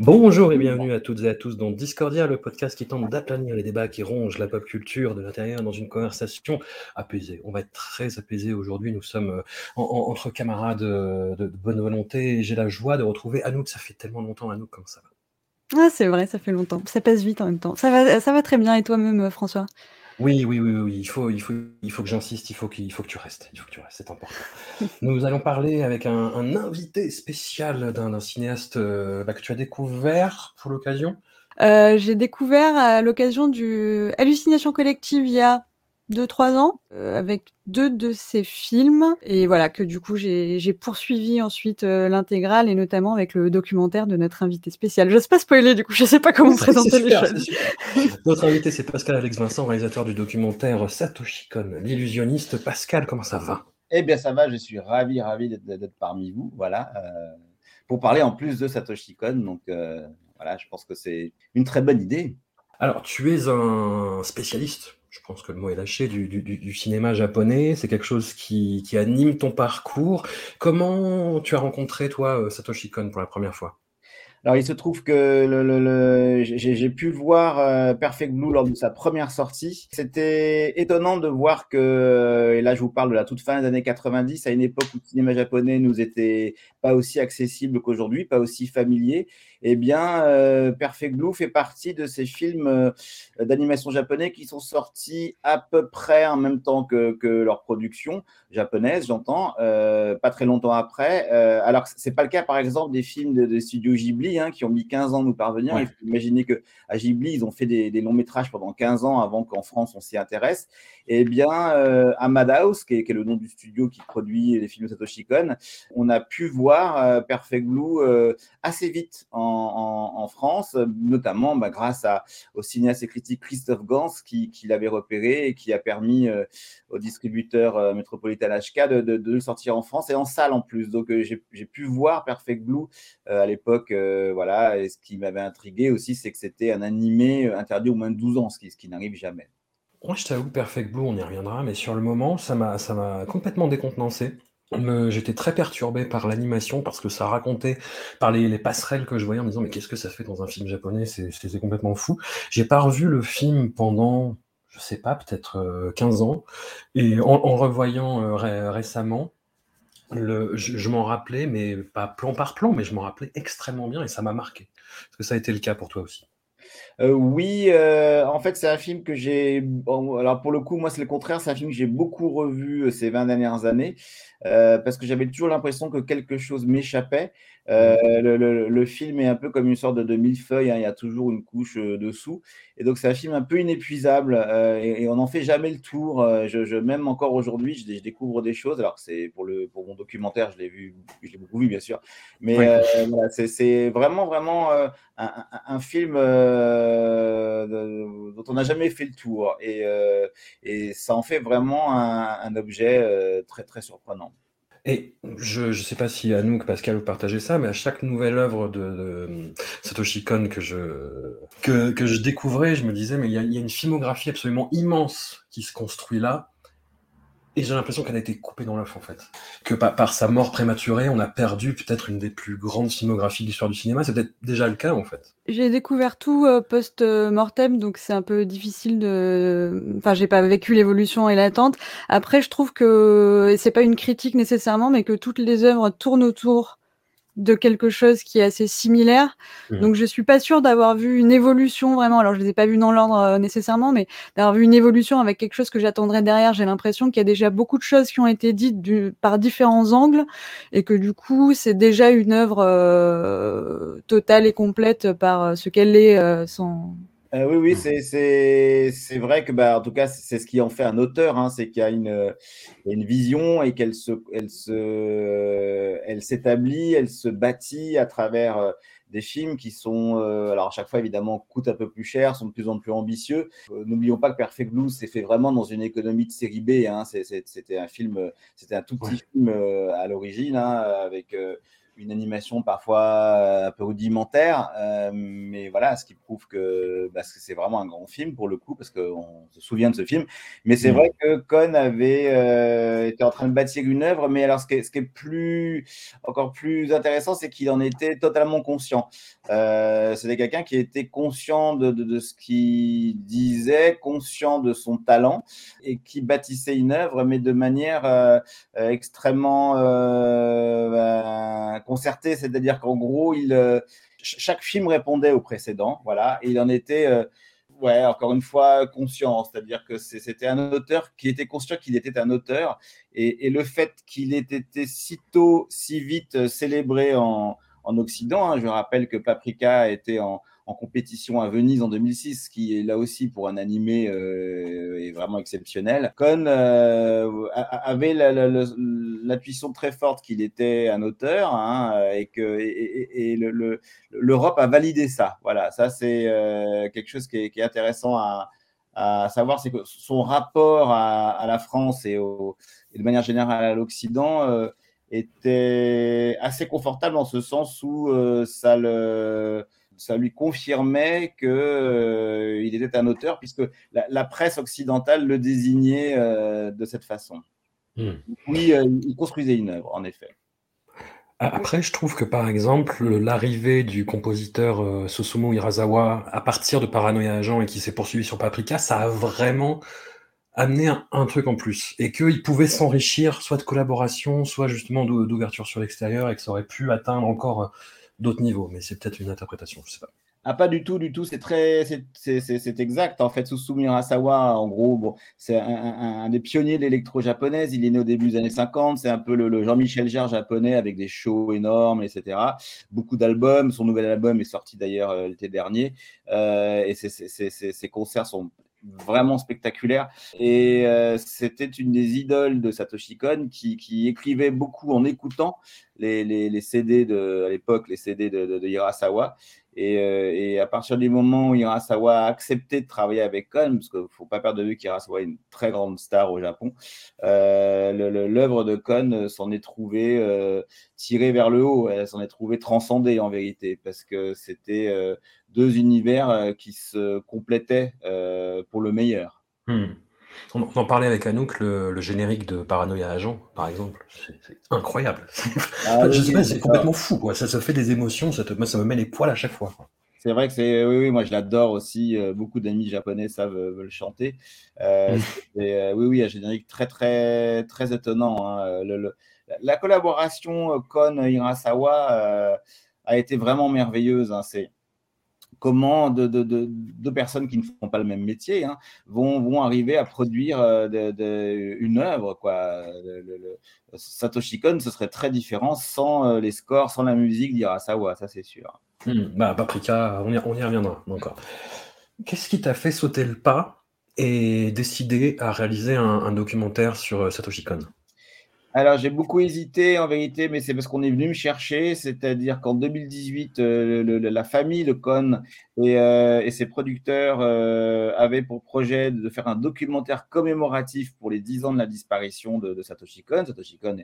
Bonjour et bienvenue à toutes et à tous dans Discordia, le podcast qui tente d'aplanir les débats qui rongent la pop culture de l'intérieur dans une conversation apaisée. On va être très apaisé aujourd'hui. Nous sommes euh, en- en- entre camarades euh, de, de bonne volonté et j'ai la joie de retrouver Anouk. Ça fait tellement longtemps, Anouk, comme ça va? Ah, c'est vrai, ça fait longtemps. Ça passe vite en même temps. Ça va, ça va très bien. Et toi-même, euh, François? Oui, oui, oui, oui, il faut, il faut, il faut que j'insiste, il faut qu'il il faut que tu restes, il faut que tu restes, c'est important. Nous allons parler avec un, un invité spécial d'un d'un cinéaste euh, bah, que tu as découvert pour l'occasion. Euh, J'ai découvert à l'occasion du Hallucination collective il y a 2-3 ans, euh, avec deux de ses films. Et voilà, que du coup, j'ai poursuivi ensuite euh, l'intégrale, et notamment avec le documentaire de notre invité spécial. J'ose pas spoiler, du coup, je sais pas comment présenter les choses. Notre invité, c'est Pascal Alex Vincent, réalisateur du documentaire Satoshi Kon, l'illusionniste. Pascal, comment ça va? Eh bien, ça va, je suis ravi, ravi d'être d'être parmi vous. Voilà. euh, pour parler en plus de Satoshi Kon. Donc, euh, voilà, je pense que c'est une très bonne idée. Alors, tu es un spécialiste, je pense que le mot est lâché, du, du- du- cinéma japonais. C'est quelque chose qui, qui anime ton parcours. Comment tu as rencontré, toi, euh, Satoshi Kon pour la première fois? Alors, il se trouve que j'ai pu voir euh, Perfect Blue lors de sa première sortie. C'était étonnant de voir que, et là je vous parle de la toute fin des années 90, à une époque où le cinéma japonais nous était pas aussi accessible qu'aujourd'hui, pas aussi familier. Eh bien, euh, Perfect Blue fait partie de ces films euh, d'animation japonais qui sont sortis à peu près en même temps que, que leur production japonaise, j'entends, euh, pas très longtemps après. Alors, c'est pas le cas, par exemple, des films de, de studio Ghibli hein, qui ont mis 15 ans à nous parvenir. Ouais. Il faut imaginer que à Ghibli, ils ont fait des, des longs métrages pendant 15 ans avant qu'en France on s'y intéresse. Eh bien, euh, à Madhouse, qui est, le nom du studio qui produit les films de Satoshi Kon, on a pu voir euh, Perfect Blue euh, assez vite en, France, notamment bah, grâce au cinéaste et critique Christophe Gans qui, l'avait repéré et qui a permis au distributeur Metropolitan HK de, de- le sortir en France et en salle en plus. Donc j'ai pu voir Perfect Blue à l'époque, voilà. Et ce qui m'avait intrigué aussi, c'est que c'était un animé interdit au moins de 12 ans, ce qui n'arrive jamais. Moi, je t'avoue, Perfect Blue, on y reviendra, mais sur le moment, ça m'a, ça m'a complètement décontenancé. J'étais très perturbé par l'animation parce que ça racontait par les, les passerelles que je voyais en me disant mais qu'est-ce que ça fait dans un film japonais? C'est complètement fou. J'ai pas revu le film pendant je sais pas peut-être euh, 15 ans. Et en, revoyant euh, ré- récemment je, je m'en rappelais mais pas plan par plan mais je m'en rappelais extrêmement bien et ça m'a marqué. Est-ce que ça a été le cas pour toi aussi? Euh, oui, euh, en fait, c'est un film que j'ai. alors, pour le coup, moi, c'est le contraire. C'est un film que j'ai beaucoup revu euh, ces 20 dernières années euh, parce que j'avais toujours l'impression que quelque chose m'échappait. Euh, le, le- le film est un peu comme une sorte de, de millefeuille, hein, il y a toujours une couche euh, dessous. Et donc, c'est un film un peu inépuisable et, et on n'en fait jamais le tour. Je, je- même encore aujourd'hui, je, dé- je découvre des choses. Alors, c'est pour, le, pour mon documentaire, je l'ai vu, je l'ai beaucoup vu, bien sûr. Mais Oui. voilà, c'est vraiment, vraiment. un, un- un film de- dont on n'a jamais fait le tour et, et ça en fait vraiment un, un objet très très surprenant. Et je ne sais pas si Anouk, Pascal, vous partagez ça, mais à chaque nouvelle œuvre de, Satoshi Kon que je, que, que je découvrais, je me disais, mais il y y a une filmographie absolument immense qui se construit là. Et j'ai l'impression qu'elle a été coupée dans l'œuf, en fait. Que par, sa mort prématurée, on a perdu peut-être une des plus grandes filmographies de l'histoire du cinéma. C'est peut-être déjà le cas, en fait. J'ai découvert tout euh, post-mortem, donc c'est un peu difficile de. Enfin, j'ai pas vécu l'évolution et l'attente. Après, je trouve que c'est pas une critique nécessairement, mais que toutes les œuvres tournent autour de quelque chose qui est assez similaire. Mmh. Donc je suis pas sûre d'avoir vu une évolution vraiment. Alors je les ai pas vus dans l'ordre euh, nécessairement, mais d'avoir vu une évolution avec quelque chose que j'attendrais derrière. J'ai l'impression qu'il y a déjà beaucoup de choses qui ont été dites du, par différents angles et que du coup c'est déjà une œuvre euh, totale et complète par euh, ce qu'elle est euh, sans. Euh, oui, oui, c'est, vrai que, bah, en tout cas, c'est ce qui en fait un auteur, hein, c'est qu'il y a une, une vision et qu'elle se, elle se, elle s'établit, elle se bâtit à travers euh, des films qui sont, euh, alors à chaque fois évidemment, coûtent un peu plus cher, sont de plus en plus ambitieux. Euh, n'oublions pas que Perfect Blue s'est fait vraiment dans une économie de série B. Hein, c'était un film, c'était un tout petit Ouais. film à l'origine, hein, avec une animation parfois euh, un peu rudimentaire, euh, mais voilà, ce qui prouve que, bah, que c'est vraiment un grand film pour le coup, parce qu'on se souvient de ce film. Mais c'est Mm. vrai que Cohn avait euh, été en train de bâtir une œuvre, mais alors ce qui est, ce qui est plus, encore plus intéressant, c'est qu'il en était totalement conscient. Euh, C'était quelqu'un qui était conscient de, de, de ce qu'il disait, conscient de son talent, et qui bâtissait une œuvre, mais de manière euh, euh, extrêmement euh, concertée, c'est-à-dire qu'en gros, euh, ch- chaque film répondait au précédent, voilà, et il en était, euh, ouais, encore une fois, conscient, c'est-à-dire que c'était un auteur qui était conscient qu'il était un auteur, et, et le fait qu'il ait été si tôt, si vite euh, célébré en, en Occident, hein, je rappelle que Paprika était en, en compétition à Venise en 2006, ce qui est là aussi pour un animé euh, est vraiment exceptionnel. Cohn euh, avait la- la- la- l'intuition très forte qu'il était un auteur hein, et que l'Europe a validé ça. Voilà, ça c'est euh, quelque chose qui est, intéressant à, à savoir, c'est que son rapport à, la France et, et de manière générale à l'Occident euh, était assez confortable en ce sens où euh, ça le ça lui confirmait que euh, il était un auteur puisque la, la presse occidentale le désignait euh, de cette façon. Mm. Oui, euh, il construisait une œuvre, en effet. Après, je trouve que par exemple, l'arrivée du compositeur euh, Susumu Hirasawa à partir de Paranoia Agent et qui s'est poursuivi sur Paprika, ça a vraiment amené un, un truc en plus. Et qu'il pouvait s'enrichir soit de collaboration, soit justement d'ou- d'ouverture sur l'extérieur et que ça aurait pu atteindre encore euh, d'autres niveaux. Mais c'est peut-être une interprétation, je sais pas. Ah, pas du tout, du tout. C'est très, c'est- exact. En fait, Susumu Hirasawa, en gros, c'est un, des pionniers de l'électro-japonaise. Il est né au début des années 50. C'est un peu le, Jean-Michel Jarre japonais avec des shows énormes, etc. Beaucoup d'albums. Son nouvel album est sorti d'ailleurs euh, l'été dernier. Euh, et ses concerts sont vraiment spectaculaires. Et euh, c'était une des idoles de Satoshi Kon qui, qui écrivait beaucoup en écoutant les, les, les CD de, à l'époque, les CD de, de, de Hirasawa. Et, euh, et, à partir du moment où Hirasawa a accepté de travailler avec Kon, parce qu'il ne faut pas perdre de vue qu'Hirasawa est une très grande star au Japon, euh, l'œuvre de Kon s'en est trouvée euh, tirée vers le haut, elle s'en est trouvée transcendée en vérité, parce que c'était euh, deux univers euh, qui se complétaient euh, pour le meilleur. Hmm. On, on en parlait avec Anouk, le, le générique de Paranoia Agent, par exemple. C'est incroyable. Ah, je oui, sais pas, c'est complètement fou. Quoi. Ça, ça fait des émotions, ça, te, moi, ça me met les poils à chaque fois. C'est vrai que c'est oui, oui, moi je l'adore aussi. Euh, beaucoup d'amis japonais savent veulent chanter. Euh, Mm. et, euh, oui, oui, un générique très très très étonnant. Hein. Le, le, la collaboration Kon Hirasawa euh, a été vraiment merveilleuse. Hein. C'est comment deux de, de, de, personnes qui ne font pas le même métier hein, vont, arriver à produire euh, une œuvre. Quoi. Satoshi Kon, ce serait très différent sans euh, les scores, sans la musique d'Hirasawa, ça c'est sûr. Mmh, bah, Paprika, on y, on y reviendra encore. Qu'est-ce qui t'a fait sauter le pas et décider à réaliser un, un documentaire sur euh, Satoshi Kon? Alors, j'ai beaucoup hésité en vérité, mais c'est parce qu'on est venu me chercher. C'est-à-dire qu'en 2018, euh, le, la famille, le Con et, euh, et ses producteurs euh, avaient pour projet de faire un documentaire commémoratif pour les 10 ans de la disparition de, de Satoshi Kon. Satoshi Kon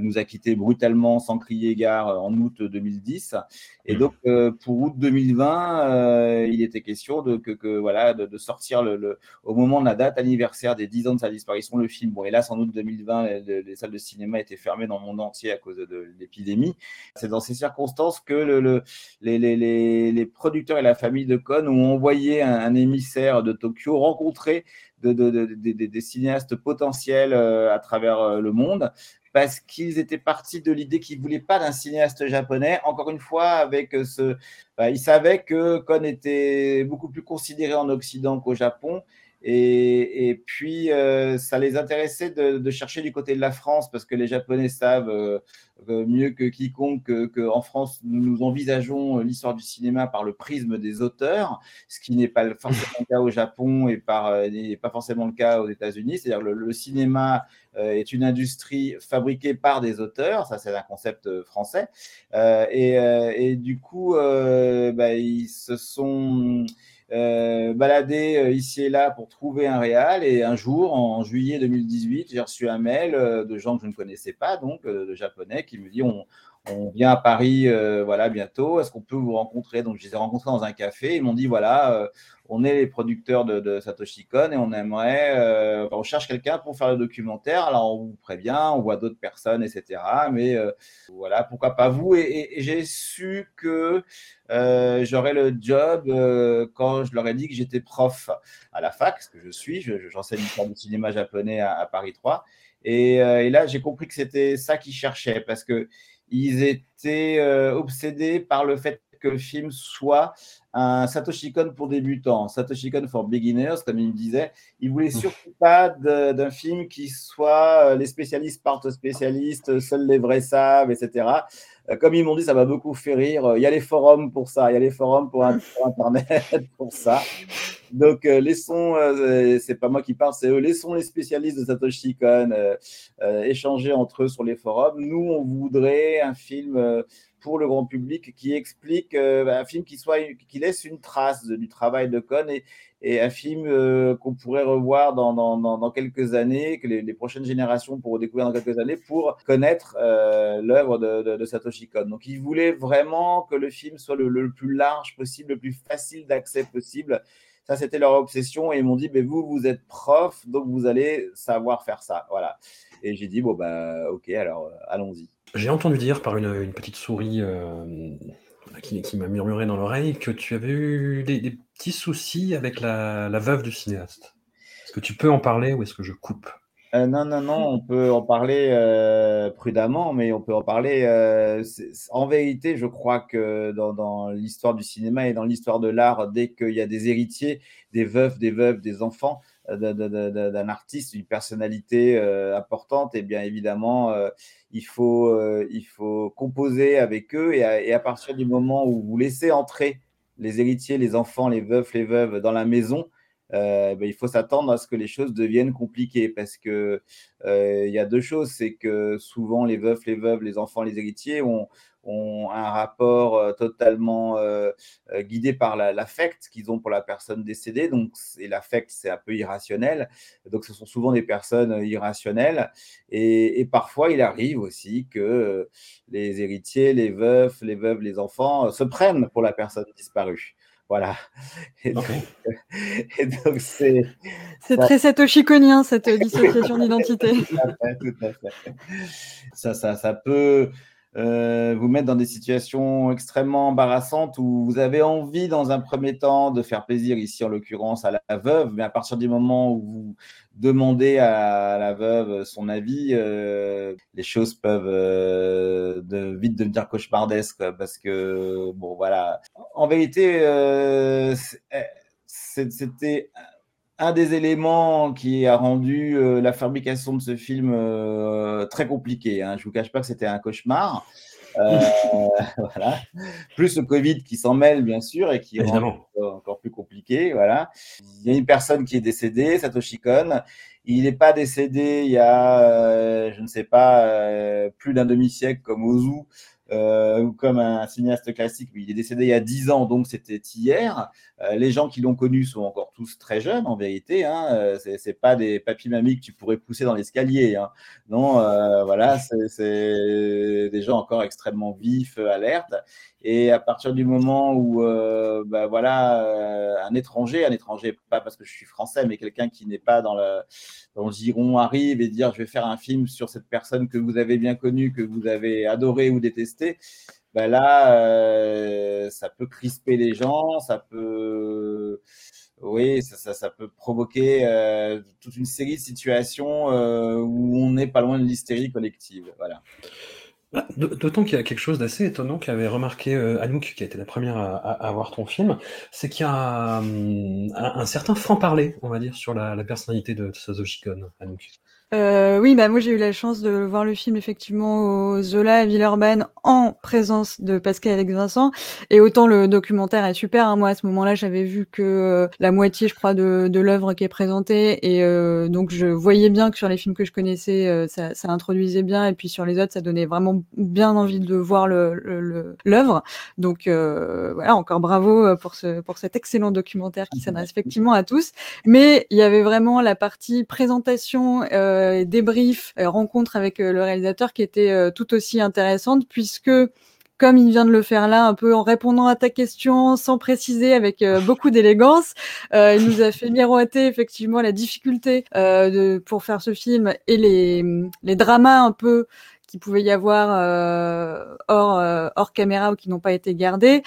nous a quittés brutalement, sans crier gare, en août 2010. Et donc, euh, pour août 2020, euh, il était question de, que, que voilà, de, de sortir le, le, au moment de la date anniversaire des 10 ans de sa disparition le film. Bon, hélas, en août 2020, les, les salles de cinémas étaient fermés dans le monde entier à cause de, l'épidémie. C'est dans ces circonstances que le, les, producteurs et la famille de Cohn ont envoyé un, émissaire de Tokyo rencontrer de, des cinéastes potentiels à travers le monde parce qu'ils étaient partis de l'idée qu'ils ne voulaient pas d'un cinéaste japonais. Encore une fois, avec ce, bah, ils savaient que Kon était beaucoup plus considéré en Occident qu'au Japon et, puis, euh, ça les intéressait de, chercher du côté de la France parce que les Japonais savent euh, euh, mieux que quiconque qu'en France, nous, envisageons l'histoire du cinéma par le prisme des auteurs, ce qui n'est pas forcément le cas au Japon et n'est pas forcément le cas aux États-Unis. C'est-à-dire le, le cinéma est une industrie fabriquée par des auteurs, ça c'est un concept français. Et, du coup, bah, ils se sont euh, baladé euh, ici et là pour trouver un réal. Et un jour, en juillet 2018, j'ai reçu un mail euh, de gens que je ne connaissais pas, donc de japonais, qui me dit on vient à Paris voilà bientôt. Est-ce qu'on peut vous rencontrer? Donc je les ai rencontrés dans un café. Ils m'ont dit voilà, on est les producteurs de, Satoshi Kon et on aimerait, on cherche quelqu'un pour faire le documentaire. Alors on vous prévient, on voit d'autres personnes, etc. Mais voilà, pourquoi pas vous? Et, j'ai su que euh, j'aurais le job euh, quand je leur ai dit que j'étais prof à la fac, ce que je suis. J'enseigne l'histoire du cinéma japonais à, Paris 3. Et, euh, et là, j'ai compris que c'était ça qu'ils cherchaient parce qu'ils étaient obsédés par le fait que le film soit un Satoshi Kon pour débutants, Satoshi Kon for beginners, comme il me disait. Il voulait surtout pas d'un film qui soit les spécialistes partent aux spécialistes, seuls les vrais savent, etc. Euh, comme ils m'ont dit, ça m'a beaucoup fait rire. Il y a les forums pour ça, il y a les forums pour, Internet pour ça. Donc, euh, laissons, euh, c'est pas moi qui parle, c'est eux, laissons les spécialistes de Satoshi Kon échanger entre eux sur les forums. Nous, on voudrait un film pour le grand public qui explique un film qui soit qui laisse une trace du travail de Kon et, et un film euh, qu'on pourrait revoir dans, quelques années, que les, prochaines générations pourront découvrir dans quelques années pour connaître euh, l'œuvre de, Satoshi Kon. Donc, ils voulaient vraiment que le film soit le, plus large possible, le plus facile d'accès possible. Ça, c'était leur obsession. Et ils m'ont dit, mais vous, vous êtes prof, donc vous allez savoir faire ça. Voilà. Et j'ai dit, bon, bah, ok, alors euh, allons-y. J'ai entendu dire par une petite souris qui, m'a murmuré dans l'oreille que tu avais eu des, petits soucis avec la, veuve du cinéaste. Est-ce que tu peux en parler ou est-ce que je coupe? Euh, non, non, non, on peut en parler euh, prudemment, mais on peut en parler. Euh, en vérité, je crois que dans, l'histoire du cinéma et dans l'histoire de l'art, dès qu'il y a des héritiers, des veufs, des veuves, des enfants d'un artiste, une personnalité importante, et bien évidemment, il faut, il faut composer avec eux et à, partir du moment où vous laissez entrer les héritiers, les enfants, les veufs, les veuves dans la maison, euh, ben, il faut s'attendre à ce que les choses deviennent compliquées parce que euh, il y a deux choses, c'est que souvent les veufs, les veuves, les enfants, les héritiers ont, ont un rapport euh, totalement euh, euh, guidé par l'affect qu'ils ont pour la personne décédée. Donc, l'affect, c'est un peu irrationnel. Donc, ce sont souvent des personnes irrationnelles. Et, parfois, il arrive aussi que les héritiers, les veufs, les veuves, les enfants se prennent pour la personne disparue. Voilà. Et donc, c'est. C'est très satoshi-conien, cette dissociation d'identité. Tout à fait, tout à fait. Ça, ça, ça peut euh, vous mettre dans des situations extrêmement embarrassantes où vous avez envie, dans un premier temps, de faire plaisir, ici en l'occurrence à la veuve, mais à partir du moment où vous demandez à la veuve son avis, euh, les choses peuvent euh, de, vite devenir cauchemardesques parce que, bon, voilà. En vérité, c'était un des éléments qui a rendu euh, la fabrication de ce film euh, très compliqué. Hein. Je ne vous cache pas que c'était un cauchemar. Euh, voilà. Plus le Covid qui s'en mêle, bien sûr, et qui rend encore plus compliqué. Voilà. Il y a une personne qui est décédée, Satoshi Kon. Il n'est pas décédé il y a, je ne sais pas, plus d'un demi-siècle comme Ozu. Euh, comme un cinéaste classique, mais il est décédé il y a 10 ans, donc c'était hier. Euh, les gens qui l'ont connu sont encore tous très jeunes, en vérité. Hein. Euh, c'est pas des papy-mamies que tu pourrais pousser dans l'escalier. Hein. Non, voilà, c'est des gens encore extrêmement vifs, alertes. Et à partir du moment où, bah, voilà, un étranger, un étranger, pas parce que je suis français, mais quelqu'un qui n'est pas dans, le, quand Giron arrive et dire je vais faire un film sur cette personne que vous avez bien connue, que vous avez adoré ou détesté, ben là, euh, ça peut crisper les gens, ça peut, oui, ça, ça, peut provoquer euh, toute une série de situations euh, où on n'est pas loin de l'hystérie collective. Voilà. Bah, d'autant qu'il y a quelque chose d'assez étonnant qu'avait remarqué euh, Anouk, qui a été la première à, voir ton film, c'est qu'il y a hum, un, certain franc-parler, on va dire, sur la, personnalité de Satoshi Kon, Anouk. Euh, oui, bah moi j'ai eu la chance de voir le film effectivement au Zola à Villeurbanne en présence de Pascal Alex Vincent. Et autant le documentaire est super. Hein. Moi à ce moment-là j'avais vu que euh, la moitié, je crois, de, de l'œuvre qui est présentée. Et euh, donc je voyais bien que sur les films que je connaissais, euh, ça, ça, introduisait bien. Et puis sur les autres, ça donnait vraiment bien envie de voir l'œuvre. Le, le, donc voilà, encore bravo pour ce pour cet excellent documentaire qui s'adresse effectivement à tous. Mais il y avait vraiment la partie présentation. Euh, euh, débrief, euh, rencontre avec euh, le réalisateur qui était tout aussi intéressante puisque comme il vient de le faire là, un peu en répondant à ta question, sans préciser, avec beaucoup d'élégance. il nous a fait miroiter effectivement la difficulté de, pour faire ce film et les, les dramas un peu qui pouvait y avoir hors, hors caméra ou qui n'ont pas été gardés.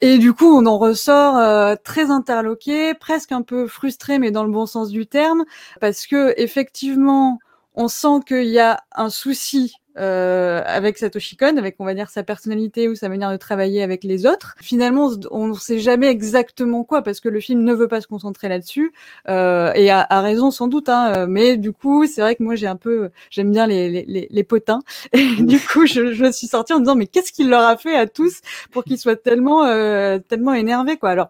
Et du coup, on en ressort euh, très interloqué, presque un peu frustré, mais dans le bon sens du terme, parce que effectivement, on sent qu'il y a un souci euh, avec Satoshi Kon, avec on va dire sa personnalité ou sa manière de travailler avec les autres. Finalement, on ne sait jamais exactement quoi parce que le film ne veut pas se concentrer là-dessus euh, et a, a, raison sans doute. Hein, mais du coup, c'est vrai que moi j'ai un peu, j'aime bien les, les, les, potins et du coup je, je suis sortie en me disant mais qu'est-ce qu'il leur a fait à tous pour qu'ils soient tellement euh, tellement énervés quoi. Alors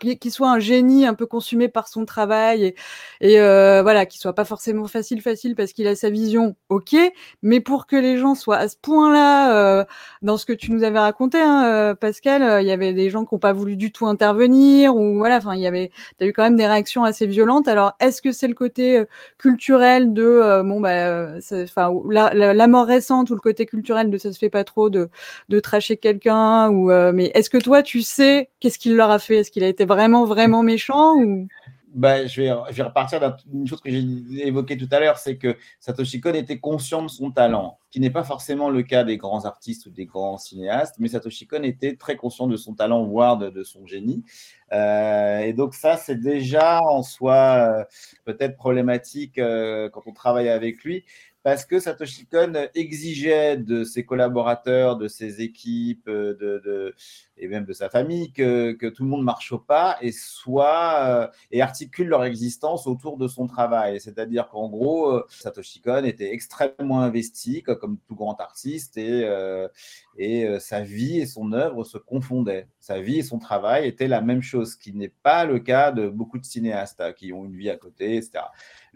qu'il soit un génie un peu consumé par son travail et, et euh, voilà qu'il soit pas forcément facile facile parce qu'il a sa vision ok mais pour que les gens soient à ce point là euh, dans ce que tu nous avais raconté hein, euh, Pascal euh, il y avait des gens qui ont pas voulu du tout intervenir ou voilà enfin il y avait t'as eu quand même des réactions assez violentes. Alors est-ce que c'est le côté culturel de bon bah enfin la, mort récente ou le côté culturel de ça se fait pas trop de de tracher quelqu'un ou mais est-ce que toi tu sais qu'est-ce qu'il leur a fait? Est-ce a été vraiment, vraiment méchant ou... Bah, je, vais, je vais repartir d'une chose que j'ai évoquée tout à l'heure, c'est que Satoshi Kon était conscient de son talent, qui n'est pas forcément le cas des grands artistes ou des grands cinéastes, mais Satoshi Kon était très conscient de son talent, voire de, son génie. Euh, et donc ça, c'est déjà en soi euh, peut-être problématique euh, quand on travaille avec lui, parce que Satoshi Kon exigeait de ses collaborateurs, de ses équipes, de et même de sa famille que, tout le monde marche au pas et soit euh, et articule leur existence autour de son travail. C'est-à-dire qu'en gros, euh, Satoshi Kon était extrêmement investi comme tout grand artiste et, euh, et sa vie et son œuvre se confondaient. Sa vie et son travail étaient la même chose, ce qui n'est pas le cas de beaucoup de cinéastes hein, qui ont une vie à côté, etc.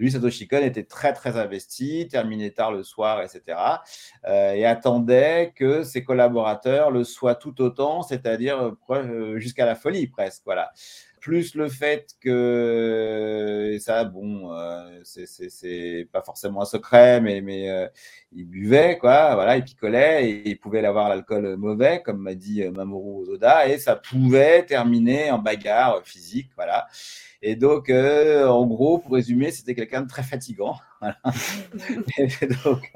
Lui, Satoshi Kon était très très investi, terminait tard le soir, etc. et attendait que ses collaborateurs le soient tout autant, c'est-à-dire euh, euh, jusqu'à la folie presque. Voilà. Plus le fait que, et ça, bon, euh, c'est pas forcément un secret, mais, mais il buvait, quoi, voilà, il picolait et il pouvait avoir l'alcool mauvais, comme m'a dit Mamoru Ozoda, et ça pouvait terminer en bagarre physique, voilà. Et donc, en gros, pour résumer, c'était quelqu'un de très fatigant. Voilà. et donc,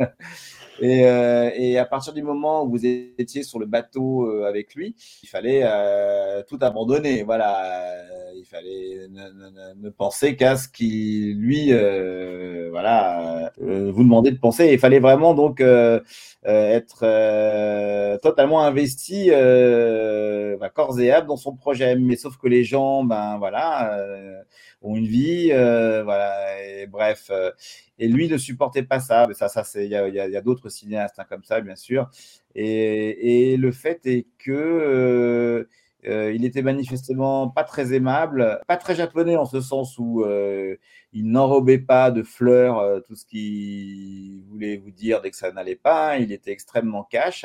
et, euh, et, à partir du moment où vous étiez sur le bateau euh, avec lui, il fallait euh, tout abandonner. Voilà, euh, il fallait ne, ne, ne penser qu'à ce qui lui, euh, voilà, vous demandait de penser. Il fallait vraiment donc être totalement investi, bah, corps et âme dans son projet. Mais sauf que les gens, ben voilà, ont une vie, voilà. Et bref. Et lui ne supportait pas ça. Ça, ça, c'est, il y a, d'autres cinéastes hein, comme ça, bien sûr. Et, et, le fait est que euh, il était manifestement pas très aimable, pas très japonais en ce sens où euh, il n'enrobait pas de fleurs euh, tout ce qu'il voulait vous dire dès que ça n'allait pas. Il était extrêmement cash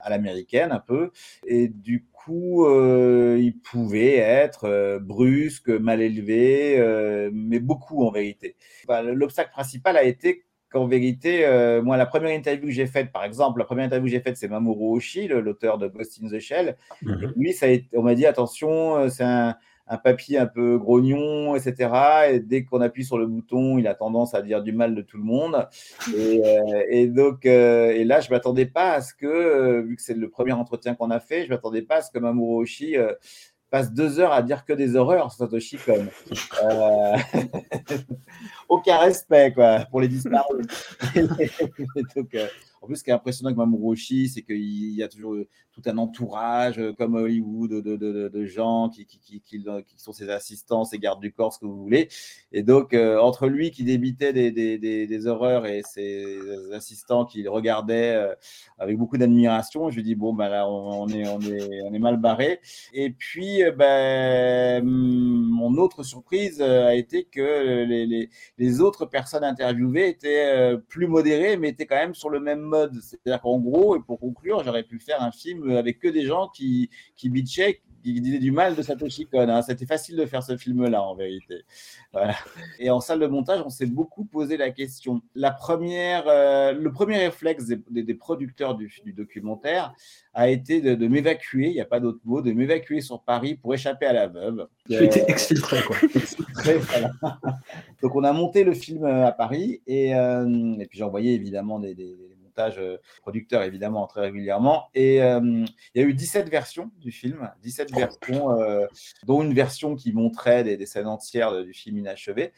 à l'américaine un peu. Et du coup, il pouvait être brusque, mal élevé, mais beaucoup en vérité. L'obstacle principal a été qu'en vérité, moi, la première interview que j'ai faite, par exemple, la première interview que j'ai faite, c'est Mamoru Oshii, l'auteur de Ghost in the Shell. Mm-hmm. lui, ça a été, on m'a dit, attention, c'est un, un papier un peu grognon, etc. Et dès qu'on appuie sur le bouton, il a tendance à dire du mal de tout le monde. Et, et donc, et là, je m'attendais pas à ce que, vu que c'est le premier entretien qu'on a fait, je m'attendais pas à ce que Mamoru Oshii passe deux heures à dire que des horreurs Satoshi Kon. Euh... Aucun respect quoi, pour les disparus. en plus, ce qui est impressionnant avec Mamoru Oshii, c'est qu'il y a toujours tout un entourage, euh, comme Hollywood, de, de, gens qui, qui, sont ses assistants, ses gardes du corps, ce que vous voulez. Et donc, euh, entre lui qui débitait des, horreurs et ses assistants qui le regardaient euh, avec beaucoup d'admiration, je lui dis, bon, ben là, on, est, on, est, on est mal barré. Et puis, ben, mon autre surprise a été que les autres personnes interviewées étaient plus modérées, mais étaient quand même sur le même mode. C'est-à-dire qu'en gros, et pour conclure, j'aurais pu faire un film avec que des gens qui, qui bitchaient, qui disaient du mal de Satoshi Kon. Hein. C'était facile de faire ce film-là, en vérité. Voilà. Et en salle de montage, on s'est beaucoup posé la question. La première, euh, le premier réflexe des, des, des producteurs du, du, documentaire a été de, de m'évacuer, il n'y a pas d'autre mot, de m'évacuer sur Paris pour échapper à la veuve. Tu euh, étais exfiltré, quoi. exfiltré, voilà. Donc, on a monté le film à Paris et, euh, et puis j'ai envoyé évidemment des, des montage producteur évidemment très régulièrement. Et euh, il y a eu 17 versions du film, 17 versions, euh, dont une version qui montrait des, scènes entières du film inachevé.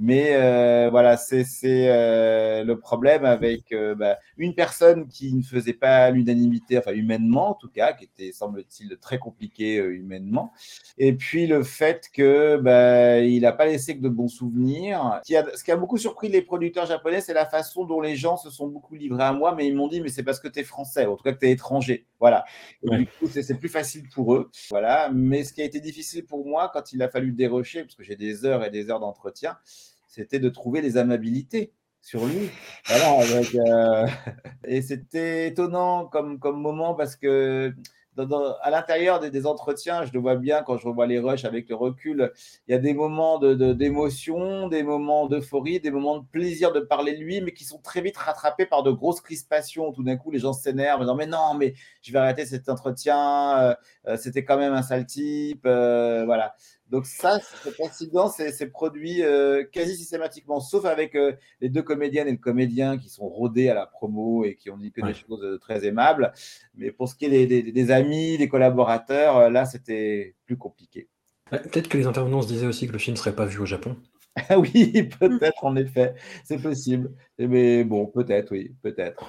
Mais euh, voilà, c'est euh, le problème avec euh, bah, une personne qui ne faisait pas l'unanimité, enfin humainement en tout cas, qui était, semble-t-il, très compliqué humainement. Et puis le fait que bah, il n'a pas laissé que de bons souvenirs. Qui a, ce qui a beaucoup surpris les producteurs japonais, c'est la façon dont les gens se sont beaucoup livrés à moi, mais ils m'ont dit, mais c'est parce que tu es français, en tout cas que tu es étranger. Voilà. Et ouais. Du coup, c'est plus facile pour eux. Voilà. Mais ce qui a été difficile pour moi quand il a fallu dérocher, parce que j'ai des heures et des heures d'entretien, c'était de trouver des amabilités sur lui. Voilà, avec, euh... et c'était étonnant comme, comme moment parce que à l'intérieur des, entretiens, je le vois bien quand je revois les rushs avec le recul, il y a des moments d'émotion, de, de, des moments d'euphorie, des moments de plaisir de parler de lui, mais qui sont très vite rattrapés par de grosses crispations. Tout d'un coup, les gens s'énervent en disant Mais non, mais je vais arrêter cet entretien, euh, c'était quand même un sale type. Euh, voilà. Donc ça, cet incident c'est produit euh, quasi systématiquement, sauf avec euh, les deux comédiennes et le comédien qui sont rodés à la promo et qui ont dit que ouais. des choses euh, très aimables. Mais pour ce qui est des, des, des amis, des collaborateurs, euh, là, c'était plus compliqué. Peut-être que les intervenants se disaient aussi que le film ne serait pas vu au Japon. oui, peut-être, en effet, c'est possible. Mais bon, peut-être, oui, peut-être.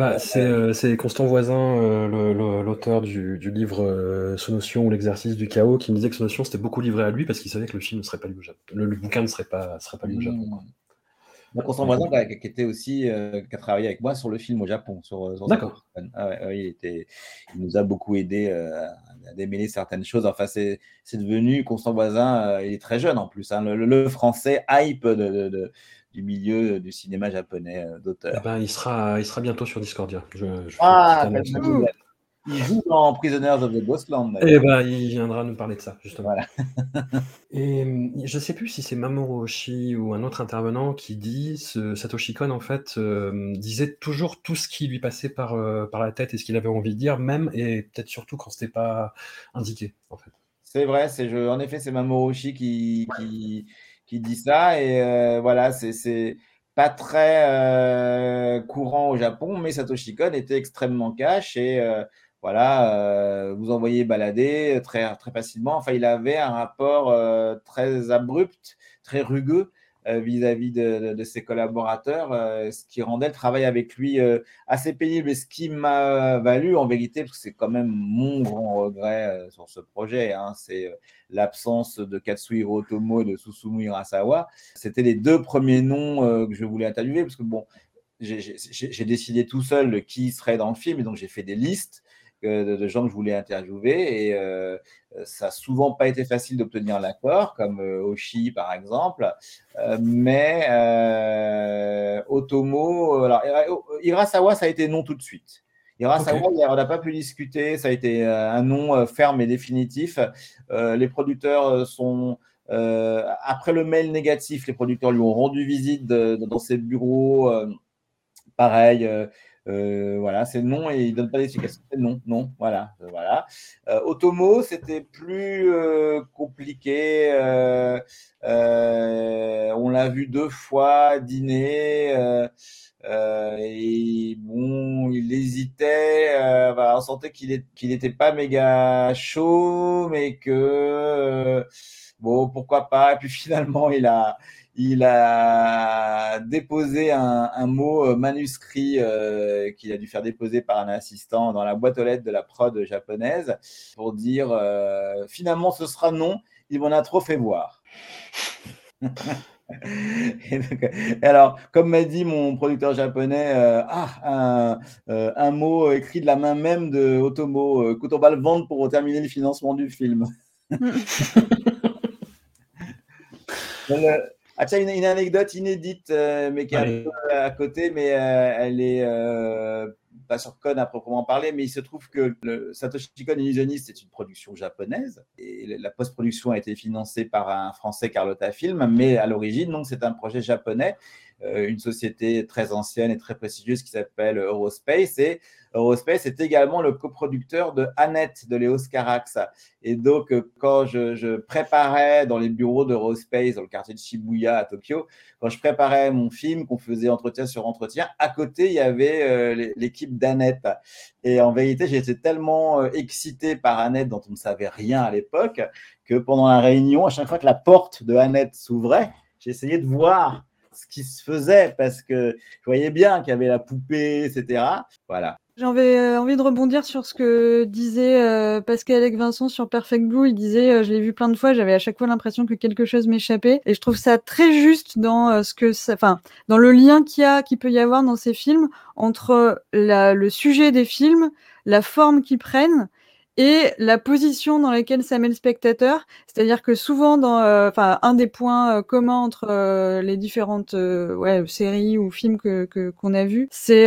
Bah, c'est euh, Constant Voisin, euh, l'auteur du, du, livre euh, Sonotion ou l'exercice du chaos, qui me disait que Sonotion s'était beaucoup livré à lui parce qu'il savait que le film ne serait pas lu au Japon. Le, le bouquin ne serait pas, serait pas lu au Japon. Quoi. Donc, Constant Voisin, qui était aussi, euh, qui a travaillé avec moi sur le film au Japon. Sur, sur D'accord. Ah ouais, ouais, il, était, il nous a beaucoup aidé à démêler certaines choses. Enfin, c'est devenu, Constant Voisin, il est très jeune en plus. Hein, le, le, français hype de, de, de du milieu du cinéma japonais d'auteur. Eh ben, il, sera, il sera bientôt sur Discordia. Je, je ah, il joue dans Prisoners of the Ghostland. Eh ben, il viendra nous parler de ça, justement. Voilà. Et je ne sais plus si c'est Mamoru Oshii ou un autre intervenant qui dit, ce Satoshi Kon, en fait, euh, disait toujours tout ce qui lui passait par, euh, par la tête et ce qu'il avait envie de dire, même et peut-être surtout quand ce n'était pas indiqué, en fait. C'est vrai, je, en effet, c'est Mamoru Oshii qui, qui, qui dit ça. Et euh, voilà, c'est pas très euh, courant au Japon, mais Satoshi Kon était extrêmement cash et euh, voilà, vous envoyez balader très, très facilement. Enfin, il avait un rapport très abrupt, très rugueux vis-à-vis -vis de, ses collaborateurs, euh, ce qui rendait le travail avec lui euh, assez pénible et ce qui m'a valu en vérité, parce que c'est quand même mon grand regret euh, sur ce projet, hein, c'est l'absence de Katsuhiro Otomo et de Susumu Hirasawa. C'était les deux premiers noms que je voulais interviewer, parce que bon, j'ai décidé tout seul qui serait dans le film, et donc j'ai fait des listes de, de, gens que je voulais interviewer et euh, ça n'a souvent pas été facile d'obtenir l'accord, comme euh, Oshi par exemple, euh, mais euh, Otomo, alors Hirasawa ça a été non tout de suite. Hirasawa, okay. on n'a pas pu discuter, ça a été un nom ferme et définitif. les producteurs sont après le mail négatif, les producteurs lui ont rendu visite de, de, dans ses bureaux. pareil, Euh, voilà, c'est non et il donne pas d'explication. Non, non, voilà, euh, voilà. Euh, Otomo, c'était plus compliqué. on l'a vu deux fois dîner. et bon, il hésitait. on sentait qu'il n'était pas méga chaud, mais que bon, pourquoi pas. Et puis finalement, il a, il a déposé un, mot euh, manuscrit euh, qu'il a dû faire déposer par un assistant dans la boîte aux lettres de la prod japonaise pour dire euh, finalement ce sera non, il m'en a trop fait voir. alors, comme m'a dit mon producteur japonais, ah, un, mot écrit de la main même de Otomo, va le vendre pour terminer le financement du film. Ah tiens, une, anecdote inédite, euh, mais qui est un peu à côté, mais euh, elle est euh, pas sur Con à proprement parler, mais il se trouve que le Satoshi Kon Illusioniste est une production japonaise et la post-production a été financée par un français Carlotta Film, mais à l'origine, donc c'est un projet japonais, une société très ancienne et très prestigieuse qui s'appelle Eurospace et Eurospace est également le coproducteur de Annette de Léo Carax. Et donc, euh, quand je, préparais dans les bureaux d'Eurospace, dans le quartier de Shibuya à Tokyo, quand je préparais mon film, qu'on faisait entretien sur entretien, à côté, il y avait euh, l'équipe d'Annette. Et en vérité, j'étais tellement euh, excité par Annette, dont on ne savait rien à l'époque, que pendant la réunion, à chaque fois que la porte de Annette s'ouvrait, j'essayais de voir ce qui se faisait parce que je voyais bien qu'il y avait la poupée, etc. Voilà. J'avais euh, envie de rebondir sur ce que disait euh, Pascal avec Vincent sur Perfect Blue. Il disait, euh, je l'ai vu plein de fois, j'avais à chaque fois l'impression que quelque chose m'échappait. Et je trouve ça très juste dans ce que ça, enfin, dans le lien qu'il y a, qu'il peut y avoir dans ces films entre le sujet des films, la forme qu'ils prennent et la position dans laquelle ça met le spectateur. C'est-à-dire que souvent, dans, euh, un des points euh, communs entre euh, les différentes ouais, séries ou films que qu'on a vus, c'est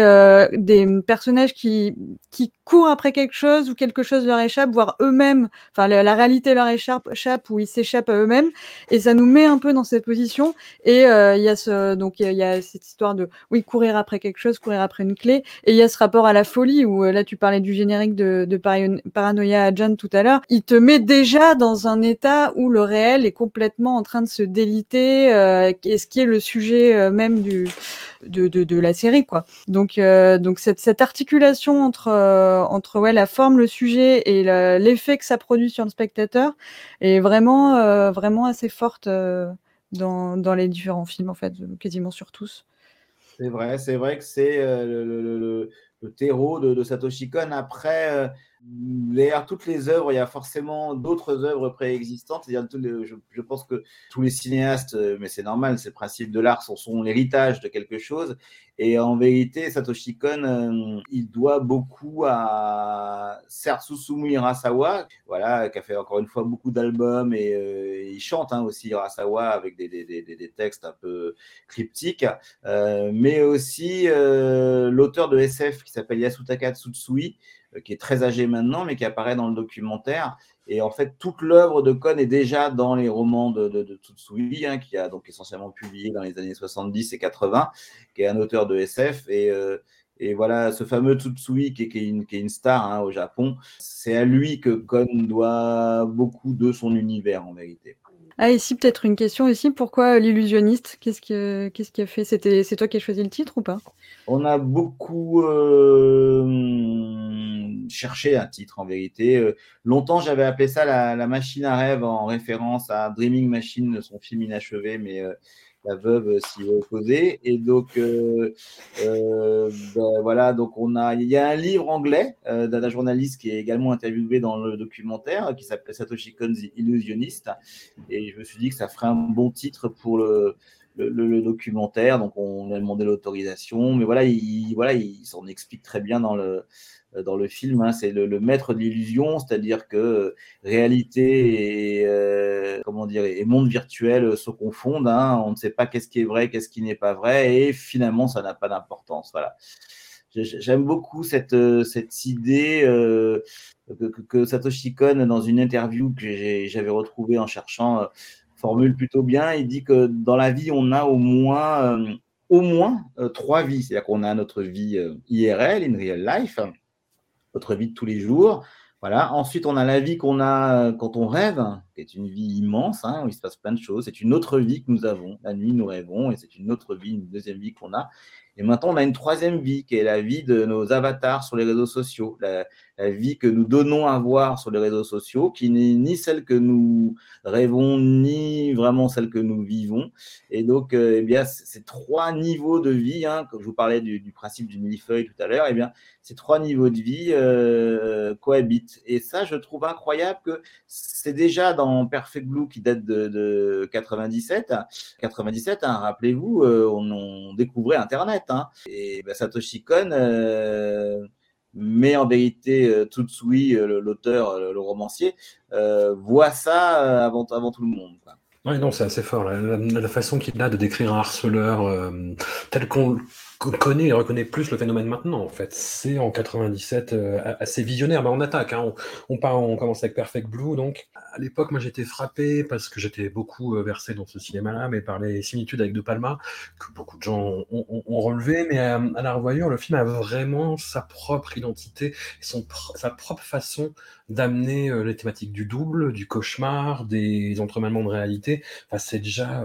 des personnages qui qui courent après quelque chose ou quelque chose leur échappe, voire eux-mêmes, enfin la, réalité leur échappe, échappe ou ils s'échappent à eux-mêmes, et ça nous met un peu dans cette position. Et il y a ce donc il y, a cette histoire de oui courir après quelque chose, courir après une clé, et il y a ce rapport à la folie où là tu parlais du générique de, de à John tout à l'heure, il te met déjà dans un état où le réel est complètement en train de se déliter, euh, ce qui est le sujet euh, même de, de, la série quoi. Donc euh, donc cette, articulation entre euh, entre ouais la forme, le sujet et l'effet que ça produit sur le spectateur est vraiment vraiment assez forte dans, dans les différents films en fait, quasiment sur tous. C'est vrai, c'est vrai que c'est le, le, le, terreau de, de Satoshi Kon. Après, derrière toutes les œuvres, il y a forcément d'autres œuvres préexistantes. Je, je, pense que tous les cinéastes, euh, mais c'est normal, c'est le principe de l'art, sont, sont l'héritage de quelque chose. Et en vérité, Satoshi Kon, euh, il doit beaucoup à Susumu Hirasawa, voilà, qui a fait encore une fois beaucoup d'albums et euh, il chante hein, aussi Hirasawa avec des, des, des, des, textes un peu cryptiques, mais aussi l'auteur de SF qui s'appelle Yasutaka Tsutsui, qui est très âgé maintenant, mais qui apparaît dans le documentaire. Et en fait, toute l'œuvre de Kohn est déjà dans les romans de, de, Tsutsui, hein, qui a donc essentiellement publié dans les années 70 et 80, qui est un auteur de SF. Et, euh, et voilà, ce fameux Tsutsui, qui est, une, star hein, au Japon, c'est à lui que Kohn doit beaucoup de son univers, en vérité. Ah, ici, peut-être une question ici. Pourquoi l'illusionniste? Qu'est-ce qui, qu'est-ce a fait? C'était, C'est toi qui as choisi le titre ou pas? On a beaucoup euh, cherché un titre, en vérité. Euh, longtemps, j'avais appelé ça la, machine à rêve en référence à Dreaming Machine, son film inachevé, mais euh, la veuve s'y est opposée. Et donc, euh, euh, ben, voilà, donc on a, il y a un livre anglais euh, d'un journaliste qui est également interviewé dans le documentaire qui s'appelle Satoshi Kon the Illusionist. Et je me suis dit que ça ferait un bon titre pour le, le, documentaire. Donc, on a demandé l'autorisation. Mais voilà, il, voilà, il s'en explique très bien dans le, dans le film. Hein, c'est le, maître de l'illusion, c'est-à-dire que euh, réalité et, euh, comment dire, et monde virtuel se confondent. Hein, on ne sait pas qu'est-ce qui est vrai, qu'est-ce qui n'est pas vrai, et finalement, ça n'a pas d'importance. Voilà. J'aime beaucoup cette, cette idée que, que, Satoshi Kon, dans une interview que j'avais retrouvée en cherchant, formule plutôt bien. Il dit que dans la vie, on a au moins au moins euh, trois vies. C'est-à-dire qu'on a notre vie euh, IRL, in real life, notre vie de tous les jours. Voilà. Ensuite, on a la vie qu'on a euh, quand on rêve, qui est une vie immense, hein, où il se passe plein de choses. C'est une autre vie que nous avons. La nuit, nous rêvons, et c'est une autre vie, une deuxième vie qu'on a. Et maintenant, on a une troisième vie, qui est la vie de nos avatars sur les réseaux sociaux, la, vie que nous donnons à voir sur les réseaux sociaux, qui n'est ni celle que nous rêvons, ni vraiment celle que nous vivons. Et donc, euh, eh bien, ces trois niveaux de vie, hein, comme je vous parlais du, principe du millefeuille tout à l'heure, eh bien, ces trois niveaux de vie euh, cohabitent. Et ça, je trouve incroyable que c'est déjà dans Perfect Blue qui date de, de 97. 97, hein, rappelez-vous, euh, on, découvrait Internet. Hein. Et bah, Satoshi Kon, euh, mais en vérité, euh, Tutsui, l'auteur, le, romancier, voit ça avant, avant tout le monde. Oui, non, c'est assez fort. La, façon qu'il a de décrire un harceleur tel qu'on connaît et reconnaît plus le phénomène maintenant, en fait. C'est en 97 euh, assez visionnaire. mais on attaque. Hein. On, part, on commence avec Perfect Blue. Donc, à l'époque, moi, j'étais frappé parce que j'étais beaucoup euh, versé dans ce cinéma-là, mais par les similitudes avec De Palma, que beaucoup de gens ont, relevé. Mais euh, à, la revoyure, le film a vraiment sa propre identité, son, sa propre façon d'amener les thématiques du double, du cauchemar, des entremêlements de réalité. Enfin, c'est déjà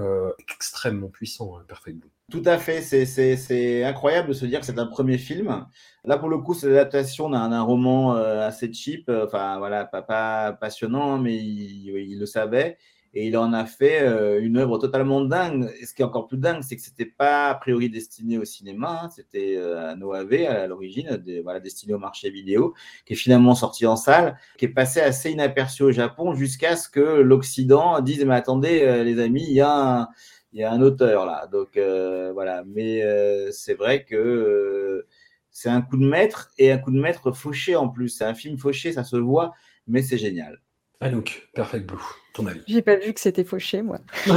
extrêmement puissant, hein, Perfect Blue. Tout à fait, c'est incroyable de se dire que c'est un premier film. Là, pour le coup, c'est l'adaptation d'un roman euh, assez cheap, euh, enfin voilà, pas, passionnant, mais il, le savait. Et il en a fait euh, une œuvre totalement dingue. Et ce qui est encore plus dingue, c'est que c'était pas a priori destiné au cinéma, hein. c'était un OAV à l'origine, voilà, destiné au marché vidéo, qui est finalement sorti en salle, qui est passé assez inaperçu au Japon jusqu'à ce que l'Occident dise Mais attendez, les amis, il y a un il y a un auteur là. Donc euh, voilà, mais euh, c'est vrai que euh, c'est un coup de maître et un coup de maître fauché en plus. C'est un film fauché, ça se voit, mais c'est génial. Anouk, Perfect Blue, ton J'ai pas vu que c'était fauché, moi.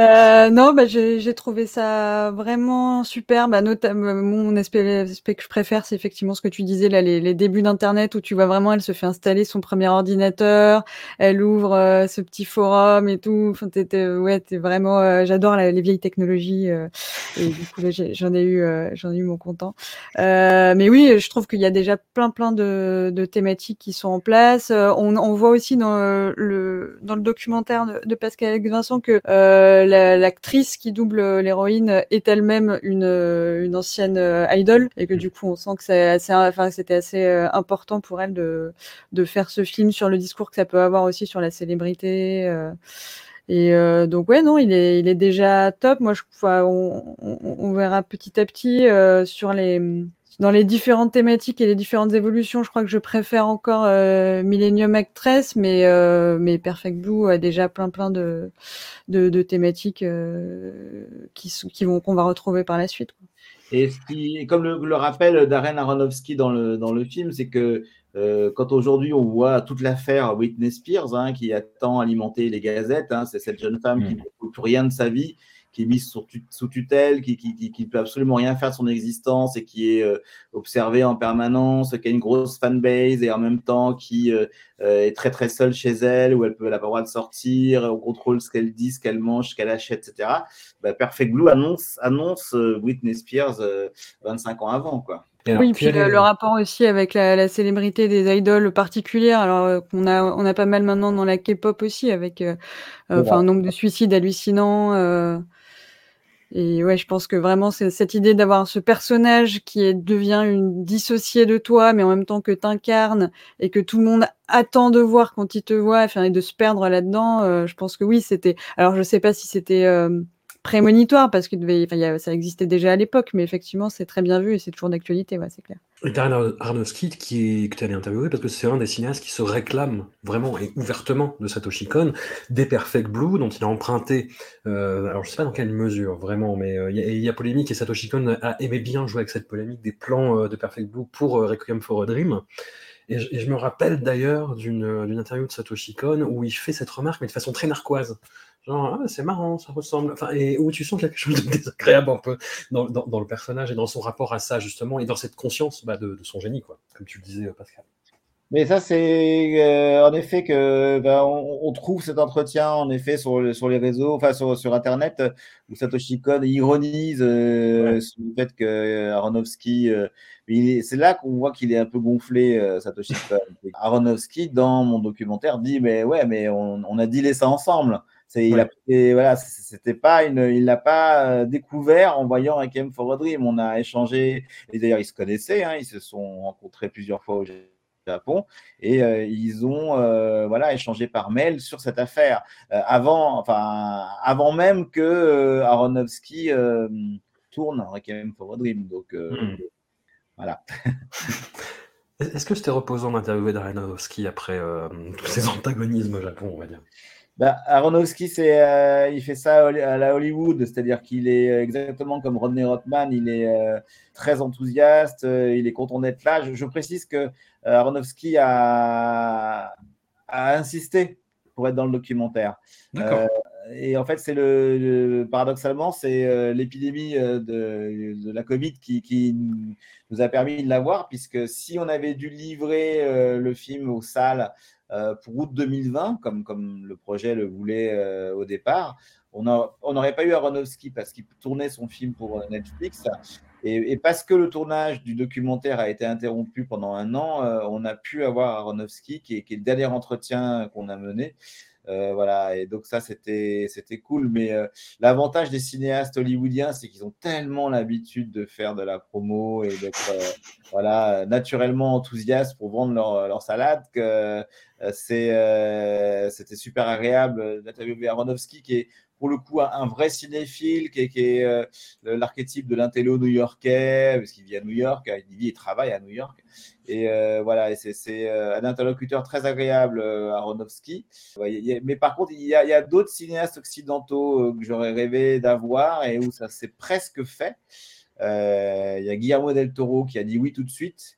Euh, non, bah, j'ai trouvé ça vraiment super. Bah, notamment, mon aspect, que je préfère, c'est effectivement ce que tu disais là, les, débuts d'Internet où tu vois vraiment, elle se fait installer son premier ordinateur, elle ouvre euh, ce petit forum et tout. Enfin, ouais, t'es vraiment. Euh, j'adore les vieilles technologies euh, et du coup j'en ai eu, j'en ai eu mon content. mais oui, je trouve qu'il y a déjà plein, plein de, de thématiques qui sont en place. on, on voit aussi dans le dans le documentaire de, de Pascal Vincent que l'actrice qui double l'héroïne est elle-même une, une ancienne euh, idol et que du coup on sent que c'est assez, enfin c'était assez euh, important pour elle de de faire ce film sur le discours que ça peut avoir aussi sur la célébrité. Euh. Et donc ouais non, il est il est déjà top. Moi je on, on, verra petit à petit sur les dans les différentes thématiques et les différentes évolutions, je crois que je préfère encore euh, Millennium Actress, mais euh, mais Perfect Blue a déjà plein plein de de, de thématiques euh, qui qui vont qu'on va retrouver par la suite. Quoi. Et ce qui, comme le, le rappelle Darren Aronofsky dans le dans le film, c'est que euh, quand aujourd'hui on voit toute l'affaire Whitney Spears, hein, qui a tant alimenté les gazettes, hein, c'est cette jeune femme qui mm. ne peut plus rien de sa vie, qui est mise sous tutelle, qui, qui, qui, peut absolument rien faire de son existence et qui est euh, observée en permanence, qui a une grosse fanbase et en même temps qui euh, euh, est très très seule chez elle, où elle peut, elle n'a pas le droit de sortir, on contrôle ce qu'elle dit, ce qu'elle mange, ce qu'elle achète, etc. Bah, Perfect Blue annonce, annonce Whitney Spears 25 ans avant, quoi. oui, puis le, rapport aussi avec la, la, célébrité des idoles particulières, alors qu'on a, on a pas mal maintenant dans la K-pop aussi, avec enfin un nombre de suicides hallucinants. Et ouais, je pense que vraiment, c'est cette idée d'avoir ce personnage qui devient une dissociée de toi, mais en même temps que t'incarnes et que tout le monde attend de voir quand il te voit, enfin, et de se perdre là-dedans. Euh, je pense que oui, c'était. Alors, je sais pas si c'était euh, prémonitoire parce que ça existait déjà à l'époque, mais effectivement, c'est très bien vu et c'est toujours d'actualité, ouais, c'est clair. Et Darren Aronofsky, qui est, que tu allais interviewer, parce que c'est un des cinéastes qui se réclame vraiment et ouvertement de Satoshi Kon, des Perfect Blue, dont il a emprunté, euh, alors je sais pas dans quelle mesure vraiment, mais euh, il y, a polémique et Satoshi Kon a aimé bien jouer avec cette polémique des plans euh, de Perfect Blue pour Requiem for a Dream. Et je, et je me rappelle d'ailleurs d'une interview de Satoshi Kon où il fait cette remarque, mais de façon très narquoise. Genre, ah, c'est marrant, ça ressemble. Enfin, et où tu sens quelque chose de désagréable un peu dans, dans, le personnage et dans son rapport à ça, justement, et dans cette conscience bah, de, de, son génie, quoi, comme tu le disais, Pascal. Mais ça, c'est euh, en effet que ben, on, on, trouve cet entretien en effet sur, sur les réseaux, enfin sur, sur Internet, où Satoshi Kon ironise euh, ouais. sur le fait que Aronofsky. Euh, c'est là qu'on voit qu'il est un peu gonflé, euh, Satoshi Kon. Aronofsky, dans mon documentaire, dit mais ouais, mais on, on a dealé ça ensemble. C'est, il a, voilà, c'était pas une, il l'a pas découvert en voyant Requiem for a Dream. On a échangé, et d'ailleurs ils se connaissaient, hein, ils se sont rencontrés plusieurs fois au Japon et euh, ils ont euh, voilà échangé par mail sur cette affaire. Euh, avant enfin avant même que Aronofsky tourne Requiem for a Dream donc mm. voilà. Est-ce que c'était reposant d'interviewer Aronofsky après tous ces antagonismes au Japon on va dire? Bah, Aronofsky, c'est, euh, il fait ça à la Hollywood, c'est-à-dire qu'il est exactement comme Rodney Rothman, il est euh, très enthousiaste, euh, il est content d'être là. Je, je précise que Aronofsky a, a, insisté pour être dans le documentaire. et en fait, c'est le, le paradoxalement, c'est l'épidémie de, de, la Covid qui, qui, nous a permis de l'avoir, puisque si on avait dû livrer le film aux salles euh, pour août 2020, comme, comme le projet le voulait euh, au départ. On n'aurait pas eu Aronofsky parce qu'il tournait son film pour Netflix. Et, parce que le tournage du documentaire a été interrompu pendant un an, euh, on a pu avoir Aronofsky, qui est le dernier entretien qu'on a mené. Euh, voilà, et donc ça, c'était, cool. Mais euh, l'avantage des cinéastes hollywoodiens, c'est qu'ils ont tellement l'habitude de faire de la promo et d'être euh, voilà, naturellement enthousiastes pour vendre leur, leur salade que c'était super agréable d'interviewer Aronofsky, qui est pour le coup un, vrai cinéphile, qui est, est l'archétype de l'intello new-yorkais, parce qu'il vit à New York, il vit et travaille à New York. Et euh, voilà, c'est euh, un interlocuteur très agréable, euh, Aronofsky. mais par contre, il y a, a d'autres cinéastes occidentaux que j'aurais rêvé d'avoir et où ça s'est presque fait. il y a Guillermo del Toro qui a dit oui tout de suite.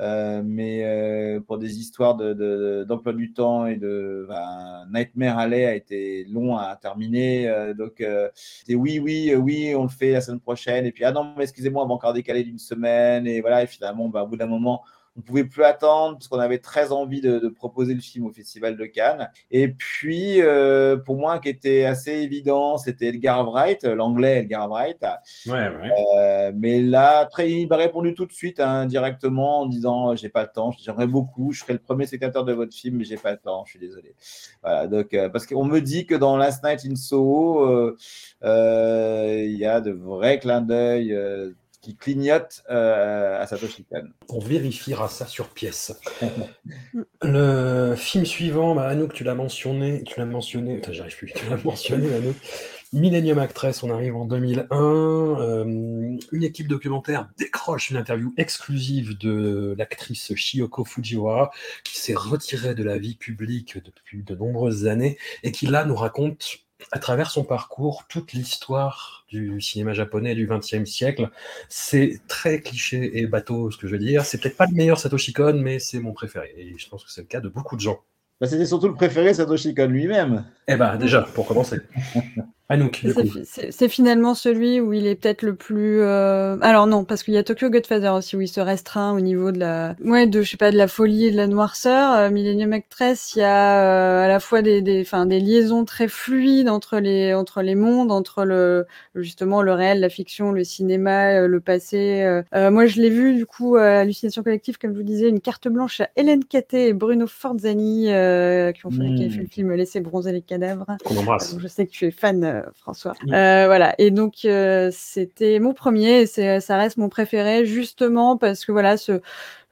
Euh, mais euh, pour des histoires d'emploi de, de, du temps et de ben, Nightmare Alley a été long à terminer. Euh, donc, c'était oui, oui, oui, on le fait la semaine prochaine. Et puis, ah non, mais excusez-moi, on va encore décaler d'une semaine. Et voilà, et finalement, ben, au bout d'un moment, on pouvait plus attendre parce qu'on avait très envie de, de, proposer le film au Festival de Cannes. Et puis, euh, pour moi, qui était assez évident, c'était Edgar Wright, l'anglais Edgar Wright. Ouais, ouais. Euh, mais là, très, il m'a répondu tout de suite hein, directement en disant j'ai pas le temps, j'aimerais beaucoup, je serai le premier spectateur de votre film, mais j'ai pas le temps, je suis désolé. Voilà, donc euh, parce qu'on me dit que dans Last Night in Soho, euh, euh, il y a de vrais clins d'œil qui clignote euh, à Satoshi Kon. On vérifiera ça sur pièce. le film suivant, bah, Anouk, tu l'as mentionné, tu l'as mentionné, enfin, j'arrive plus, tu l'as mentionné, Anouk. Millennium Actress, on arrive en 2001. Euh, une équipe documentaire décroche une interview exclusive de l'actrice Shiyoko Fujiwara, qui s'est retirée de la vie publique depuis de nombreuses années et qui là nous raconte à travers son parcours toute l'histoire du cinéma japonais du XXe siècle. C'est très cliché et bateau ce que je veux dire. C'est peut-être pas le meilleur Satoshi Kon, mais c'est mon préféré. Et je pense que c'est le cas de beaucoup de gens. Bah, C'était surtout le préféré Satoshi Kon lui-même. Eh ben déjà, pour commencer. Anouk, c'est finalement celui où il est peut-être le plus. Euh... Alors non, parce qu'il y a Tokyo Godfather aussi où il se restreint au niveau de la, ouais, de je sais pas de la folie et de la noirceur. Euh, Millennium Actress, il y a euh, à la fois des, des, enfin des liaisons très fluides entre les entre les mondes, entre le justement le réel, la fiction, le cinéma, euh, le passé. Euh, moi, je l'ai vu du coup à Hallucination collective, comme je vous disais, une carte blanche à Hélène Caté et Bruno Forzani qui ont fait, qui a fait le mmh. film Laisser bronzer les cadavres. Qu'on embrasse. je sais que tu es fan François. Euh, voilà. Et donc euh, c'était mon premier, et ça reste mon préféré justement parce que voilà ce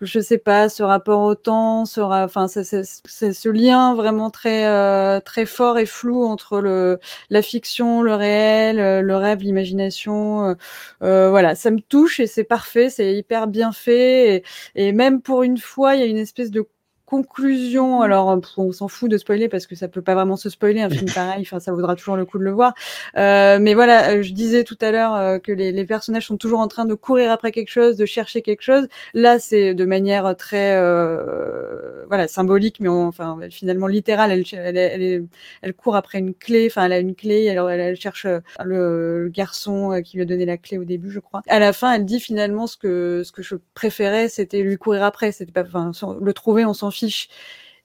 je sais pas, ce rapport au temps, sera, enfin, c'est ce lien vraiment très euh, très fort et flou entre le la fiction, le réel, le rêve, l'imagination. Euh, voilà, ça me touche et c'est parfait, c'est hyper bien fait et, et, même pour une fois, il y a une espèce de conclusion, alors on s'en fout de spoiler parce que ça peut pas vraiment se spoiler un film pareil, enfin ça vaudra toujours le coup de le voir. Euh, mais voilà, euh, je disais tout à l'heure euh, que les, les, personnages sont toujours en train de courir après quelque chose, de chercher quelque chose. Là, c'est de manière très euh, voilà symbolique, mais enfin finalement littérale. Elle, elle, elle, elle, court après une clé, enfin elle a une clé, elle, elle, cherche le, le, garçon qui lui a donné la clé au début, je crois. À la fin, elle dit finalement ce que ce que je préférais, c'était lui courir après, c'était pas, enfin le trouver, on s'en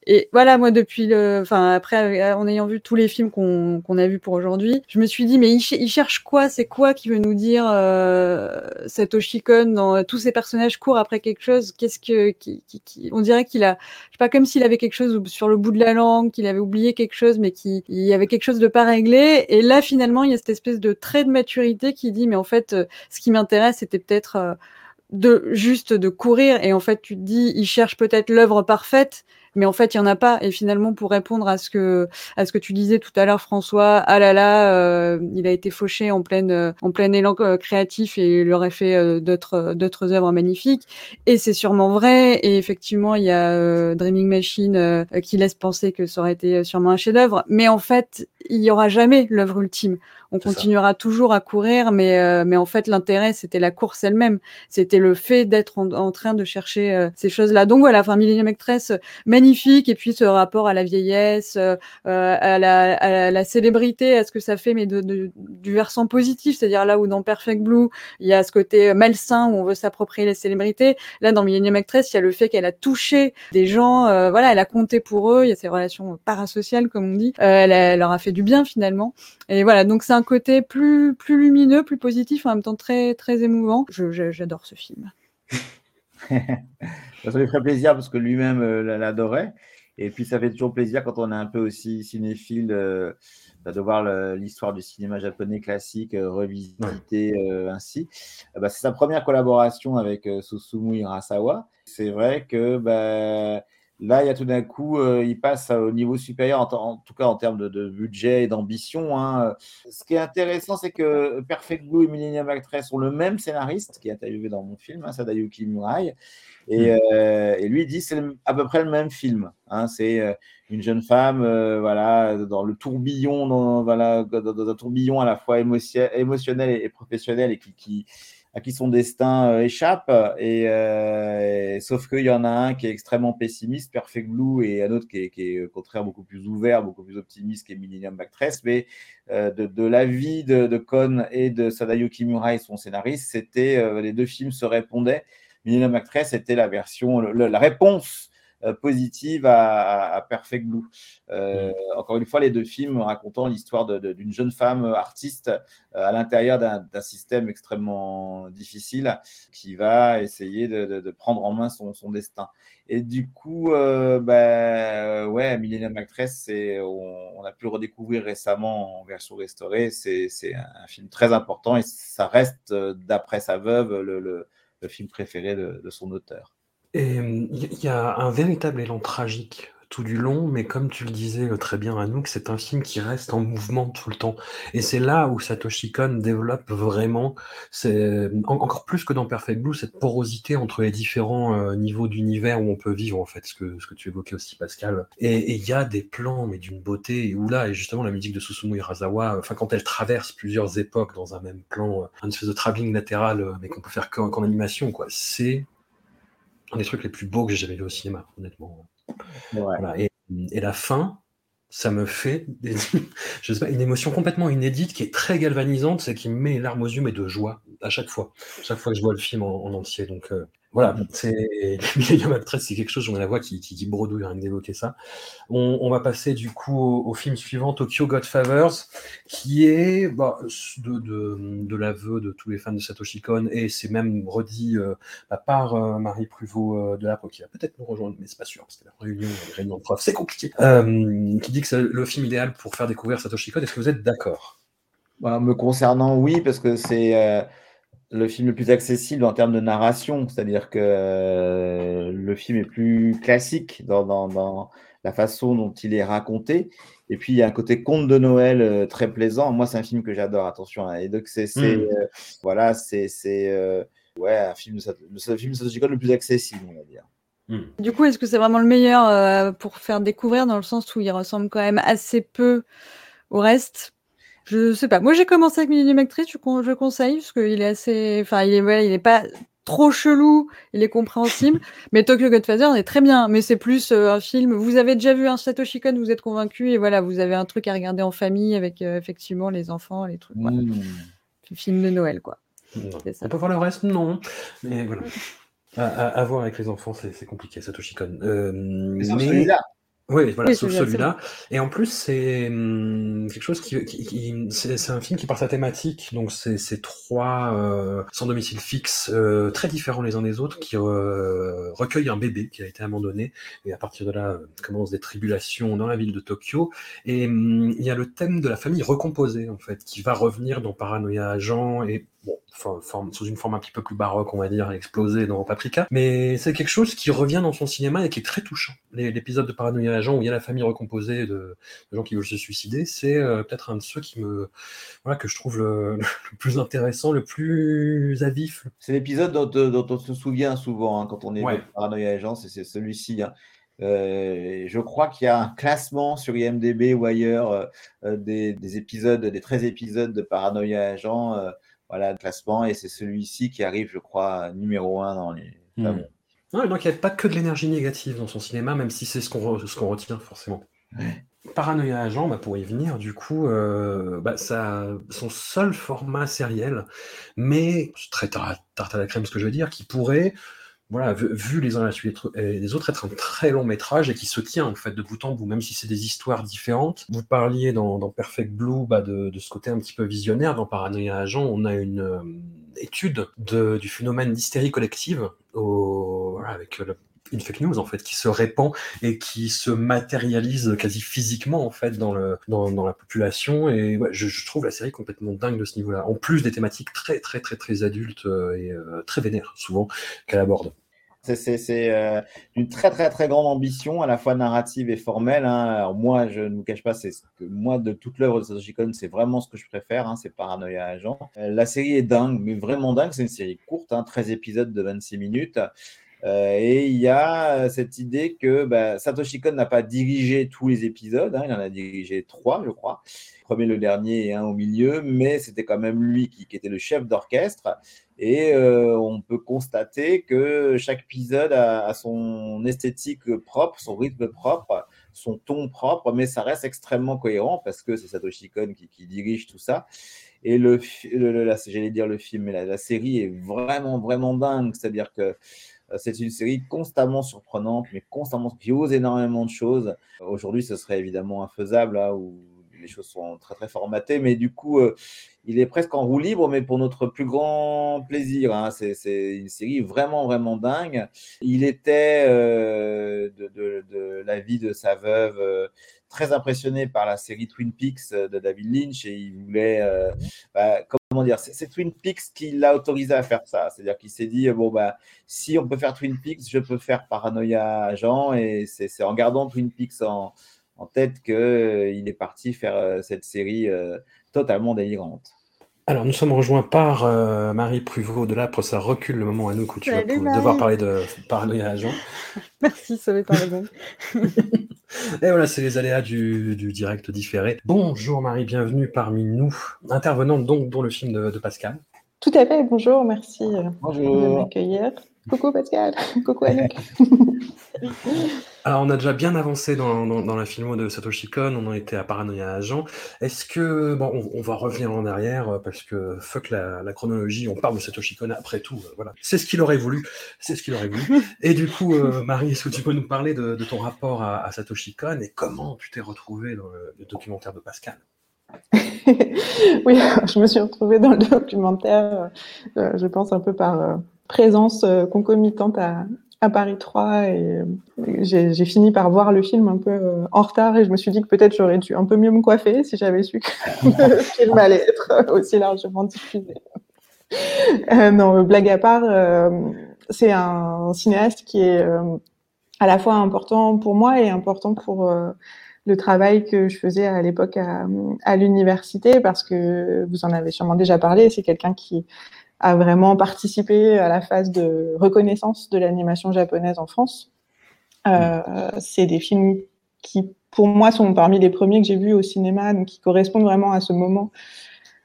Et voilà, moi, depuis le. Enfin, après, euh, en ayant vu tous les films qu'on a vus pour aujourd'hui, je me suis dit, mais il, ch- il cherche quoi? C'est quoi qui veut nous dire euh, Satoshi Kon dans tous ces personnages courent après quelque chose? Qu'est-ce que. On dirait qu'il a. Je sais pas, comme s'il avait quelque chose sur le bout de la langue, qu'il avait oublié quelque chose, mais qu'il il y avait quelque chose de pas réglé. Et là, finalement, il y a cette espèce de trait de maturité qui dit, mais en fait, euh, ce qui m'intéresse, c'était peut-être. euh, de juste de courir et en fait tu te dis il cherche peut-être l'œuvre parfaite mais en fait il y en a pas. Et finalement pour répondre à ce que à ce que tu disais tout à l'heure François ah là là euh, il a été fauché en pleine euh, en plein élan euh, créatif et il aurait fait euh, d'autres d'autres œuvres magnifiques. Et c'est sûrement vrai. Et effectivement il y a euh, Dreaming Machine euh, qui laisse penser que ça aurait été sûrement un chef-d'œuvre. Mais en fait il y aura jamais l'œuvre ultime. On ça. continuera toujours à courir mais euh, mais en fait l'intérêt c'était la course elle-même. C'était le fait d'être en, en train de chercher euh, ces choses-là. Donc voilà, enfin Millennium Actress, magnifique, et puis ce rapport à la vieillesse, euh, euh, à, la, célébrité, à ce que ça fait, mais du versant positif, c'est-à-dire là où dans Perfect Blue, il y a ce côté malsain où on veut s'approprier les célébrités. Là, dans Millennium Actress, il y a le fait qu'elle a touché des gens, euh, voilà, elle a compté pour eux, il y a ces relations parasociales, comme on dit, Euh, elle, leur a fait du bien finalement. Et voilà, donc c'est un côté plus lumineux, plus positif, en même temps très émouvant. J'adore ce film. Ça lui ferait plaisir parce que lui-même euh, l'adorait. Et puis ça fait toujours plaisir quand on est un peu aussi cinéphile euh, bah, de voir l'histoire du cinéma japonais classique euh, revisité euh, ainsi. Euh, bah, c'est sa première collaboration avec Susumu Hirasawa. C'est vrai que bah, là, il y a tout d'un coup, euh, il passe au niveau supérieur, en, en tout cas en termes de, de budget et d'ambition. hein. Ce qui est intéressant, c'est que Perfect Blue et Millennium Actress ont le même scénariste qui est interviewé dans mon film, hein, Sadayuki Murai. Et, euh, et lui il dit c'est à peu près le même film. hein. c'est euh, une jeune femme, euh, voilà, dans le tourbillon, dans, voilà, dans, dans un tourbillon à la fois émotion- émotionnel et, et professionnel, et qui, qui- à qui son destin euh, échappe. Et, euh, et- sauf qu'il y en a un qui est extrêmement pessimiste, Perfect Blue, et un autre qui est, qui est au contraire beaucoup plus ouvert, beaucoup plus optimiste, qui est Millennium Actress. Mais euh, de, de l'avis de, de Kon et de Sadayuki Murai, son scénariste, c'était les deux films se répondaient. Millennium Actress était la version, le- la réponse positive à, à- Perfect Blue. Euh, Encore une fois, les deux films racontant l'histoire d'une jeune femme artiste euh, à l'intérieur d'un système extrêmement difficile qui va essayer de, de- de prendre en main son, son destin. Et du coup, euh, bah, ouais, Millennium Actress, on, on a pu le redécouvrir récemment en version restaurée. C'est un, film très important et ça reste, euh, d'après sa veuve, le, le- le film préféré de, de son auteur. Et il y, a un véritable élan tragique tout du long, mais comme tu le disais euh, très bien Anouk, c'est un film qui reste en mouvement tout le temps. Et c'est là où Satoshi Kon développe vraiment, c'est en- encore plus que dans Perfect Blue, cette porosité entre les différents euh, niveaux d'univers où on peut vivre, en fait, ce que, tu évoquais aussi, Pascal. Et il y a des plans, mais d'une beauté, où là, et justement, la musique de Susumu Hirasawa, enfin, quand elle traverse plusieurs époques dans un même plan, euh, un espèce de travelling latéral, euh, mais qu'on peut faire qu'en animation, quoi, c'est un des trucs les plus beaux que j'ai jamais vu au cinéma, honnêtement. Ouais. Voilà. Et, et la fin, ça me fait des- je sais pas, une émotion complètement inédite qui est très galvanisante, c'est qui me met les larmes aux yeux, mais de joie à chaque fois, chaque fois que je vois le film en, en entier. Donc euh, voilà, c'est c'est quelque chose, j'en ai la voix qui, qui, qui bredouille rien que d'évoquer ça. On, on va passer du coup au, film suivant, Tokyo Godfathers, qui est bah, de, l'aveu de tous les fans de Satoshi Kon, et c'est même redit euh, bah, par euh, Marie Pruvot euh, de la qui va peut-être nous rejoindre, mais c'est pas sûr, parce que la réunion, les réunions de profs, c'est compliqué, euh, qui dit que c'est le film idéal pour faire découvrir Satoshi Kon. Est-ce que vous êtes d'accord? Bah, me concernant, oui, parce que c'est le film le plus accessible en termes de narration, c'est-à-dire que euh, le film est plus classique dans, dans- dans la façon dont il est raconté. Et puis, il y a un côté conte de Noël euh, très plaisant. Moi, c'est un film que j'adore, attention. hein. Et donc, c'est, Mm. euh, voilà, c'est, euh, ouais, un film le film le plus accessible, on va dire. Du coup, est-ce que c'est vraiment le meilleur euh, pour faire découvrir dans le sens où il ressemble quand même assez peu au reste? Je sais pas. Moi, j'ai commencé avec Millennium Actress, je, con- je conseille parce qu'il est assez, enfin, il est, voilà, il est pas trop chelou, il est compréhensible. mais Tokyo Godfather est très bien, mais c'est plus euh, un film. Vous avez déjà vu un Satoshi Kon, vous êtes convaincu et voilà, vous avez un truc à regarder en famille avec euh, effectivement les enfants, les trucs. Voilà. Mm. Film de Noël, quoi. Ça. On peut voir le reste? Non. Mais voilà. À, à- à voir avec les enfants, c'est compliqué, Satoshi Kon. Euh, mais- celui-là. Oui, voilà, Oui, sauf celui-là. Et en plus, c'est hum, quelque chose qui, qui, qui- c'est un film qui par sa thématique, donc c'est c'est trois euh, sans domicile fixe, euh, très différents les uns des autres, qui euh, recueillent un bébé qui a été abandonné, et à partir de là euh, commencent des tribulations dans la ville de Tokyo. Et hum, il y a le thème de la famille recomposée en fait, qui va revenir dans Paranoia Agent et bon, forme- sous une forme un petit peu plus baroque, on va dire, explosée dans Paprika. Mais c'est quelque chose qui revient dans son cinéma et qui est très touchant. L'épisode de Paranoia Agent où il y a la famille recomposée de, de gens qui veulent se suicider, c'est euh, peut-être un de ceux qui me, voilà, que je trouve le, le plus intéressant, le plus à vif. C'est l'épisode dont, euh, dont on se souvient souvent hein, quand on est Ouais. de Paranoia Agent, c'est celui-ci. hein. Euh, je crois qu'il y a un classement sur IMDB ou ailleurs euh, des, des épisodes, des 13 épisodes de Paranoia Agent, voilà le classement, et c'est celui-ci qui arrive, je crois, numéro un dans les. Enfin, bon. Ouais, donc il n'y a pas que de l'énergie négative dans son cinéma, même si c'est ce qu'on re- ce qu'on retient forcément. Paranoia Agent, bah, pour y venir, du coup, euh, bah, ça, son seul format sériel, mais c'est très tar- tarte à la crème ce que je veux dire, qui pourrait, voilà, vu, les uns et les autres, être un très long métrage et qui se tient en fait de bout en bout, même si c'est des histoires différentes. Vous parliez dans, Perfect Blue bah, de, ce côté un petit peu visionnaire. Dans Paranoia Agent, on a une euh, étude de- du phénomène d'hystérie collective avec euh, le- une fake news en fait qui se répand et qui se matérialise quasi physiquement en fait dans, la population et je, trouve la série complètement dingue de ce niveau-là en plus des thématiques très très très très adultes euh, et très vénères souvent qu'elle aborde C'est- euh, une très très très grande ambition, à la fois narrative et formelle. hein. Alors moi, je ne vous cache pas, c'est moi de toute l'œuvre de Satoshi Kon, c'est vraiment ce que je préfère, hein, c'est Paranoia Agent. Euh, la série est dingue, mais vraiment dingue. C'est une série courte, hein, 13 épisodes de 26 minutes. Euh, et il y a cette idée que bah, Satoshi Kon n'a pas dirigé tous les épisodes, hein, il en a dirigé trois, je crois. Le premier, le dernier et un au milieu, mais c'était quand même lui qui, était le chef d'orchestre. Et euh, on peut constater que chaque épisode a, son esthétique propre, son rythme propre, son ton propre, mais ça reste extrêmement cohérent parce que c'est Satoshi Kon qui, dirige tout ça. Et le, j'allais dire le film, mais la, série est vraiment, vraiment dingue. C'est-à-dire que euh, c'est une série constamment surprenante, mais constamment qui ose énormément de choses. Aujourd'hui, ce serait évidemment infaisable, là, où les choses sont très, très formatées, mais du coup, euh, il est presque en roue libre, mais pour notre plus grand plaisir. hein. C'est une série vraiment, vraiment dingue. Il était, euh, de, de- de la vie de sa veuve, euh, très impressionné par la série Twin Peaks euh, de David Lynch et il voulait, euh, bah, comment dire, c'est Twin Peaks qui l'a autorisé à faire ça. C'est-à-dire qu'il s'est dit, bon, bah, si on peut faire Twin Peaks, je peux faire Paranoia Agent et c'est en gardant Twin Peaks en, en tête qu'il est parti faire euh, cette série euh, totalement délirante. alors nous sommes rejoints par euh, Marie Pruvot de l'Apre ça recule le moment à nous où tu Salut, devoir parler de Paranoia Agent Merci, ça va par exemple. Et voilà, c'est les aléas du, du direct différé. Bonjour Marie, bienvenue parmi nous, intervenante donc dans le film de, de Pascal. Tout à fait, bonjour, merci euh, de Bonjour. m'accueillir. Coucou Pascal, coucou Anouk. Alors on a déjà bien avancé dans, dans, dans la filmo de Satoshi Kon, on en était à Paranoia Agent. Est-ce que, bon, on, on va revenir en arrière euh, parce que fuck la, la chronologie, on parle de Satoshi Kon après tout, euh, voilà. C'est ce qu'il aurait voulu, c'est ce qu'il aurait voulu. Et du coup, euh, Marie, est-ce que tu peux nous parler de, de ton rapport à, à Satoshi Kon et comment tu t'es retrouvée dans le, le documentaire de Pascal? Oui, je me suis retrouvée dans le documentaire, euh, je pense un peu par présence euh, concomitante à, à Paris 3 et j'ai fini par voir le film un peu euh, en retard et je me suis dit que peut-être j'aurais dû un peu mieux me coiffer si j'avais su que le film allait être aussi largement diffusé. Euh, non, blague à part, euh, c'est un cinéaste qui est euh, à la fois important pour moi et important pour le travail que je faisais à l'époque à, à l'université, parce que vous en avez sûrement déjà parlé, c'est quelqu'un qui a vraiment participé à la phase de reconnaissance de l'animation japonaise en France. Euh, c'est des films qui, pour moi, sont parmi les premiers que j'ai vus au cinéma, donc qui correspondent vraiment à ce moment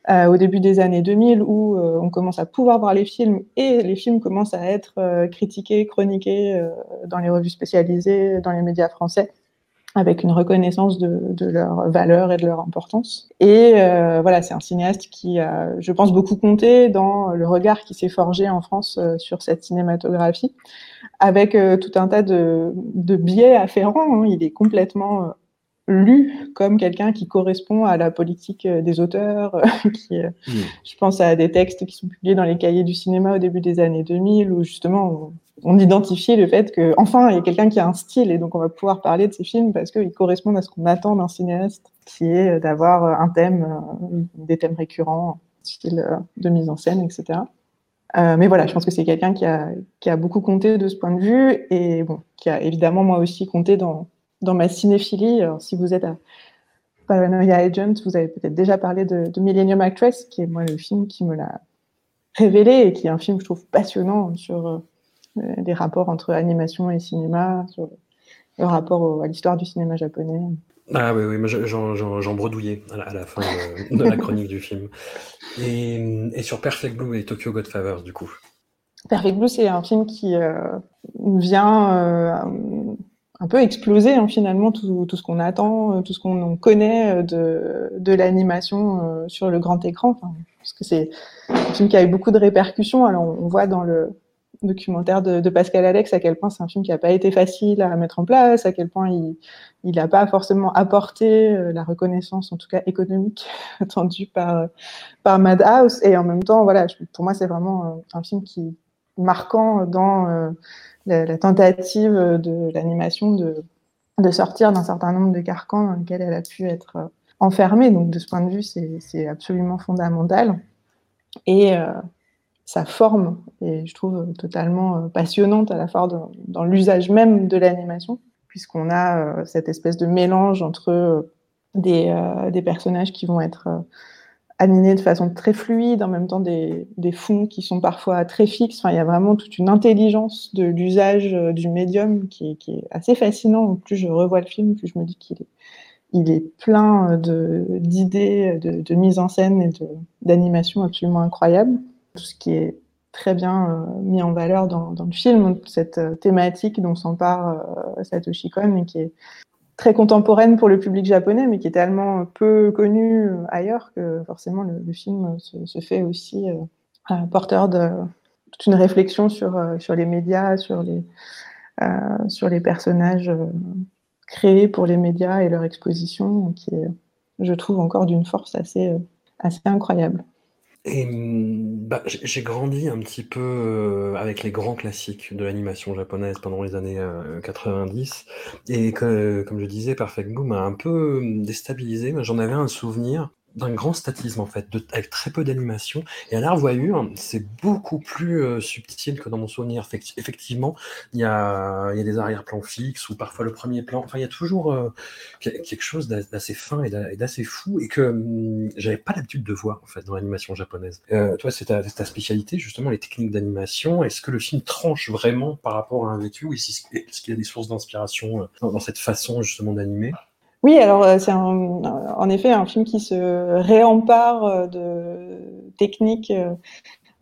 euh, au début des années 2000 où euh, on commence à pouvoir voir les films et les films commencent à être critiqués, chroniqués dans les revues spécialisées, dans les médias français. Avec une reconnaissance de, de leur valeur et de leur importance. Et euh, voilà, c'est un cinéaste qui a, je pense, beaucoup compté dans le regard qui s'est forgé en France euh, sur cette cinématographie, avec euh, tout un tas de, de biais afférents. Hein. Il est complètement euh, lu comme quelqu'un qui correspond à la politique euh, des auteurs. euh, qui, euh, Mm. Je pense à des textes qui sont publiés dans les cahiers du cinéma au début des années 2000, où justement on, on identifie le fait que enfin il y a quelqu'un qui a un style et donc on va pouvoir parler de ces films parce qu'ils correspondent à ce qu'on attend d'un cinéaste, qui est d'avoir un thème, des thèmes récurrents, style de mise en scène, etc. Euh, mais voilà, je pense que c'est quelqu'un qui a, qui a beaucoup compté de ce point de vue et bon, qui a évidemment moi aussi compté dans, dans ma cinéphilie. Alors, si vous êtes à Paranoia Agent, vous avez peut-être déjà parlé de, de Millennium Actress, qui est moi le film qui me l'a révélé et qui est un film, je trouve, passionnant sur euh, les rapports entre animation et cinéma, sur le, le rapport au- à l'histoire du cinéma japonais. Ah oui, oui, j'en bredouillais à la, à la fin de, de la chronique du film. Et, et sur Perfect Blue et Tokyo Godfathers, du coup. Perfect Blue, c'est un film qui euh, vient euh, un peu exploser hein, finalement tout, tout ce qu'on attend, euh, tout ce qu'on connaît euh, de, de l'animation euh, sur le grand écran. Parce que c'est un film qui a eu beaucoup de répercussions. Alors on voit dans le documentaire de, Pascal Alex à quel point c'est un film qui n'a pas été facile à mettre en place, à quel point il n'a pas forcément apporté la reconnaissance, en tout cas économique, attendue par par Madhouse. Et en même temps, voilà, pour moi c'est vraiment un film qui marquant dans la, tentative de l'animation de, sortir d'un certain nombre de carcans dans lesquels elle a pu être euh, enfermée. Donc de ce point de vue, c'est absolument fondamental. Et euh, sa forme est, je trouve, totalement euh, passionnante à la fois dans, l'usage même de l'animation, puisqu'on a euh, cette espèce de mélange entre euh, euh, des personnages qui vont être euh, animés de façon très fluide, en même temps des, des fonds qui sont parfois très fixes. Enfin, il y a vraiment toute une intelligence de l'usage euh, du médium qui est, assez fascinant. Plus je revois le film, plus je me dis qu'il est, il est plein de- d'idées, de, de mise en scène et d'animation absolument incroyables. Tout ce qui est très bien euh, mis en valeur dans, dans le film, cette euh, thématique dont s'empare euh, Satoshi Kon et qui est très contemporaine pour le public japonais, mais qui est tellement peu connue ailleurs que forcément le, film se, fait aussi euh, euh, porteur de toute une réflexion sur, euh, sur les médias, sur les, sur les personnages créés pour les médias et leur exposition, qui est, je trouve, encore d'une force assez, assez incroyable. Et bah, j'ai grandi un petit peu euh, avec les grands classiques de l'animation japonaise pendant les années euh, 90. Et que, comme je disais, Perfect Blue m'a un peu hum, déstabilisé. J'en avais un souvenir d'un grand statisme, en fait, de- avec très peu d'animation. Et à la revoyure, c'est beaucoup plus euh, subtil que dans mon souvenir. Effecti- Effectivement, il y a, y a des arrière-plans fixes ou parfois le premier plan. Enfin, il y a toujours euh, que- quelque chose d'a- d'assez fin et d'a- et d'assez fou et que hum, j'avais pas l'habitude de voir en fait dans l'animation japonaise. Euh, toi, c'est ta, ta spécialité justement les techniques d'animation. Est-ce que le film tranche vraiment par rapport à un vécu ou est-ce est-ce qu'il y a des sources d'inspiration euh, dans, dans cette façon justement d'animer? Oui, alors euh, c'est en effet un film qui se réempare euh, de techniques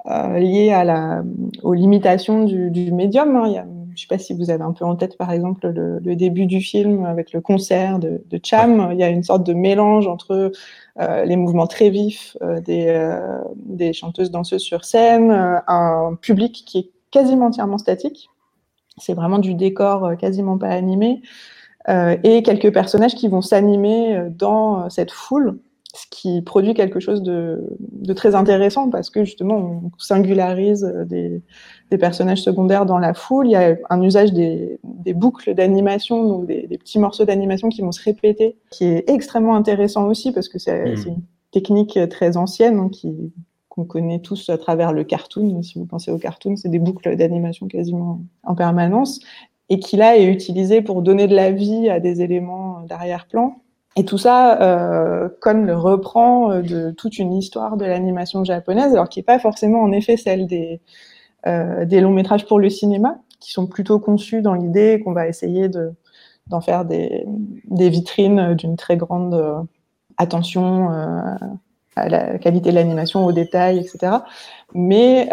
euh, liées à la, aux limitations du, du médium. hein. Il y a- je ne sais pas si vous avez un peu en tête, par exemple, le, le début du film avec le concert de, de Cham. Il y a une sorte de mélange entre euh, les mouvements très vifs euh, des, des chanteuses danseuses sur scène, un public qui est quasiment entièrement statique. C'est vraiment du décor quasiment pas animé et quelques personnages qui vont s'animer euh, dans euh, cette foule, ce qui produit quelque chose de, de très intéressant parce que justement on singularise euh, des, des personnages secondaires dans la foule. Il y a un usage des, des boucles d'animation, donc des, des petits morceaux d'animation qui vont se répéter, qui est extrêmement intéressant aussi parce que c'est c'est une technique très ancienne hein, qui qu'on connaît tous à travers le cartoon. Si vous pensez au cartoon, c'est des boucles d'animation quasiment en permanence et qui là est utilisé pour donner de la vie à des éléments d'arrière-plan. Et tout ça, euh, Kon le reprend euh, de toute une histoire de l'animation japonaise, alors qui n'est pas forcément en effet celle des, euh, des longs métrages pour le cinéma, qui sont plutôt conçus dans l'idée qu'on va essayer de d'en faire des, des vitrines d'une très grande euh, attention à la qualité de l'animation, aux détails, etc. Mais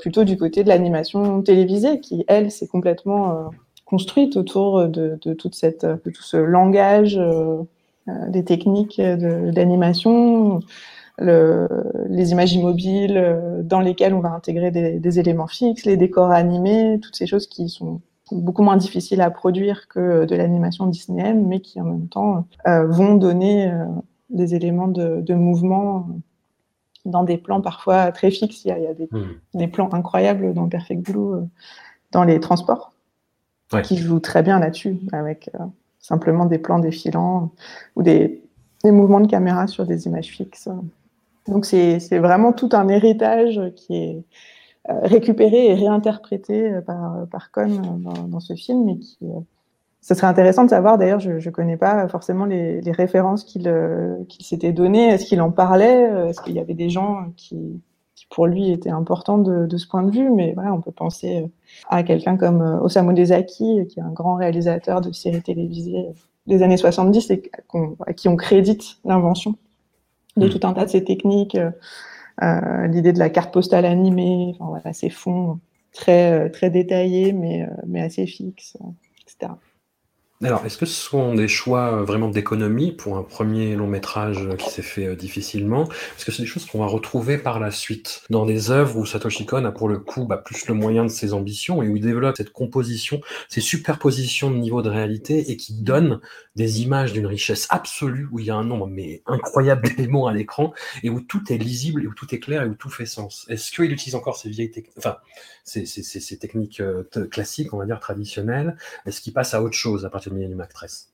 plutôt du côté de l'animation télévisée, qui, elle, s'est complètement construite autour de, de, toute cette, de tout ce langage, des techniques d'animation, les images immobiles dans lesquelles on va intégrer des, des, éléments fixes, les décors animés, toutes ces choses qui sont beaucoup moins difficiles à produire que de l'animation disneyenne, mais qui en même temps vont donner des éléments de, de mouvement dans des plans parfois très fixes. Il y a, il y a des, Hmm. des plans incroyables dans Perfect Blue, euh, dans les transports, Qui jouent très bien là-dessus, avec euh, simplement des plans défilants ou des, mouvements de caméra sur des images fixes. Donc c'est vraiment tout un héritage qui est euh, récupéré et réinterprété euh, par, par Cohn dans, ce film et qui, ce serait intéressant de savoir, d'ailleurs, je ne connais pas forcément les, les références qu'il s'était données. Est-ce qu'il en parlait? Est-ce qu'il y avait des gens qui pour lui, étaient importants de, de ce point de vue Mais voilà, on peut penser euh, à quelqu'un comme euh, Osamu Dezaki, qui est un grand réalisateur de séries télévisées des années 70 et qu'on- à qui on crédite l'invention de Mm. tout un tas de ces techniques, euh, euh, l'idée de la carte postale animée, enfin, voilà, ces fonds très, euh, très détaillés, mais, euh, mais assez fixes, euh, etc. Alors, est-ce que ce sont des choix euh, vraiment d'économie pour un premier long métrage euh, qui s'est fait euh, difficilement? Parce que c'est des choses qu'on va retrouver par la suite dans des œuvres où Satoshi Kon a pour le coup bah, plus le moyen de ses ambitions et où il développe cette composition, ces superpositions de niveaux de réalité et qui donne des images d'une richesse absolue où il y a un nombre mais incroyable d'éléments à l'écran et où tout est lisible et où tout est clair et où tout fait sens. Est-ce qu'il utilise encore ces vieilles techniques, enfin, ces, techniques classiques, on va dire traditionnelles? Est-ce qu'il passe à autre chose à partir de Millennium Actress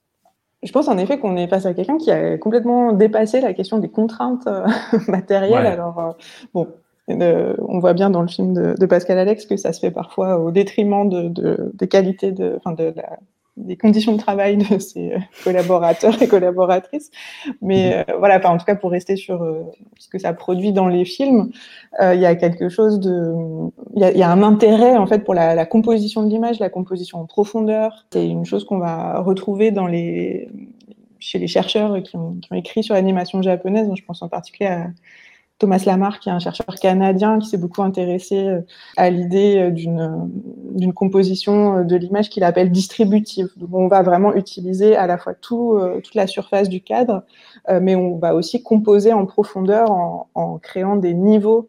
Je pense en effet qu'on est face à quelqu'un qui a complètement dépassé la question des contraintes euh, matérielles. Ouais. Alors, euh, bon, euh, on voit bien dans le film de, de Pascal Alex que ça se fait parfois au détriment de, de- des qualités, de, de la- des conditions de travail de ses euh, collaborateurs et collaboratrices. Mais euh, voilà, enfin, en tout cas, pour rester sur euh, ce que ça produit dans les films, euh, il y a quelque chose de, il y a, il y a un intérêt en fait pour la, la composition de l'image, la composition en profondeur. C'est une chose qu'on va retrouver dans les, chez les chercheurs qui ont, qui ont écrit sur l'animation japonaise. Je pense en particulier à Thomas Lamar, qui est un chercheur canadien qui s'est beaucoup intéressé euh, à l'idée euh, d'une d'une composition euh, de l'image qu'il appelle distributive. On va vraiment utiliser à la fois tout, euh, toute la surface du cadre, euh, mais on va aussi composer en profondeur en, en créant des niveaux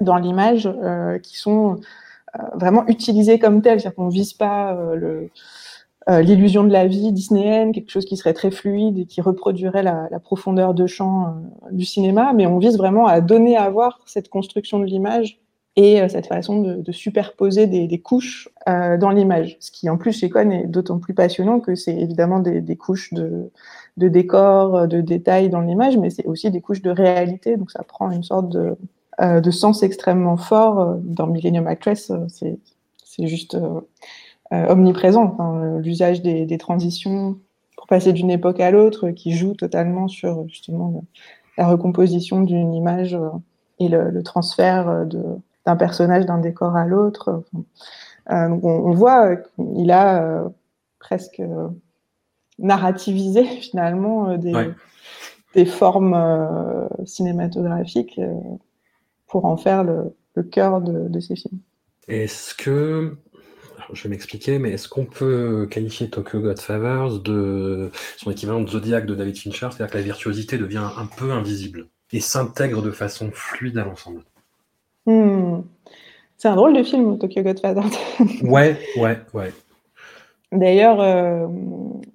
dans l'image euh, qui sont euh, vraiment utilisés comme tels. C'est-à-dire qu'on ne vise pas euh, le, euh, l'illusion de la vie disneyenne, quelque chose qui serait très fluide et qui reproduirait la, la profondeur de champ euh, du cinéma, mais on vise vraiment à donner à voir cette construction de l'image et euh, cette façon de, de superposer des, des couches euh, dans l'image. Ce qui, en plus, chez Cohn est d'autant plus passionnant que c'est évidemment des, des couches de, de décor, de détails dans l'image, mais c'est aussi des couches de réalité, donc ça prend une sorte de, euh, de sens extrêmement fort. Euh, Dans Millennium Actress, euh, c'est juste euh, euh, omniprésent. Enfin, euh, L'usage des, des transitions pour passer d'une époque à l'autre, euh, qui joue totalement sur justement le- la recomposition d'une image euh, et le, le transfert euh, de- d'un personnage d'un décor à l'autre. Enfin, euh, on, on voit euh, qu'il a euh, presque euh, narrativisé finalement euh, des, Ouais. des formes euh, cinématographiques euh, pour en faire le, le cœur de, de ses films. Est-ce que, alors, je vais m'expliquer, mais est-ce qu'on peut qualifier Tokyo Godfathers de son équivalent de Zodiac de David Fincher, c'est-à-dire que la virtuosité devient un peu invisible et s'intègre de façon fluide à l'ensemble? Hmm. C'est un drôle de film, Tokyo Godfather. Ouais, ouais, ouais. D'ailleurs, euh,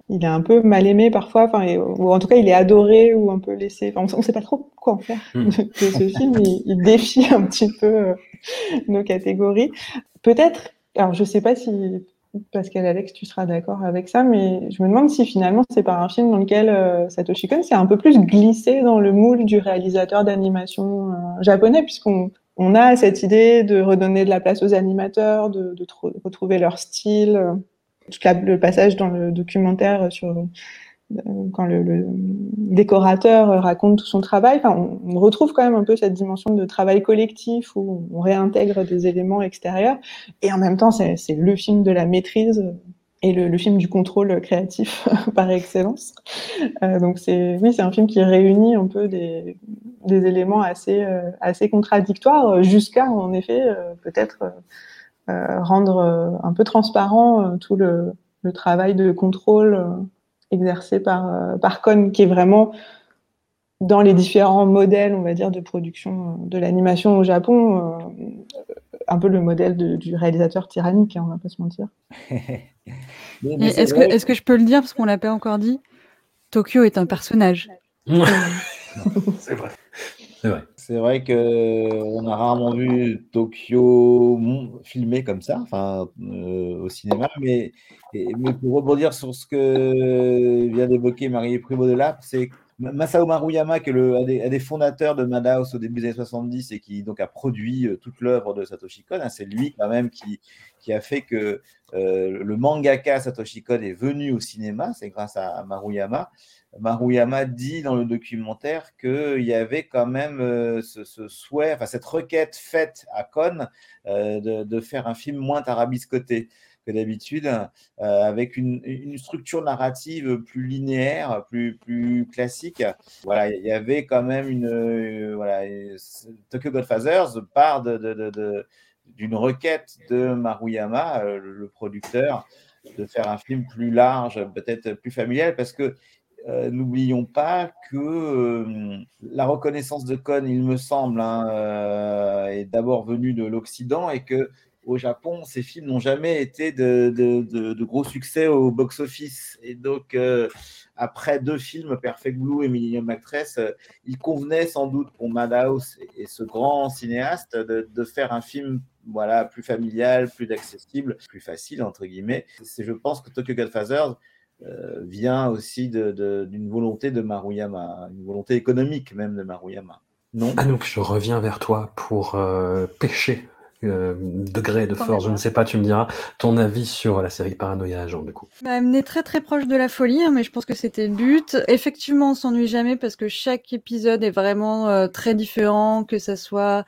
il est un peu mal aimé parfois, enfin, ou en tout cas, il est adoré ou un peu laissé. Enfin, on ne sait pas trop quoi en faire Hmm. de ce film. Il, il défie un petit peu euh, nos catégories. Peut-être, alors je sais pas si Pascal Alex, tu seras d'accord avec ça, mais je me demande si finalement c'est pas un film dans lequel euh, Satoshi Kon s'est un peu plus glissé dans le moule du réalisateur d'animation euh, japonais, puisqu'on on a cette idée de redonner de la place aux animateurs, de, de tro- retrouver leur style. euh, tout la- le passage dans le documentaire sur quand le, décorateur euh, raconte tout son travail, enfin, on, retrouve quand même un peu cette dimension de travail collectif où on réintègre des éléments extérieurs et en même temps c'est le film de la maîtrise et le, film du contrôle créatif par excellence. Euh, donc c'est oui c'est un film qui réunit un peu des, éléments assez euh, contradictoires jusqu'à en effet euh, peut-être euh, rendre un peu transparent tout le, travail de contrôle exercé par, par Con, qui est vraiment dans les différents modèles, on va dire, de production de l'animation au Japon, un peu le modèle de, du réalisateur tyrannique, hein, on va pas se mentir. Est-ce que, est que, je peux le dire parce qu'on l'a pas encore dit Tokyo est un personnage. c'est vrai. C'est vrai. C'est vrai qu'on a rarement vu Tokyo filmé comme ça, enfin euh, au cinéma, mais, pour rebondir sur ce que vient d'évoquer Marie Primo de Lap, c'est Masao Maruyama, qui est un, des, fondateurs de Madhouse au début des années 70 et qui donc a produit euh, toute l'œuvre de Satoshi Kon, hein, c'est lui quand même qui, qui a fait que euh, le mangaka Satoshi Kon est venu au cinéma, c'est grâce à Maruyama. Maruyama dit dans le documentaire qu'il y avait quand même euh, ce, souhait, enfin cette requête faite à Kon de, de, faire un film moins tarabiscoté d'habitude, euh, avec une, structure narrative plus linéaire, plus, classique. Voilà, il y avait quand même une. Euh, voilà, Tokyo Godfathers part de, d'une requête de Maruyama, euh, le producteur, de faire un film plus large, peut-être plus familial, parce que n'oublions pas que la reconnaissance de Kon, il me semble, hein, est d'abord venue de l'Occident et que au Japon, ces films n'ont jamais été de, gros succès au box-office. Et donc, euh, après deux films, Perfect Blue et Millennium Actress, euh, il convenait sans doute pour Madhouse et, ce grand cinéaste de, faire un film voilà, plus familial, plus accessible, plus facile, entre guillemets. C'est, je pense que Tokyo Godfathers euh, vient aussi d'une volonté de Maruyama, une volonté économique même de Maruyama. Non? Ah donc je reviens vers toi pour pêcher euh, degré de force, je ne sais pas, tu me diras ton avis sur la série Paranoia Agent du coup. Bah, elle est très très proche de la folie, hein, mais je pense que c'était le but. Effectivement, on s'ennuie jamais parce que chaque épisode est vraiment euh, très différent, que ça soit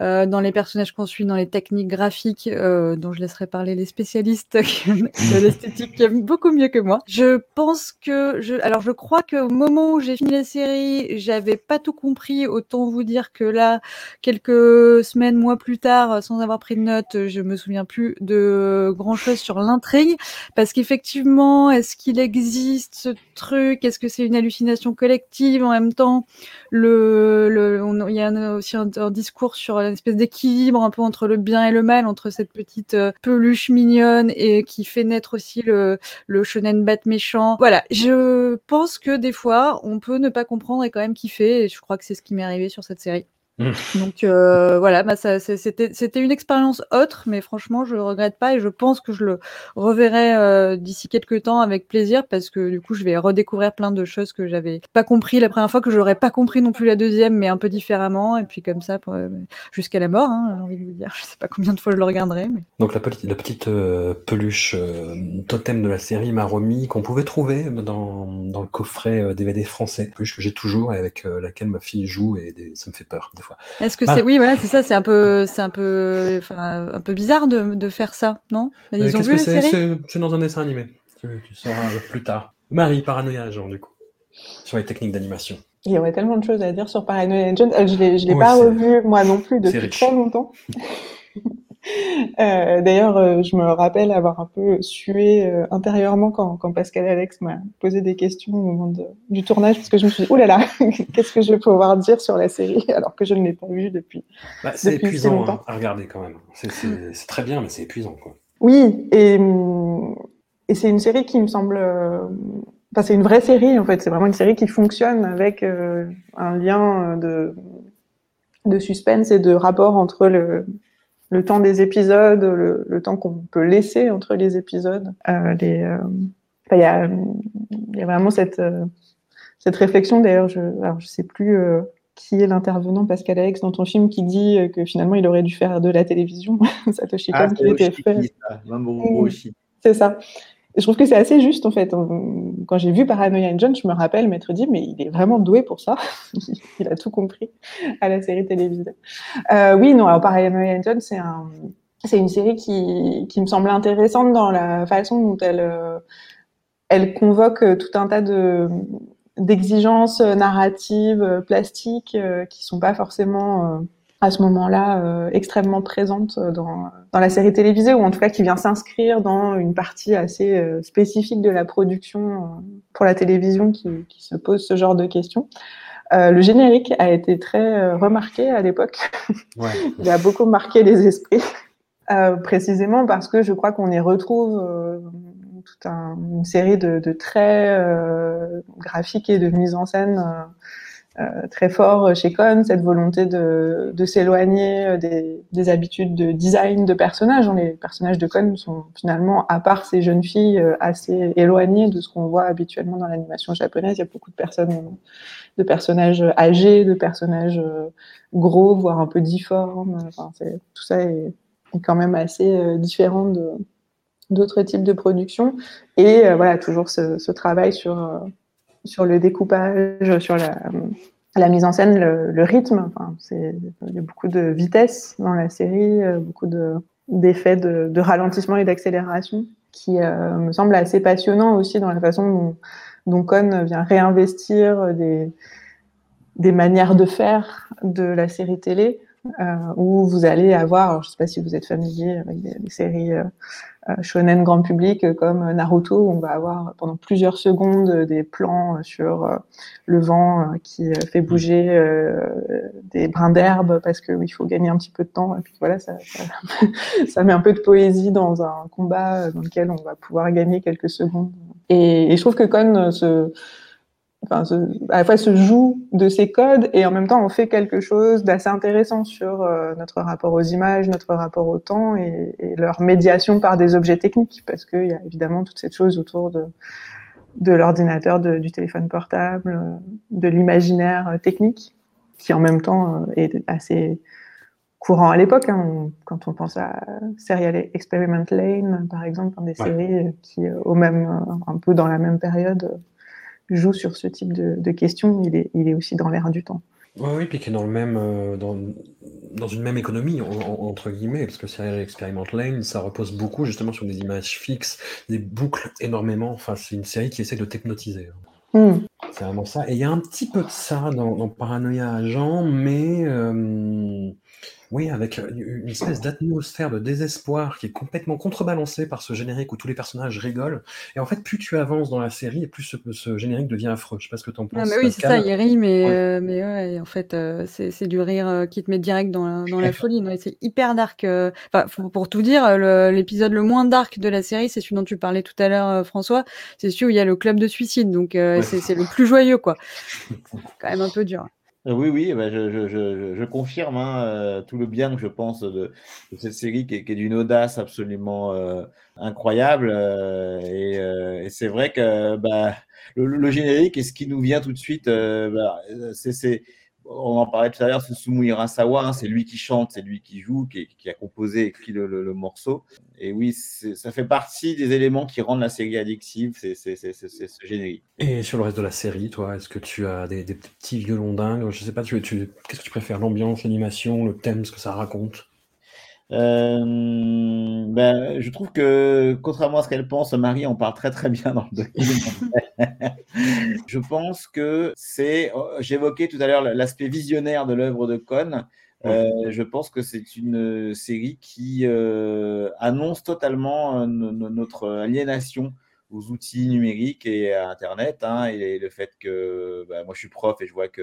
euh, dans les personnages qu'on suit, dans les techniques graphiques, euh, dont je laisserai parler les spécialistes de l'esthétique qui aiment beaucoup mieux que moi. Je pense que, je, alors je crois qu'au moment où j'ai fini la série, j'avais pas tout compris. Autant vous dire que là, quelques semaines, mois plus tard, sans avoir pris de notes, je me souviens plus de grand chose sur l'intrigue, parce qu'effectivement, est-ce qu'il existe ce truc? Est-ce que c'est une hallucination collective? En même temps Le, le il y a aussi un discours sur une espèce d'équilibre un peu entre le bien et le mal, entre cette petite euh, peluche mignonne et qui fait naître aussi le, le shonen bat méchant. Voilà, je pense que des fois, on peut ne pas comprendre et quand même kiffer, et je crois que c'est ce qui m'est arrivé sur cette série. Mmh. Donc euh, voilà, bah c'était une expérience autre, mais franchement, je le regrette pas et je pense que je le reverrai euh, d'ici quelques temps avec plaisir parce que du coup, je vais redécouvrir plein de choses que j'avais pas compris la première fois, que j'aurais pas compris non plus la deuxième, mais un peu différemment. Et puis comme ça, euh, jusqu'à la mort, hein, j'ai envie de vous dire. Je sais pas combien de fois je le regarderai. Mais... Donc la petite, la petite peluche totem de la série m'a remis qu'on pouvait trouver dans, dans le coffret DVD français, peluche que j'ai toujours et avec laquelle ma fille joue et ça me fait peur. Est-ce que bah. c'est oui voilà c'est ça c'est un peu c'est un peu enfin, un peu bizarre de, de faire ça non? Ils ont vu la série? C'est dans un dessin animé. Tu, tu sauras plus tard. Marie Paranoia genre du coup sur les techniques d'animation. Il y aurait tellement de choses à dire sur Paranoia Agent. Euh, je l'ai je l'ai pas revu moi non plus depuis très longtemps. Euh, d'ailleurs, euh, je me rappelle avoir un peu sué euh, intérieurement quand, quand Pascal Alex m'a posé des questions au moment du tournage, parce que je me suis dit, oh là là, qu'est-ce que je vais pouvoir dire sur la série alors que je ne l'ai pas vue depuis. Bah, c'est épuisant hein, à regarder quand même. C'est très bien, mais c'est épuisant. Quoi. Oui, et, et c'est une série qui me semble. Enfin, c'est une vraie série en fait. C'est vraiment une série qui fonctionne avec un lien de, de suspense et de rapport entre le, le temps des épisodes, le, temps qu'on peut laisser entre les épisodes. Euh, euh, il y, a, vraiment cette, euh, cette réflexion. D'ailleurs, je ne sais plus qui est l'intervenant, Pascal Alex, dans ton film, qui dit que finalement, il aurait dû faire de la télévision. Satoshi Kon, ah, qui était fait. C'est ça je trouve que c'est assez juste en fait. Quand j'ai vu Paranoia Engine, je me rappelle m'être dit mais il est vraiment doué pour ça. il a tout compris à la série télévisée. Euh, oui, non, alors Paranoia c'est un, c'est une série qui, me semble intéressante dans la façon dont elle, euh, convoque tout un tas de d'exigences narratives, plastiques, qui sont pas forcément à ce moment-là euh, extrêmement présente dans, dans la série télévisée, ou en tout cas qui vient s'inscrire dans une partie assez euh, spécifique de la production euh, pour la télévision qui, qui, se pose ce genre de questions. Euh, le générique a été très remarqué à l'époque. Ouais. Il a beaucoup marqué les esprits, précisément parce que je crois qu'on y retrouve toute un, une série de, de traits graphiques et de mise en scène euh, très fort chez Cohn, cette volonté de, de s'éloigner euh, des, des, habitudes de design de personnages. Les personnages de Cohn sont finalement, à part ces jeunes filles, euh, assez éloignés de ce qu'on voit habituellement dans l'animation japonaise. Il y a beaucoup de personnes, de personnages âgés, de personnages gros, voire un peu difformes. Enfin, tout ça est, est, quand même assez différent de d'autres types de productions. Et voilà, toujours ce, ce travail sur sur le découpage, sur la, mise en scène, le, rythme. Enfin, il y a beaucoup de vitesse dans la série, euh, beaucoup d'effets de, de, ralentissement et d'accélération qui euh, me semble assez passionnant aussi dans la façon dont, dont Cohn vient réinvestir des, manières de faire de la série télé, euh, où vous allez avoir, je ne sais pas si vous êtes familier avec des, séries shonen grand public comme Naruto, où on va avoir pendant plusieurs secondes des plans sur euh, le vent euh, qui fait bouger des brins d'herbe parce qu'il faut gagner un petit peu de temps. Et puis voilà, ça, ça, ça, met un peu de poésie dans un combat dans lequel on va pouvoir gagner quelques secondes. Et, et je trouve que Kon se enfin, se, à la fois se joue de ces codes et en même temps on fait quelque chose d'assez intéressant sur euh, notre rapport aux images, notre rapport au temps et, et leur médiation par des objets techniques parce qu'il y a évidemment toute cette chose autour de, de l'ordinateur, du téléphone portable, euh, de l'imaginaire technique qui en même temps euh, est assez courant à l'époque. Hein, quand on pense à Serial Experiment Lane, par exemple, des ouais. séries qui, au même, un peu dans la même période, joue sur ce type de, de questions, il est, il est, aussi dans l'air du temps. Oui, oui, puis qui est dans le même, euh, dans, dans, une même économie en, en, entre guillemets, parce que Serial Experiment Lane, ça repose beaucoup justement sur des images fixes, des boucles énormément. Enfin, c'est une série qui essaie de t'hypnotiser. Mm. C'est vraiment ça. Et il y a un petit peu de ça dans, dans Paranoia Agent, mais euh, oui, avec une espèce d'atmosphère de désespoir qui est complètement contrebalancée par ce générique où tous les personnages rigolent. Et en fait, plus tu avances dans la série, et plus ce, ce générique devient affreux. Je sais pas ce que tu en penses. Non, mais oui, c'est ça, il rit, mais, ouais. euh, mais ouais, en fait, euh, c'est du rire euh, qui te met direct dans la, dans la folie. C'est hyper dark. Euh, enfin, pour tout dire, l'épisode le, le, moins dark de la série, c'est celui dont tu parlais tout à l'heure, euh, François. C'est celui où il y a le club de suicide. Donc, ouais. c'est le plus joyeux, quoi. quand même un peu dur. Oui, oui, bah je, je, je, je, confirme hein, euh, tout le bien que je pense de, de cette série qui est, est d'une audace absolument euh, incroyable. Euh, et, et c'est vrai que bah, le, le, générique et ce qui nous vient tout de suite, bah, c'est on en parlait tout à l'heure, c'est Sumu Hirasawa, hein, c'est lui qui chante, c'est lui qui joue, qui, a composé, écrit le, morceau. Et oui, ça fait partie des éléments qui rendent la série addictive, c'est ce générique. Et sur le reste de la série, toi, est-ce que tu as des, petits violons dingues? Je sais pas, tu qu'est-ce que tu préfères? L'ambiance, l'animation, le thème, ce que ça raconte? Euh, ben, je trouve que, contrairement à ce qu'elle pense, Marie en parle très très bien dans le documentaire. je pense que c'est, oh, j'évoquais tout à l'heure l'aspect visionnaire de l'œuvre de Cohn. Euh, je pense que c'est une série qui euh, annonce totalement euh, notre aliénation aux outils numériques et à Internet. Hein, et le fait que bah, moi je suis prof et je vois que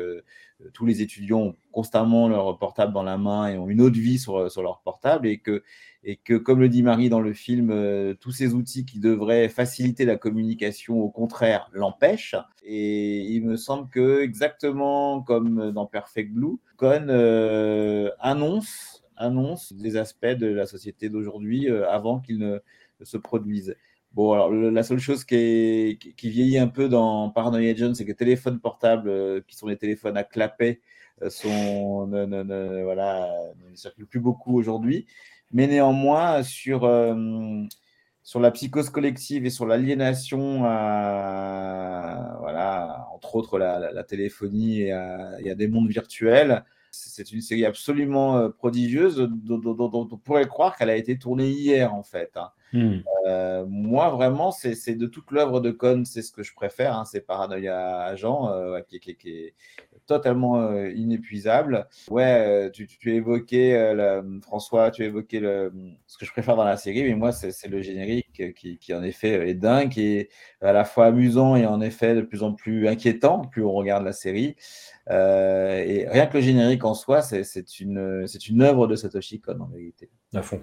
euh, tous les étudiants ont constamment leur portable dans la main et ont une autre vie sur, sur leur portable et que, et que, comme le dit Marie dans le film, euh, tous ces outils qui devraient faciliter la communication, au contraire, l'empêchent. Et il me semble que, exactement comme dans Perfect Blue, Cohn euh, annonce, annonce les aspects de la société d'aujourd'hui avant qu'ils ne se produisent. Bon, alors la seule chose qui, vieillit un peu dans Paranoia Agent, c'est que les téléphones portables, euh, qui sont les téléphones à clapet, euh, sont, ne, ne, ne, voilà, ne circulent plus beaucoup aujourd'hui. Mais néanmoins, sur, euh, sur la psychose collective et sur l'aliénation voilà, entre autres la, la, téléphonie et à, et à, des mondes virtuels, c'est une série absolument prodigieuse dont on pourrait croire qu'elle a été tournée hier, en fait. Hein. Hmm. Euh, moi, vraiment, c'est de toute l'œuvre de Cohn, c'est ce que je préfère. hein, c'est Paranoia Agent, euh, qui, est totalement euh, inépuisable. Ouais, euh, tu, tu- évoquais, la- François, tu évoquais le, ce que je préfère dans la série, mais moi, c'est le générique qui, en effet, est dingue, qui est à la fois amusant et en effet de plus en plus inquiétant, plus on regarde la série. Et rien que le générique en soi, c'est une, une œuvre de Satoshi Kon, en vérité. À fond.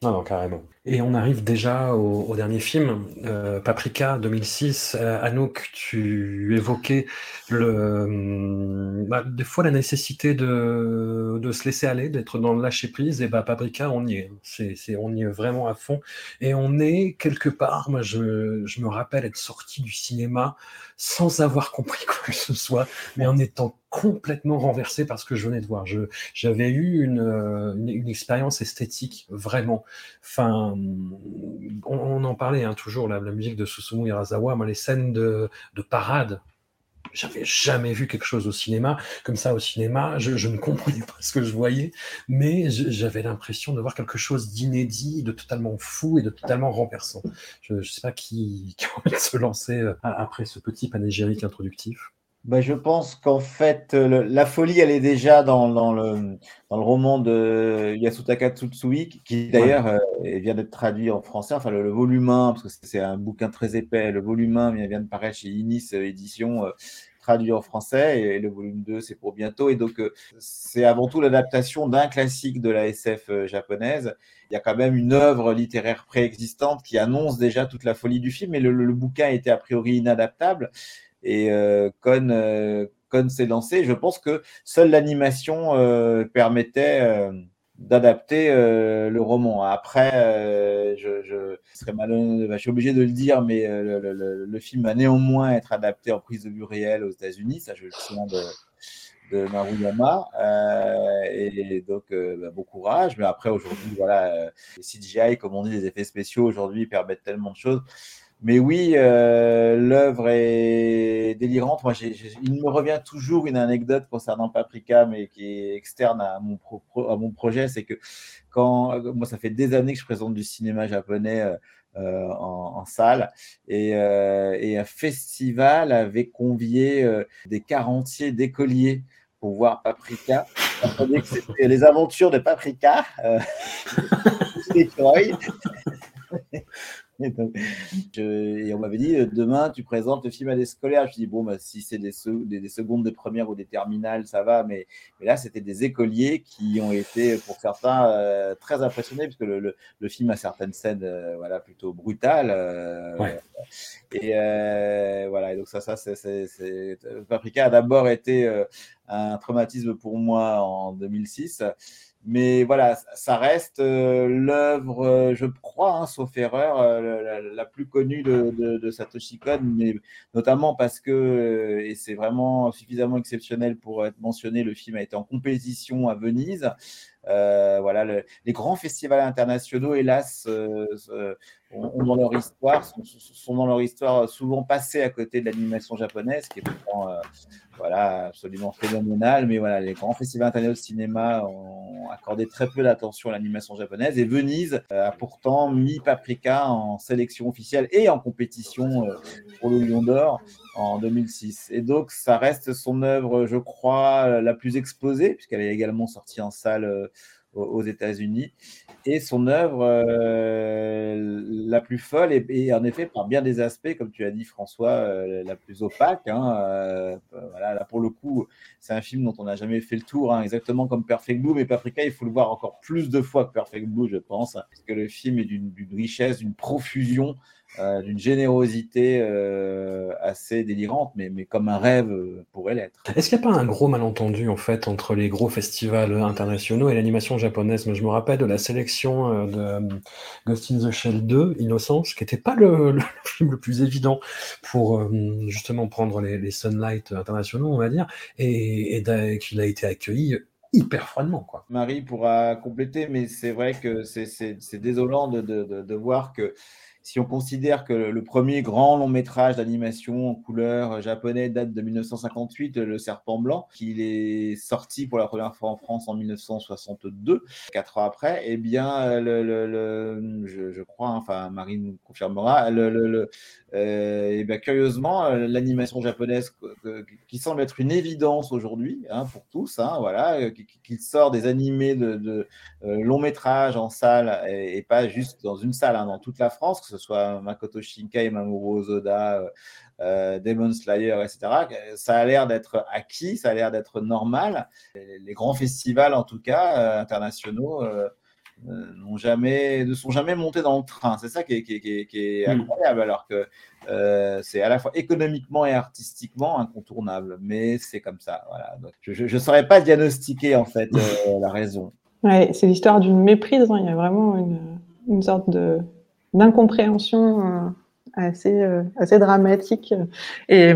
Non, non, carrément. Et on arrive déjà au, au dernier film, euh, Paprika 2006. Euh, Anouk, tu évoquais le, hum, bah, des fois la nécessité de, de se laisser aller, d'être dans le lâcher prise. Et bah, Paprika, on y est. C'est, c'est, on y est vraiment à fond. Et on est quelque part. Moi, je, je me rappelle être sorti du cinéma sans avoir compris quoi que ce soit, mais en étant complètement renversé par ce que je venais de voir. J'avais eu une, euh, une, expérience esthétique vraiment. Enfin, on, en parlait hein, toujours, la, la musique de Susumu Hirasawa, moi, les scènes de, de parade. J'avais jamais vu quelque chose au cinéma comme ça au cinéma. Je, ne comprenais pas ce que je voyais, mais j'avais l'impression de voir quelque chose d'inédit, de totalement fou et de totalement renversant. Je ne sais pas qui, qui se lancer euh, après ce petit panégyrique introductif. Bah, je pense qu'en fait, euh, le- la folie, elle est déjà dans, dans le, dans le roman de Yasutaka Tsutsui, qui- d'ailleurs euh, vient d'être traduit en français. Enfin, le, le volume 1, parce que c'est- un bouquin très épais, le volume 1 vient, vient de paraître chez Inis Édition, euh, traduit en français, et le volume 2, c'est pour bientôt. Et donc, euh, c'est avant tout l'adaptation d'un classique de la SF japonaise. Il y a quand même une œuvre littéraire préexistante qui annonce déjà toute la folie du film, le, le- le bouquin était a priori inadaptable. Et euh, Con, euh, s'est lancé. Je pense que seule l'animation euh, permettait d'adapter le roman. Après, je, serais malhonnête, je suis obligé de le dire, mais le, film va néanmoins être adapté en prise de vue réelle aux États-Unis. Ça, je le souviens de, de Maruyama. Et donc, bah, bon courage. Mais après, aujourd'hui, voilà, les CGI, comme on dit, les effets spéciaux aujourd'hui permettent tellement de choses. Mais oui, euh, l'œuvre est délirante. Moi, j'ai- j'ai- il me revient toujours une anecdote concernant Paprika, mais qui est externe à mon, pro- à mon projet. C'est que quand moi, ça fait des années que je présente du cinéma japonais euh, euh, en, en salle, et, euh, et un festival avait convié euh, des quarantiers d'écoliers pour voir Paprika. C'était les aventures de Paprika. Et, donc, je- et on m'avait dit, euh, demain, tu présentes le film à des scolaires. Je dis, bon, bah, si c'est des, des, des secondes de première ou des terminales, ça va. Mais, mais là, c'était des écoliers qui ont été, pour certains, euh, très impressionnés, puisque le, le, le film a certaines scènes euh, voilà, plutôt brutales. euh, Ouais. Et voilà, et donc ça, ça c'est, Paprika a d'abord été un traumatisme pour moi en 2006. Mais voilà, ça reste euh, l'œuvre, euh, je crois, hein, sauf erreur, euh, la, la plus connue de, de, de Satoshi Kon, mais notamment parce que, et c'est vraiment suffisamment exceptionnel pour être mentionné, le film a été en compétition à Venise. Euh, voilà, le- les grands festivals internationaux, hélas, euh, euh, sont, dans leur histoire souvent passés à côté de l'animation japonaise, qui est pourtant voilà, absolument phénoménal. Mais voilà, les grands festivals internationaux de cinéma ont accordé très peu d'attention à l'animation japonaise. Et Venise a pourtant mis Paprika en sélection officielle et en compétition pour le Lion d'Or en 2006. Et donc, ça reste son œuvre, je crois, la plus exposée, puisqu'elle est également sortie en salle euh, aux États-Unis. Et son œuvre euh, la plus folle, et, en effet, par bien des aspects, comme tu as dit, François, euh, la plus opaque. hein, euh, voilà, là, pour le coup, c'est un film dont on n'a jamais fait le tour, hein, exactement comme Perfect Blue. Mais Paprika, il faut le voir encore plus de fois que Perfect Blue, je pense, parce que le film est d'une richesse, d'une profusion, euh, d'une générosité euh, assez délirante, mais, mais comme un rêve euh, pourrait l'être. Est-ce qu'il n'y a pas un gros malentendu en fait entre les gros festivals internationaux et l'animation japonaise? Moi, Je me rappelle de la sélection de Ghost in the Shell 2, Innocence, qui n'était pas le, le film le plus évident pour euh, justement prendre les, les Sunlight internationaux, on va dire, et, et qu'il a été accueilli hyper froidement. Quoi. Marie pourra compléter, mais c'est vrai que c'est- désolant de, de, de, de voir que si on considère que le premier grand long métrage d'animation en couleur japonais date de 1958, Le Serpent Blanc, qu'il est sorti pour la première fois en France en 1962, quatre ans après, eh bien, je, crois, enfin, Marie nous confirmera, euh, et bien, curieusement, euh, l'animation japonaise qui semble être une évidence aujourd'hui hein, pour tous, hein, voilà, euh, qu'il sort des animés de, de long métrage en salle et, pas juste dans une salle, hein, dans toute la France, que ce soit Makoto Shinkai, Mamoru Ozoda, euh, Demon Slayer, etc. Ça a l'air d'être acquis, ça a l'air d'être normal. Les, grands festivals, en tout cas, internationaux, euh, n'ont jamais, ne sont jamais montés dans le train. C'est ça qui est, qui qui qui est hmm. incroyable, alors que euh, c'est à la fois économiquement et artistiquement incontournable. Mais c'est comme ça. Voilà. je ne saurais pas diagnostiquer en fait euh, la raison. Ouais, c'est l'histoire d'une méprise. Hein. Il y a vraiment une, une sorte de d'incompréhension assez, euh, assez dramatique. Et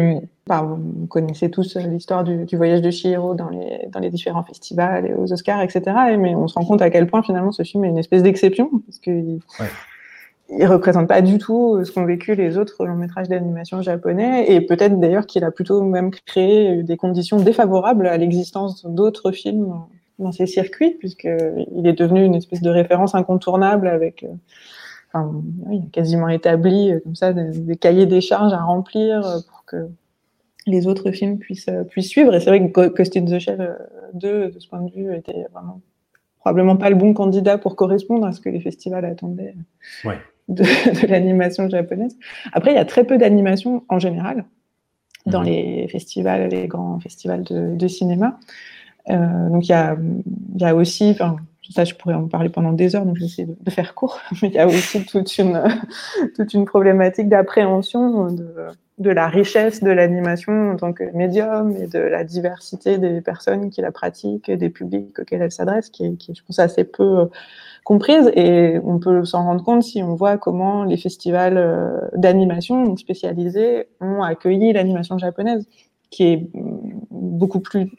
bah, vous connaissez tous l'histoire du, du, voyage de Chihiro dans les, dans les différents festivals et aux Oscars, etc. mais on se rend compte à quel point finalement ce film est une espèce d'exception, parce qu'il ne représente pas du tout ce qu'ont vécu les autres longs métrages d'animation japonais, et peut-être d'ailleurs qu'il a plutôt même créé des conditions défavorables à l'existence d'autres films dans ces circuits, puisqu'il est devenu une espèce de référence incontournable avec enfin, il a quasiment établi euh, comme ça des, cahiers des charges à remplir euh, pour que les autres films puissent, euh, puissent suivre. Et c'est vrai que in the Shell 2, de ce point de vue, était vraiment probablement pas le bon candidat pour correspondre à ce que les festivals attendaient de, l'animation japonaise. Après, il y a très peu d'animation en général dans mhm. les festivals, les grands festivals de, cinéma. donc il y a, y a aussi, ça, je pourrais en parler pendant des heures, donc je vais essayer de, faire court. Mais il y a aussi toute une, toute une problématique d'appréhension de, la richesse de l'animation en tant que médium et de la diversité des personnes qui la pratiquent des publics auxquels elle s'adresse, qui, est, qui je pense, assez peu euh, comprise. Et on peut s'en rendre compte si on voit comment les festivals euh, d'animation spécialisés ont accueilli l'animation japonaise qui est beaucoup plus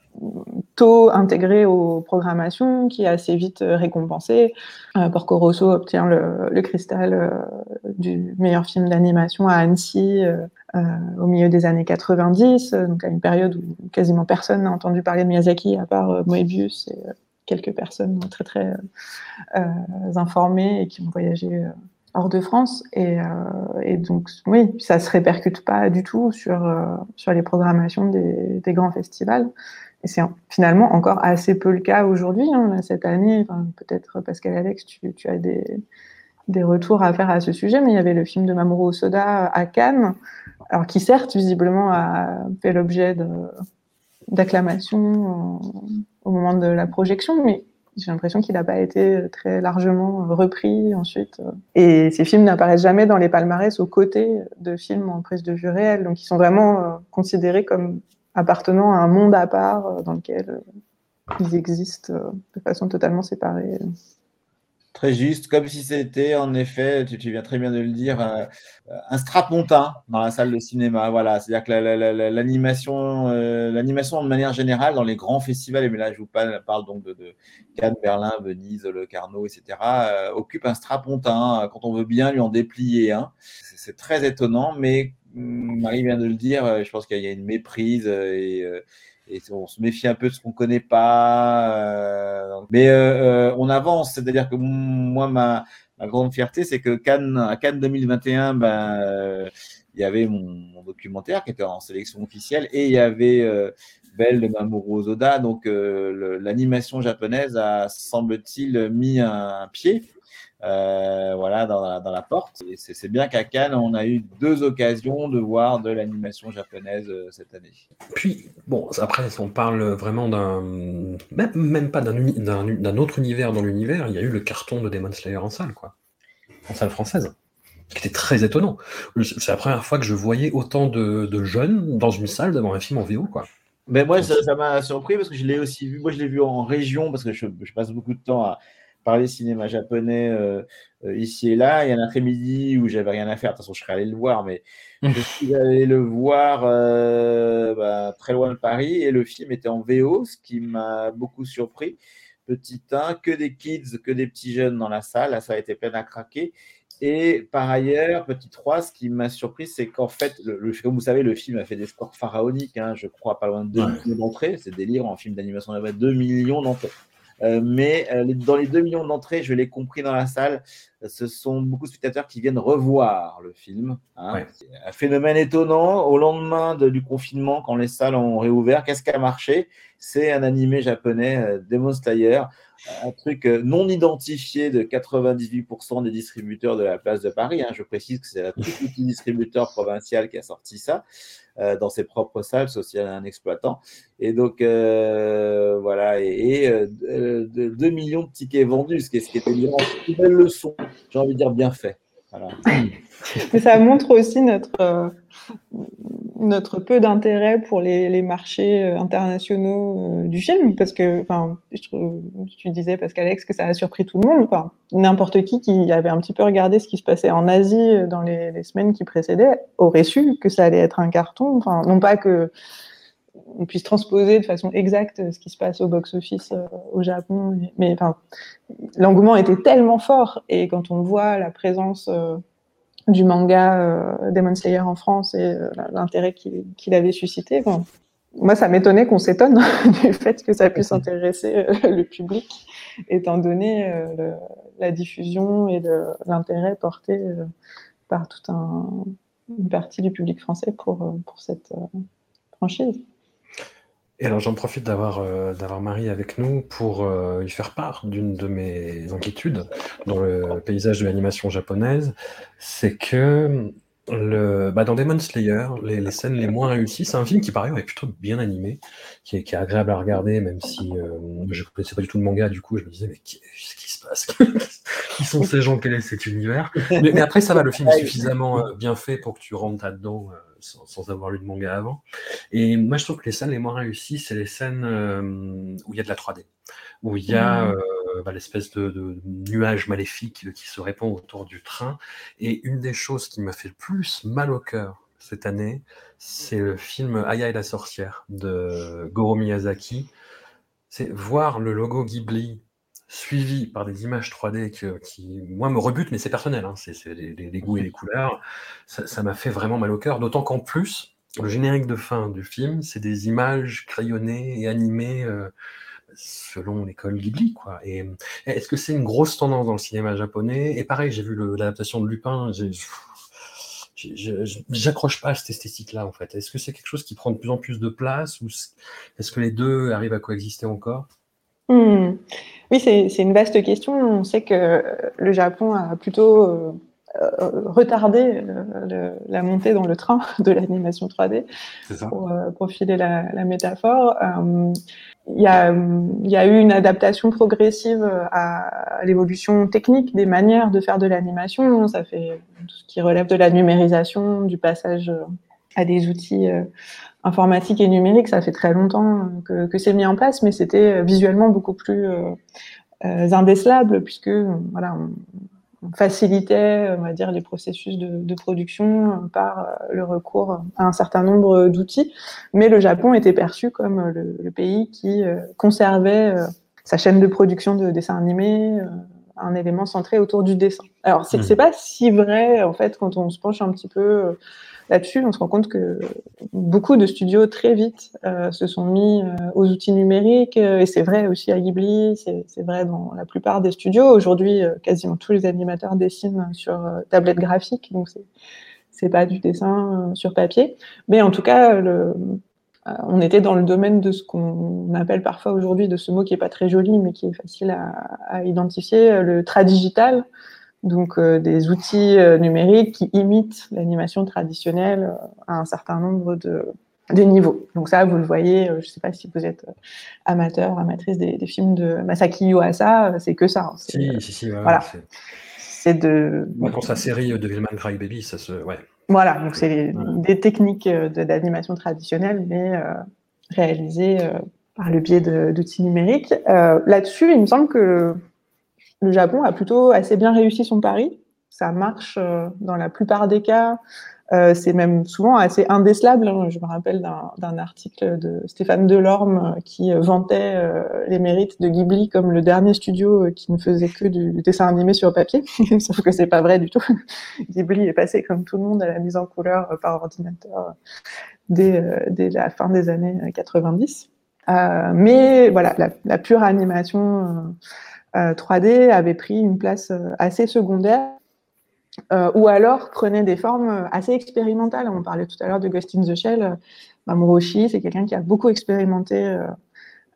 intégré aux programmations, qui est assez vite récompensé. Euh, Porco Rosso obtient le, cristal euh, du meilleur film d'animation à Annecy euh, euh au milieu des années 90, donc à une période où quasiment personne n'a entendu parler de Miyazaki à part Moebius et quelques personnes très très informées et qui ont voyagé hors de France. Et, euh, donc, oui, ça se répercute pas du tout sur, euh, sur les programmations des, grands festivals. Et c'est finalement encore assez peu le cas aujourd'hui. Hein, cette année, peut-être Pascal Alex, tu, as des, des, retours à faire à ce sujet, mais il y avait le film de Mamoru Osoda à Cannes, alors qui certes, visiblement, a fait l'objet d'acclamations au moment de la projection, mais j'ai l'impression qu'il n'a pas été très largement repris ensuite. Et ces films n'apparaissent jamais dans les palmarès aux côtés de films en prise de vue réelle. Donc ils sont vraiment euh, considérés comme appartenant à un monde à part euh, dans lequel euh, ils existent de façon totalement séparée. Très juste, comme si c'était en effet, tu, viens très bien de le dire, euh, un strapontin dans la salle de cinéma. Voilà, c'est-à-dire que l'animation, euh, l'animation de manière générale dans les grands festivals, et mais là je vous parle, donc de, Cannes, Berlin, Venise, Le Carnot, etc., euh, occupe un strapontin quand on veut bien lui en déplier un. C'est très étonnant, mais Marie vient de le dire, je pense qu'il y a une méprise et et on se méfie un peu de ce qu'on connaît pas. Euh, mais euh, euh, on avance, c'est-à-dire que moi, ma, grande fierté, c'est que Cannes, à Cannes 2021, ben, il y avait mon, documentaire qui était en sélection officielle et il y avait Belle de Mamoru Ozoda. Donc l'animation japonaise a, semble-t-il, mis un pied euh, voilà, dans la, dans la porte. Et c'est bien qu'à Cannes, on a eu deux occasions de voir de l'animation japonaise euh, cette année. Puis, bon, après, on parle vraiment d'un. Même, même pas d'un autre univers dans l'univers, il y a eu le carton de Demon Slayer en salle, quoi. En salle française. Ce qui était très étonnant. C'est la première fois que je voyais autant de, de, jeunes dans une salle devant un film en VO, quoi. Mais moi, ça m'a surpris parce que je l'ai aussi vu. Moi, je l'ai vu en région parce que je, je passe beaucoup de temps à parler cinéma japonais euh, euh, ici et là. Il y a un après-midi où j'avais rien à faire. De toute façon, je serais allé le voir, mais je suis allé le voir euh, bah, très loin de Paris et le film était en VO, ce qui m'a beaucoup surpris. Petit 1, que des kids, que des petits jeunes dans la salle. ça a été plein à craquer. Et par ailleurs, petit 3, ce qui m'a surpris, c'est qu'en fait, le, le- comme vous savez, le film a fait des scores pharaoniques, hein, je crois pas loin de 2 Ouais. millions d'entrées. C'est délire en film d'animation, il y avait 2 millions d'entrées. Euh, mais euh, dans les 2 millions d'entrées, je l'ai compris dans la salle, ce sont beaucoup de spectateurs qui viennent revoir le film. hein. Ouais. Un phénomène étonnant. Au lendemain de- du confinement, quand les salles ont réouvert, qu'est-ce qui a marché? C'est un animé japonais, euh, Demon Slayer, un truc non identifié de 98% des distributeurs de la place de Paris. hein. Je précise que c'est un tout petit distributeur provincial qui a sorti ça dans ses propres salles, c'est aussi un exploitant. Et donc, euh, voilà, et, et, euh, euh, de- 2 millions de tickets vendus, ce qui est, ce qui est une belle leçon, j'ai envie de dire bien fait. Voilà. Mais ça montre aussi notre, euh, notre peu d'intérêt pour les, les marchés euh, internationaux euh, du film, parce que, enfin, tu disais, Pascal-Alex, que ça a surpris tout le monde. Enfin, n'importe qui qui avait un petit peu regardé ce qui se passait en Asie euh, dans les, les semaines qui précédaient aurait su que ça allait être un carton. Enfin, non pas que on puisse transposer de façon exacte ce qui se passe au box-office au Japon, mais enfin, l'engouement était tellement fort, et quand on voit la présence du manga euh, Demon Slayer en France et euh, l'intérêt qu'il avait suscité. Bon, moi, ça m'étonnait qu'on s'étonne du fait que ça puisse intéresser euh, le public, étant donné la diffusion et l'intérêt porté par toute un, une partie du public français pour, pour cette franchise. Et alors j'en profite d'avoir euh, d'avoir Marie avec nous pour euh, lui faire part d'une de mes inquiétudes dans le paysage de l'animation japonaise, c'est que le, bah, dans Demon Slayer, les, les scènes les moins réussies, c'est un film qui par ailleurs est plutôt bien animé, qui est, qui est agréable à regarder, même si euh, je ne connaissais pas du tout le manga, du coup je me disais mais qu'est-ce qui se passe? Qui sont ces gens? Quel est cet univers? Mais, mais après ça va, le film est suffisamment euh, bien fait pour que tu rentres là-dedans sans, sans avoir lu de manga avant. Et moi, je trouve que les scènes les moins réussies, c'est les scènes euh, où il y a de la 3D, où il y a Mhm. euh, bah, l'espèce de, de nuage maléfique qui se répand autour du train. Et une des choses qui m'a fait le plus mal au cœur cette année, c'est le film Aya et la sorcière de Goro Miyazaki. C'est voir le logo Ghibli suivi par des images 3D que- qui, moi, me rebutent, mais c'est personnel, hein, c'est les, les- goûts et les couleurs. Ça m'a fait vraiment mal au cœur, d'autant qu'en plus, le générique de fin du film, c'est des images crayonnées et animées euh, selon l'école Ghibli, quoi. Et euh, est-ce que c'est une grosse tendance dans le cinéma japonais? Et pareil, j'ai vu l'adaptation de Lupin, j'accroche pas à cette esthétique-là, en fait. Est-ce que c'est quelque chose qui prend de plus en plus de place ou est-ce que les deux arrivent à coexister encore? Hmm. Oui, c'est une vaste question. On sait que euh, le Japon a plutôt euh, euh, retardé le- la montée dans le train de l'animation 3D, C'est ça pour euh, profiler la, la métaphore. Il y, a, il y a eu une adaptation progressive à, l'évolution technique des manières de faire de l'animation. Ça fait tout ce qui relève de la numérisation, du passage à des outils informatiques et numériques. Ça fait très longtemps euh, que, que c'est mis en place, mais c'était euh, visuellement beaucoup plus euh, indécelable puisque voilà, on, on facilitait, on va dire, les processus de, de production par le recours à un certain nombre d'outils. Mais le Japon était perçu comme le, le pays qui conservait sa chaîne de production de dessins animés, un élément centré autour du dessin. Alors, c'est c'est pas si vrai, en fait, quand on se penche un petit peu là-dessus, on se rend compte que beaucoup de studios très vite euh, se sont mis euh, aux outils numériques euh, et c'est vrai aussi à Ghibli, c'est vrai dans la plupart des studios. Aujourd'hui, quasiment tous les animateurs dessinent sur tablette graphique, donc c'est pas du dessin sur papier, mais en tout cas, on était dans le domaine de ce qu'on appelle parfois aujourd'hui de ce mot qui est pas très joli, mais qui est facile à, identifier, le tradigital. Donc euh, des outils euh, numériques qui imitent l'animation traditionnelle euh, à un certain nombre de, de niveaux. Donc ça, vous le voyez, je ne sais pas si vous êtes amateur, amatrice des, des films de Masaki Yuasa, c'est que ça. hein. Si, si, si. ouais, voilà. c'est- de, Moi, quand sa série euh, Devilman Crybaby, ça se. Ouais. voilà, donc c'est des techniques de- d'animation traditionnelle, mais euh, réalisées par le biais de- d'outils numériques. Là-dessus, il me semble que le Japon a plutôt assez bien réussi son pari. ça marche euh, dans la plupart des cas. Euh, c'est même souvent assez indécelable. hein. Je me rappelle d'un article de Stéphane Delorme euh, qui vantait les mérites de Ghibli comme le dernier studio qui ne faisait que du, dessin animé sur papier. Sauf que c'est pas vrai du tout. Ghibli est passé comme tout le monde à la mise en couleur par ordinateur dès, la fin des années euh, 90. Euh, mais voilà, la, pure animation 3D avait pris une place euh, assez secondaire euh, ou alors prenait des formes euh, assez expérimentales. On parlait tout à l'heure de Ghost in the Shell. Euh, Mamoru Oshii, c'est quelqu'un qui a beaucoup expérimenté euh,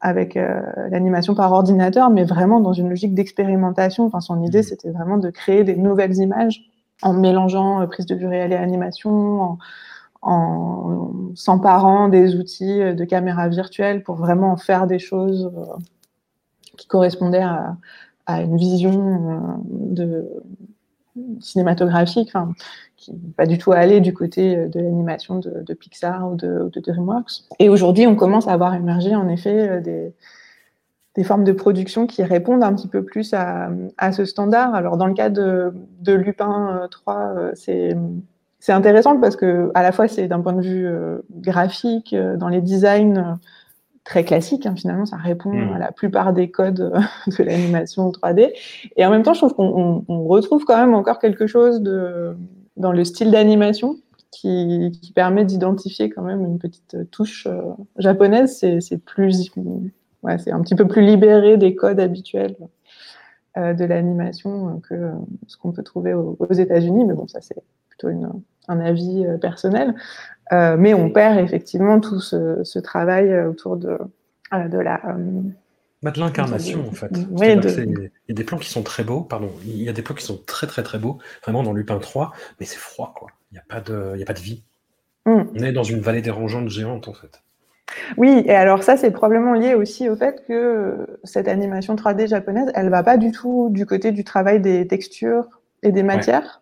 avec euh, l'animation par ordinateur, mais vraiment dans une logique d'expérimentation. Enfin, son idée, c'était vraiment de créer des nouvelles images en mélangeant euh, prise de vue réelle et animation, en, en s'emparant des outils euh, de caméra virtuelle pour vraiment en faire des choses euh, qui correspondaient à, à une vision euh, de cinématographique, enfin, qui n'est pas du tout allé du côté euh, de l'animation de, Pixar ou de, DreamWorks. Et aujourd'hui, on commence à avoir émergé en effet euh, des, des formes de production qui répondent un petit peu plus à, à ce standard. Alors dans le cas de, Lupin euh, 3, euh, c'est c'est intéressant parce que à la fois c'est d'un point de vue graphique, dans les designs très classiques, hein, finalement ça répond Mhm. à la plupart des codes euh, de l'animation 3D. Et en même temps, je trouve qu'on on- on retrouve quand même encore quelque chose de, dans le style d'animation qui, qui permet d'identifier quand même une petite touche euh, japonaise. C'est plus, ouais, c'est un petit peu plus libéré des codes habituels euh, de l'animation que ce qu'on peut trouver aux, aux États-Unis. Mais bon, ça c'est plutôt une, un avis euh, personnel. Euh, mais on perd effectivement tout ce, ce travail euh, autour de, de la. Bah, de l'incarnation, en fait. Oui, de- Il y a des plans qui sont très beaux, pardon, il y a des plans qui sont très très très beaux, vraiment dans Lupin 3, mais c'est froid, quoi. Il n'y a, pas de- il y a pas de vie. Mm. On est dans une vallée dérangeante géante, en fait. Oui, et alors ça, c'est probablement lié aussi au fait que cette animation 3D japonaise, elle va pas du tout du côté du travail des textures et des matières,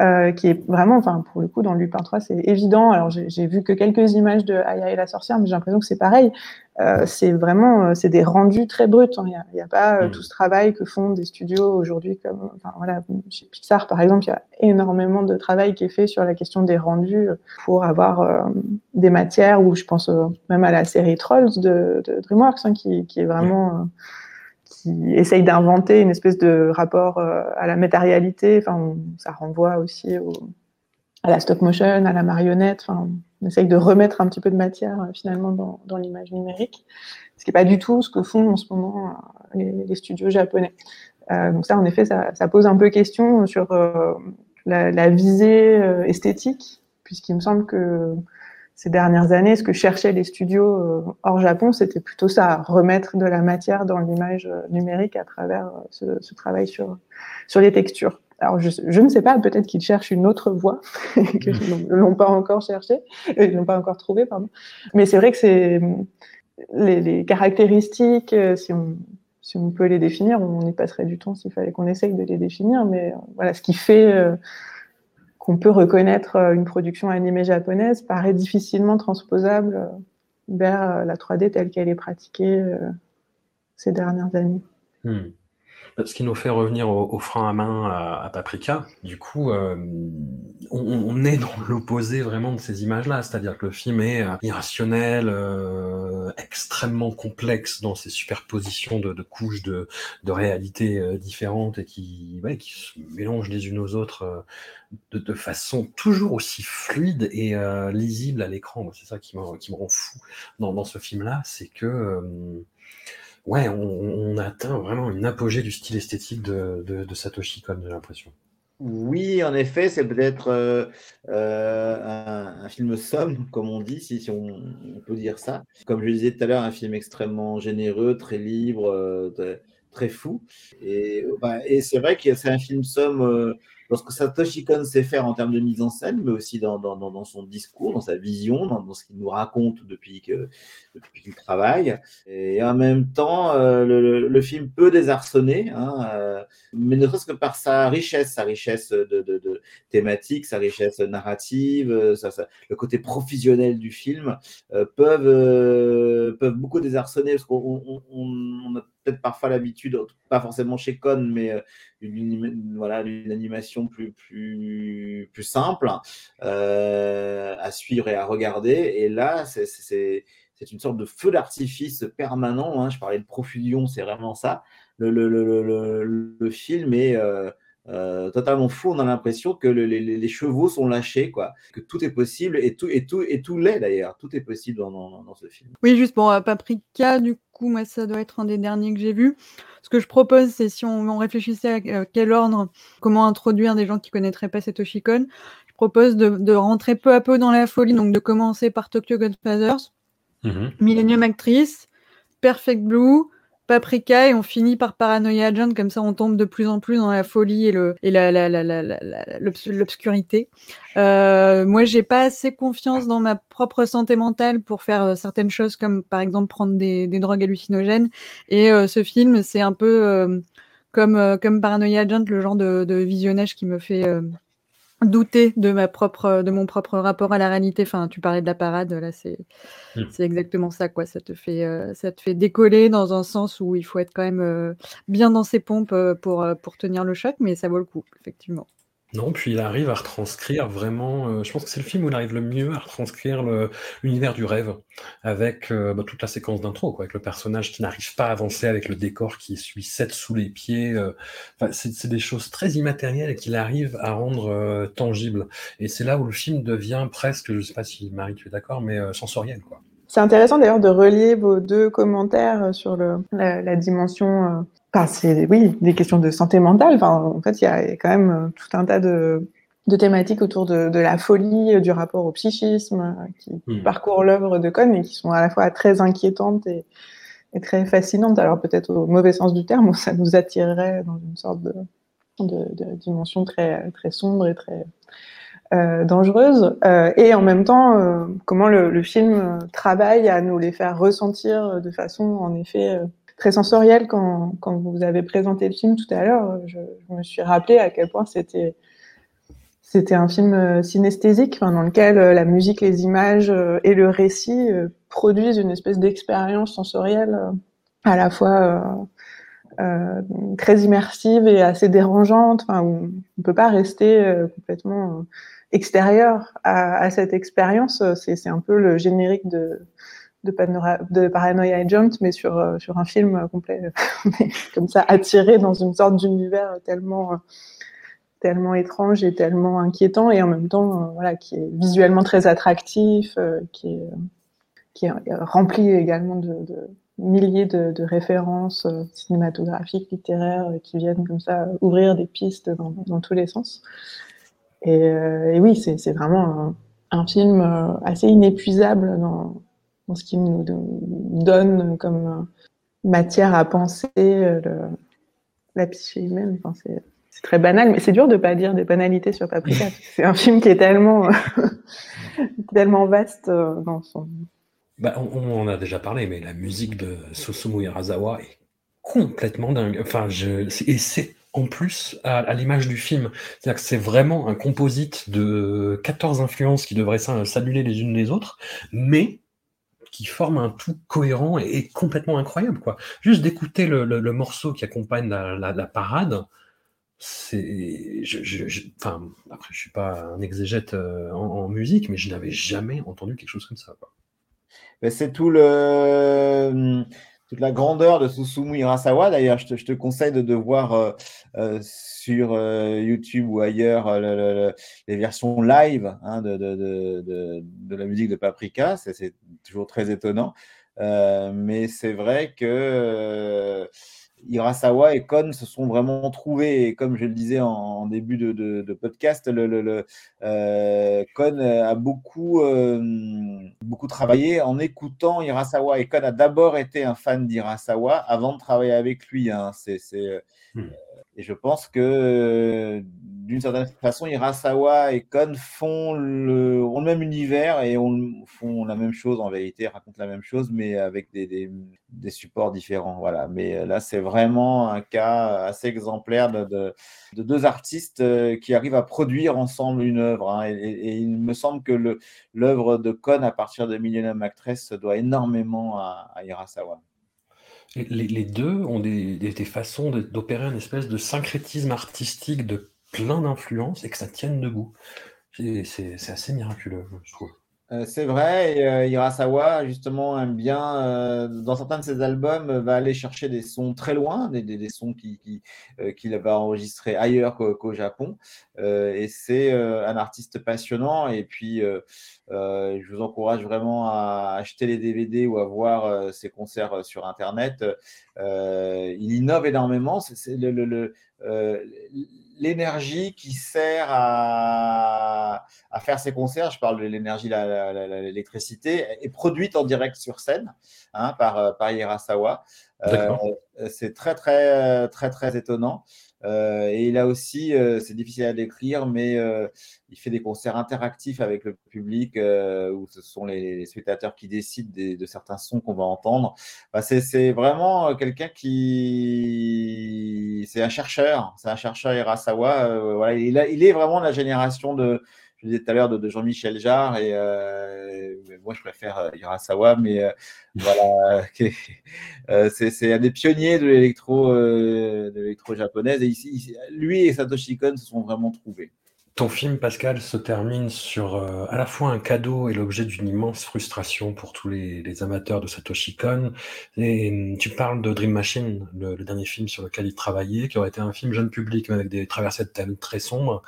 euh, qui est vraiment, enfin, pour le coup, dans Lupin 3, c'est évident. Alors, j'ai vu que quelques images de Aya et la sorcière, mais j'ai l'impression que c'est pareil. Euh, c'est vraiment, euh, c'est des rendus très bruts. hein. Il n'y a, pas Mm. tout ce travail que font des studios aujourd'hui, comme, enfin, voilà, chez Pixar, par exemple, il y a énormément de travail qui est fait sur la question des rendus pour avoir euh, des matières, ou je pense même à la série Trolls de, de DreamWorks, hein, qui, qui est vraiment, euh, qui essaye d'inventer une espèce de rapport euh, à la matérialité. Enfin, ça renvoie aussi au, à la stop motion, à la marionnette. Enfin, on essaye de remettre un petit peu de matière euh, finalement dans, l'image numérique, ce qui n'est pas du tout ce que font en ce moment euh, les, studios japonais. Donc ça, en effet, ça, pose un peu question sur la, visée esthétique, puisqu'il me semble que ces dernières années, ce que cherchaient les studios euh, hors Japon, c'était plutôt ça, remettre de la matière dans l'image euh, numérique à travers euh, ce, ce travail sur, sur les textures. Alors, je, je ne sais pas, peut-être qu'ils cherchent une autre voie que ne l'ont pas encore cherché, euh, ils l'ont pas encore trouvé, pardon. Mais c'est vrai que c'est les, les caractéristiques, si on, si on peut les définir, on y passerait du temps s'il fallait qu'on essaye de les définir, mais voilà, ce qui fait euh, qu'on peut reconnaître euh, une production animée japonaise paraît difficilement transposable euh, vers euh, la 3D telle qu'elle est pratiquée ces dernières années. Hmm. Ce qui nous fait revenir au, au frein à main à, Paprika, du coup, euh, on, est dans l'opposé vraiment de ces images-là, c'est-à-dire que le film est euh, irrationnel, euh, extrêmement complexe dans ses superpositions de, couches de, réalités différentes et qui, se mélangent les unes aux autres de, façon toujours aussi fluide et lisible à l'écran. C'est ça qui me, rend fou dans, ce film-là, c'est que ouais, on, atteint vraiment une apogée du style esthétique de, Satoshi Kon, j'ai l'impression. Oui, en effet, c'est peut-être euh, euh, un, film somme, comme on dit, si, on, peut dire ça. Comme je le disais tout à l'heure, un film extrêmement généreux, très libre, euh, très, très fou. Et, bah, et c'est vrai que c'est un film somme euh, lorsque Satoshi Kon sait faire en termes de mise en scène, mais aussi dans, son discours, dans sa vision, dans, ce qu'il nous raconte depuis que qu'il travaille. Et en même temps, euh, le, film peut désarçonner, hein, euh, mais ne serait-ce que par sa richesse, sa richesse de, de, thématique, sa richesse narrative, euh, le côté professionnel du film, peuvent, beaucoup désarçonner, parce qu'on on, on, on a peut-être parfois l'habitude, pas forcément chez Con, mais, une, voilà, une animation plus, plus, plus simple euh, à suivre et à regarder. Et là, c'est une sorte de feu d'artifice permanent. Hein. Je parlais de profusion, c'est vraiment ça. Le, le, le, le film est euh, euh, totalement fou. On a l'impression que les, les, chevaux sont lâchés, quoi. Que tout est possible et tout, et tout, et tout l'est d'ailleurs. Tout est possible dans, dans, dans, ce film. Oui, juste pour Paprika, du coup, moi, ça doit être un des derniers que j'ai vu. Ce que je propose, c'est si on, on, réfléchissait à quel ordre, comment introduire des gens qui connaîtraient pas Satoshi Kon, je propose de, de, rentrer peu à peu dans la folie, donc de commencer par Tokyo Godfathers, mm Millennium Actress, Perfect Blue, Paprika et on finit par Paranoia Agent, comme ça on tombe de plus en plus dans la folie et le et la, la, la, l'obscurité. Euh, moi, j'ai pas assez confiance dans ma propre santé mentale pour faire euh, certaines choses, comme par exemple prendre des, des drogues hallucinogènes. Et euh, ce film, c'est un peu comme comme Paranoia Agent, le genre de visionnage qui me fait douter de ma propre de mon propre rapport à la réalité. Enfin tu parlais de la parade là c'est mmh. c'est exactement ça quoi. Ça te fait euh, ça te fait décoller dans un sens où il faut être quand même euh, bien dans ses pompes euh, pour pour tenir le choc mais ça vaut le coup effectivement non, puis il arrive à retranscrire vraiment, euh, je pense que c'est le film où il arrive le mieux à retranscrire l'univers du rêve, avec euh, bah, toute la séquence d'intro, quoi, avec le personnage qui n'arrive pas à avancer, avec le décor qui suit 7 sous les pieds. Euh, c'est des choses très immatérielles qu'il arrive à rendre tangibles. Et c'est là où le film devient presque, je sais pas si Marie tu es d'accord, mais sensoriel. quoi. C'est intéressant d'ailleurs de relier vos deux commentaires sur le, la, la dimension Enfin, c'est oui, des questions de santé mentale. Enfin, en fait, il y a quand même euh, tout un tas de, de thématiques autour de, de, la folie, euh, du rapport au psychisme, euh, qui mmh. parcourent l'œuvre de Cohn et qui sont à la fois très inquiétantes et, et très fascinantes. Alors peut-être au mauvais sens du terme, ça nous attirerait dans une sorte de, de, de dimension très, très sombre et très euh, dangereuse. Euh, et en même temps, euh, comment le, le, film travaille à nous les faire ressentir de façon, en effet, très sensoriel quand, quand vous avez présenté le film tout à l'heure. Je, me suis rappelé à quel point c'était c'était un film euh, synesthésique dans lequel euh, la musique, les images euh, et le récit produisent une espèce d'expérience sensorielle à la fois très immersive et assez dérangeante. On ne peut pas rester complètement extérieur à, à cette expérience. C'est un peu le générique de de, de Paranoia Agent, mais sur, euh, sur un film complet, comme ça, attiré dans une sorte d'univers tellement, euh, tellement étrange et tellement inquiétant, et en même temps, euh, voilà, qui est visuellement très attractif, qui, est, qui est rempli également de, milliers de, références cinématographiques, littéraires, qui viennent comme ça ouvrir des pistes dans, dans tous les sens. Et, et oui, c'est vraiment un, un, film assez inépuisable dans, ce qui nous donne comme matière à penser le, la psyché humaine. Enfin, c'est très banal, mais c'est dur de pas dire des banalités sur Paprika. c'est un film qui est tellement, tellement vaste euh, dans son. Bah, on, en a déjà parlé, mais la musique de Susumu Hirasawa est complètement dingue. Enfin, je, et c'est en plus à, à l'image du film. C'est-à-dire que c'est vraiment un composite de 14 influences qui devraient s'annuler les unes les autres, mais qui forme un tout cohérent et, complètement incroyable. Quoi. Juste d'écouter le, morceau qui accompagne la, parade, c'est. Je, je, enfin, après, je suis pas un exégète euh, en, musique, mais je n'avais jamais entendu quelque chose comme ça. C'est tout le toute la grandeur de Susumu Hirasawa. D'ailleurs, je je te, conseille de, de voir euh, euh, sur euh, YouTube ou ailleurs euh, le, le, les versions live hein, de, de, de, la musique de Paprika. C'est toujours très étonnant. Euh, mais c'est vrai que Hirasawa et Kon se sont vraiment trouvés. Et comme je le disais en, début de, de, de, podcast, le, a beaucoup, beaucoup travaillé en écoutant Hirasawa. Et Kon a d'abord été un fan d'Hirasawa avant de travailler avec lui. Hein. C'est, hmm. Et je pense que d'une certaine façon, Hirasawa et Kon font ont le même univers et on, font la même chose en vérité, racontent la même chose, mais avec des, supports différents. Voilà. Mais là, c'est vraiment un cas assez exemplaire de, de, de, deux artistes euh, qui arrivent à produire ensemble une œuvre. Hein, et, et, il me semble que l'œuvre de Kon à partir de Millennium Actress doit énormément à, à Hirasawa. Les, deux ont des, façons d'opérer une espèce de syncrétisme artistique de plein d'influences et que ça tienne debout. C'est assez miraculeux, je trouve. Euh, c'est vrai, et, euh, Hirasawa justement aime bien, euh, dans certains de ses albums, euh, va aller chercher des sons très loin, des, des- sons qui, qui, euh, qu'il va enregistrer ailleurs qu'au, Japon. Et c'est un artiste passionnant. Et puis, je vous encourage vraiment à acheter les DVD ou à voir ses concerts sur Internet. Il innove énormément. C'est, le, le- le, l'énergie qui sert à, à faire ses concerts, je parle de l'énergie, l'électricité, est produite en direct sur scène hein, par, euh, par Hirasawa. Euh, D'accord. c'est très, très, très, très étonnant. Euh, et a aussi, euh, c'est difficile à décrire, mais euh, il fait des concerts interactifs avec le public euh, où ce sont les, les spectateurs qui décident des- de certains sons qu'on va entendre. Bah, c'est, c'est vraiment euh, quelqu'un qui, c'est un chercheur, c'est un chercheur Hirasawa. euh, voilà, il, a- il est vraiment de la génération de, je disais tout à l'heure, de, Jean-Michel Jarre et euh, moi je préfère euh, mais euh, voilà, euh, c'est, c'est un des pionniers de l'électro, euh, de l'électro japonaise et ici- lui et Satoshi Kon se sont vraiment trouvés. Ton film, Pascal, se termine sur euh, à la fois un cadeau et l'objet d'une immense frustration pour tous les, amateurs de Satoshi Kon. Et hum, tu parles de Dream Machine, le, dernier film sur lequel il travaillait, qui aurait été un film jeune public, mais avec des traversées de thèmes très sombres.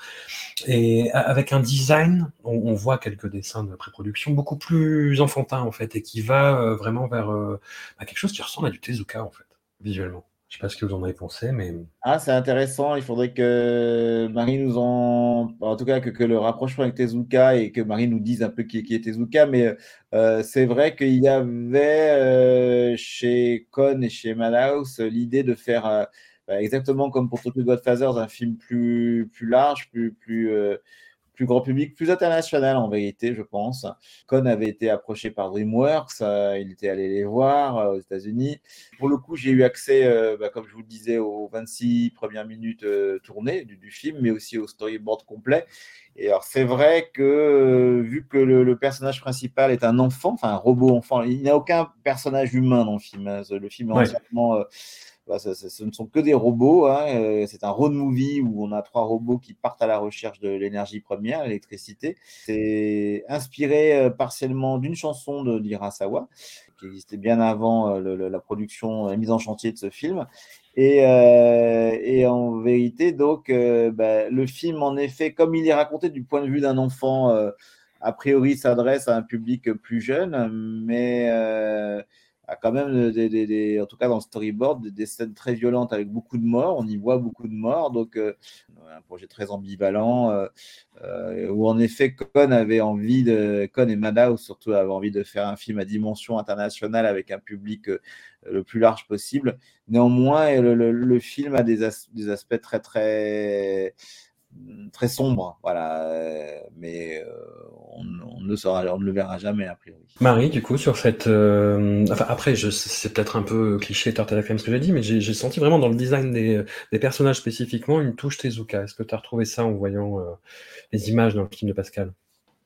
Et avec un design, on, voit quelques dessins de pré-production beaucoup plus enfantin, en fait, et qui va euh, vraiment vers euh, bah, quelque chose qui ressemble à du Tezuka, en fait, visuellement. Je sais pas ce que vous en avez pensé, mais Ah, c'est intéressant. Il faudrait que Marie nous en, en tout cas que, que le rapprochement avec Tezuka et que Marie nous dise un peu qui, qui est Tezuka. Mais euh, c'est vrai qu'il y avait euh, chez Kon et chez Madhouse l'idée de faire euh, bah, exactement comme pour Tokyo Godfathers un film plus plus large, plus plus plus grand public, plus international en vérité, je pense. Kon avait été approché par DreamWorks, euh, il était allé les voir euh, aux États-Unis. Pour le coup, j'ai eu accès, euh, bah, comme je vous le disais, aux 26 premières minutes tournées du, du film, mais aussi au storyboard complet. Et alors, c'est vrai que, vu que le, le personnage principal est un enfant, enfin un robot enfant, il n'y a aucun personnage humain dans le film. hein. Le film est Ouais. entièrement. Ce ne sont que des robots. hein, euh, C'est un road movie où on a trois robots qui partent à la recherche de l'énergie première, l'électricité. C'est inspiré euh, partiellement d'une chanson de d'Hirasawa qui existait bien avant euh, la production, la mise en chantier de ce film. Et, en vérité, donc, bah, le film, en effet, comme il est raconté du point de vue d'un enfant, a priori s'adresse à un public plus jeune, mais a quand même, des, en tout cas dans le storyboard, des, scènes très violentes avec beaucoup de morts. On y voit beaucoup de morts, donc euh, un projet très ambivalent. euh, euh, où en effet Con avait envie de Con et Madhouse surtout avaient envie de faire un film à dimension internationale avec un public le plus large possible. Néanmoins, le, film a des aspects très très très sombres, voilà. euh, Mais euh, on, ne le saura, on ne le verra jamais a priori. Marie, du coup, sur cette. euh, Enfin, après, je... c'est peut-être un peu cliché, Turtle FM, ce que j'ai dit, mais j'ai senti vraiment dans le design des, des personnages spécifiquement une touche Tezuka. Est-ce que tu as retrouvé ça en voyant euh, les images dans le film de Pascal?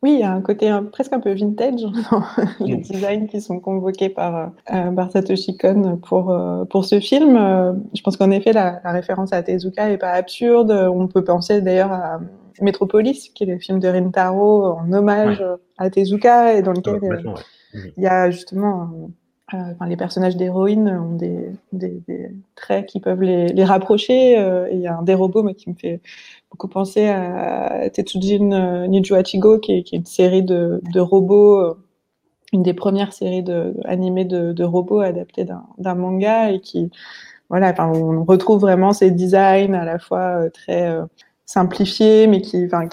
Oui, il y a un côté euh, presque un peu vintage dans les designs qui sont convoqués par, euh, par Satoshi Kon pour, euh, pour ce film. Euh, je pense qu'en effet, la, la référence à Tezuka est pas absurde. On peut penser d'ailleurs à Metropolis, qui est le film de Rintaro en hommage à Tezuka et dans lequel Euh, euh, ouais. il y a justement, euh, euh, enfin, les personnages d'héroïnes ont des, des, des traits qui peuvent les, les rapprocher. euh, et il y a un des robots moi, qui me fait beaucoup penser à Tetsujin Niju Hachigo, qui est, qui est une série de, robots, euh, une des premières séries de, animées de, robots adaptées d'un manga et qui, voilà, on retrouve vraiment ces designs à la fois euh, très euh, simplifiés, mais qui, enfin,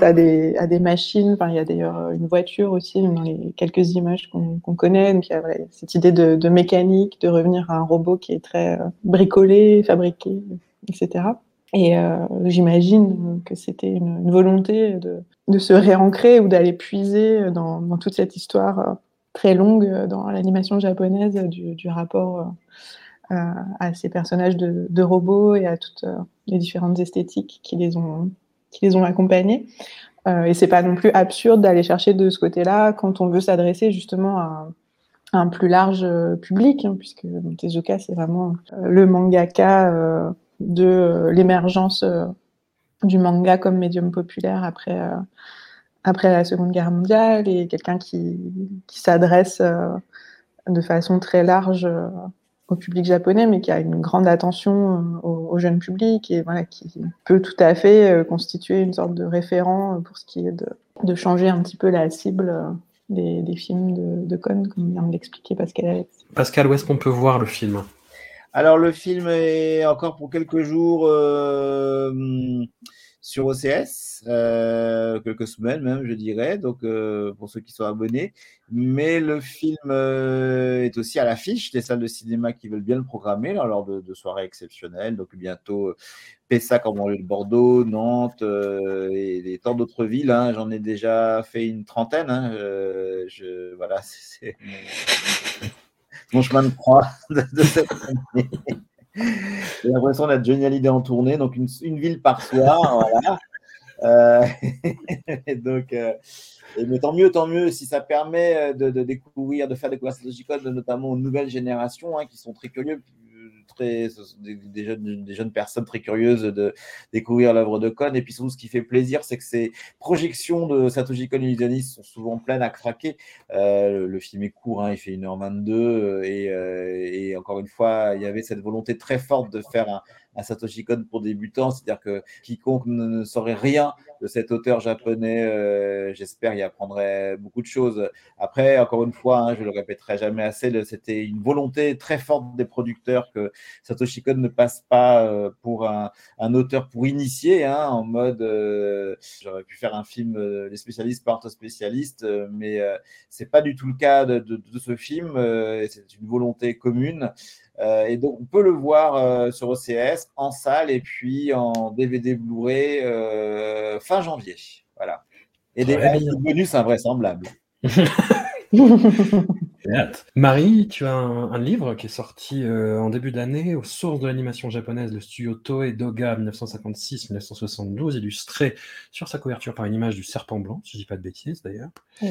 à des, machines. Il y a d'ailleurs une voiture aussi dans les quelques images qu'on connaît. Donc, il y a cette idée de, mécanique, de revenir à un robot qui est très bricolé, fabriqué, etc. Et euh, j'imagine que c'était une, volonté de, se réancrer ou d'aller puiser dans, toute cette histoire euh, très longue dans l'animation japonaise du, rapport euh, à, ces personnages de, robots et à toutes les différentes esthétiques qui les ont, qui les ont accompagnés. Euh, et c'est pas non plus absurde d'aller chercher de ce côté-là quand on veut s'adresser justement à, un plus large public, hein, puisque Tezuka, c'est vraiment le mangaka de l'émergence du manga comme médium populaire après, après la Seconde Guerre mondiale et quelqu'un qui, qui s'adresse de façon très large au public japonais, mais qui a une grande attention au, jeune public et qui peut tout à fait constituer une sorte de référent pour ce qui est de, de changer un petit peu la cible des, films de, de comme vient de l'expliquer Pascal Alex. Pascal, où est-ce qu'on peut voir le film? Alors, le film est encore pour quelques jours euh, sur OCS, euh, quelques semaines même, je dirais, donc euh, pour ceux qui sont abonnés. Mais le film est aussi à l'affiche des salles de cinéma qui veulent bien le programmer lors de, soirées exceptionnelles. Donc bientôt Pessac en banlieue de Bordeaux, Nantes et, et, tant d'autres villes. Hein. J'en ai déjà fait une trentaine. Hein. je, voilà, c'est mon, chemin de croix de, cette année. J'ai l'impression d'être Johnny Hallyday en tournée, donc une, ville par soir. Euh, donc, euh, mais tant mieux, tant mieux si ça permet de, de découvrir, de faire découvrir cette logique notamment aux nouvelles générations hein, qui sont très curieux très, des, jeunes, des, jeunes, personnes très curieuses de découvrir l'œuvre de Kon. Et puis surtout, ce qui fait plaisir, c'est que ces projections de Satoshi Kon illusionniste sont souvent pleines à craquer. Euh, le film est court, hein, il fait 1h22. Et, euh, et, encore une fois, il y avait cette volonté très forte de faire un, un Satoshi Kon pour débutants, c'est-à-dire que quiconque ne, saurait rien de cet auteur japonais, euh, j'espère, y apprendrait beaucoup de choses. Après, encore une fois, hein, je le répéterai jamais assez, c'était une volonté très forte des producteurs que Satoshi Kon ne passe pas euh, pour un, un, auteur pour initier, hein, en mode, euh, j'aurais pu faire un film, euh, les spécialistes partent aux spécialistes, euh, mais c'est pas du tout le cas de, de, de ce film. c'est une volonté commune. Euh, et donc, on peut le voir euh, sur OCS, en salle et puis en DVD Blu-ray euh, fin janvier. Voilà. Et des ouais. bonus invraisemblables. Marie, tu as un, un, livre qui est sorti euh, en début d'année aux sources de l'animation japonaise, le studio Toei Doga 1956-1972, illustré sur sa couverture par une image du serpent blanc, si je dis pas de bêtises d'ailleurs. Mmh.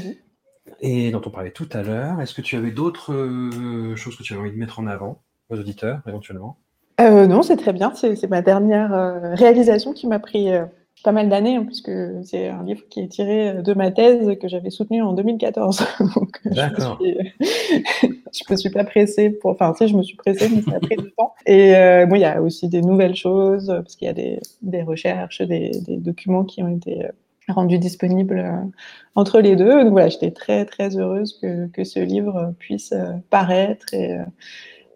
Et dont on parlait tout à l'heure. Est-ce que tu avais d'autres euh, choses que tu avais envie de mettre en avant? Aux auditeurs, éventuellement euh, Non, c'est très bien. C'est ma dernière euh, réalisation qui m'a pris euh, pas mal d'années, hein, puisque c'est un livre qui est tiré de ma thèse que j'avais soutenue en 2014. D'accord. Je, je me suis pas pressée pour. Enfin, si, je me suis pressée, mais ça a pris du temps. Et euh, bon, il y a aussi des nouvelles choses, parce qu'il y a des, des recherches, des, des, documents qui ont été rendus disponibles entre les deux. Donc voilà, j'étais très, très heureuse que, que ce livre puisse paraître et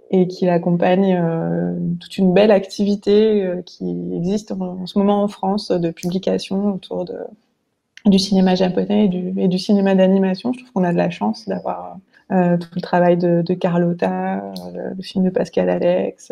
et qu'il accompagne euh, toute une belle activité euh, qui existe en, ce moment en France de publication autour du cinéma japonais et du, cinéma d'animation. Je trouve qu'on a de la chance d'avoir euh, tout le travail de, de Carlotta, le, le, film de Pascal Alex.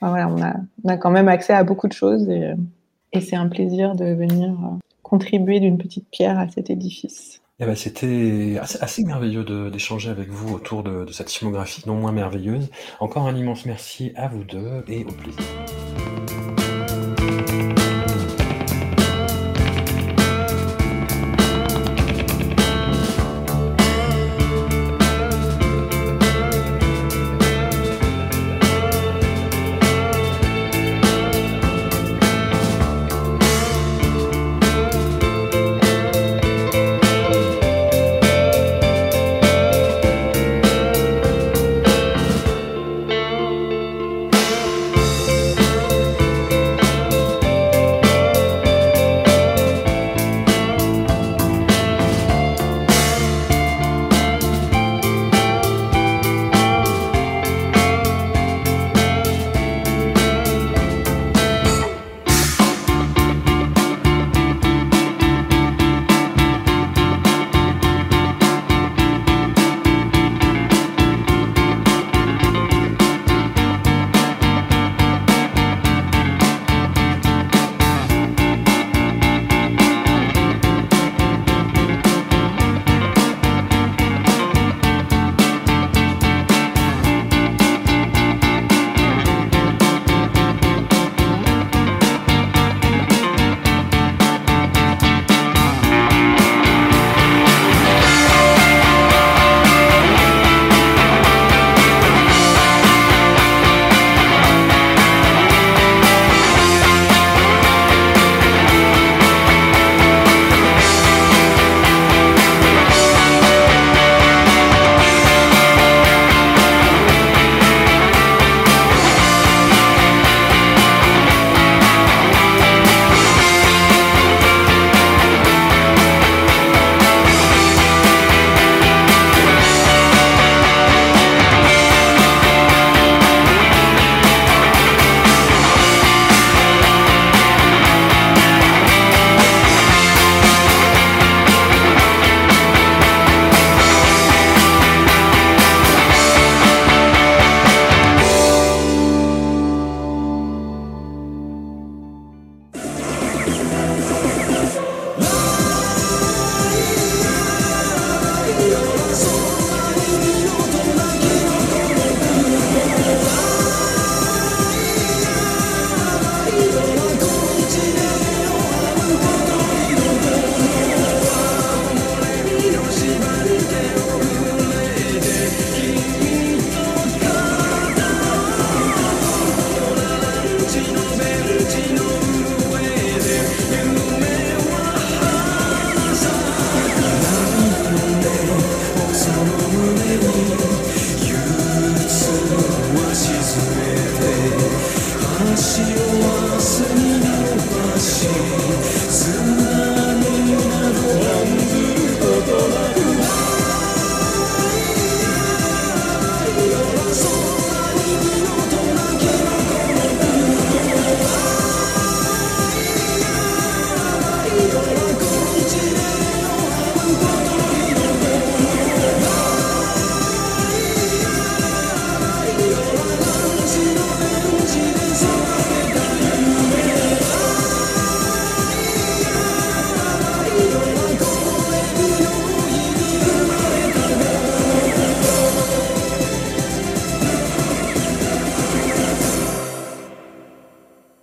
Voilà, on a, quand même accès à beaucoup de choses et c'est un plaisir de venir contribuer d'une petite pierre à cet édifice. Eh ben, C'était assez, merveilleux d'échanger avec vous autour de, de cette filmographie non moins merveilleuse. Encore un immense merci à vous deux et au plaisir.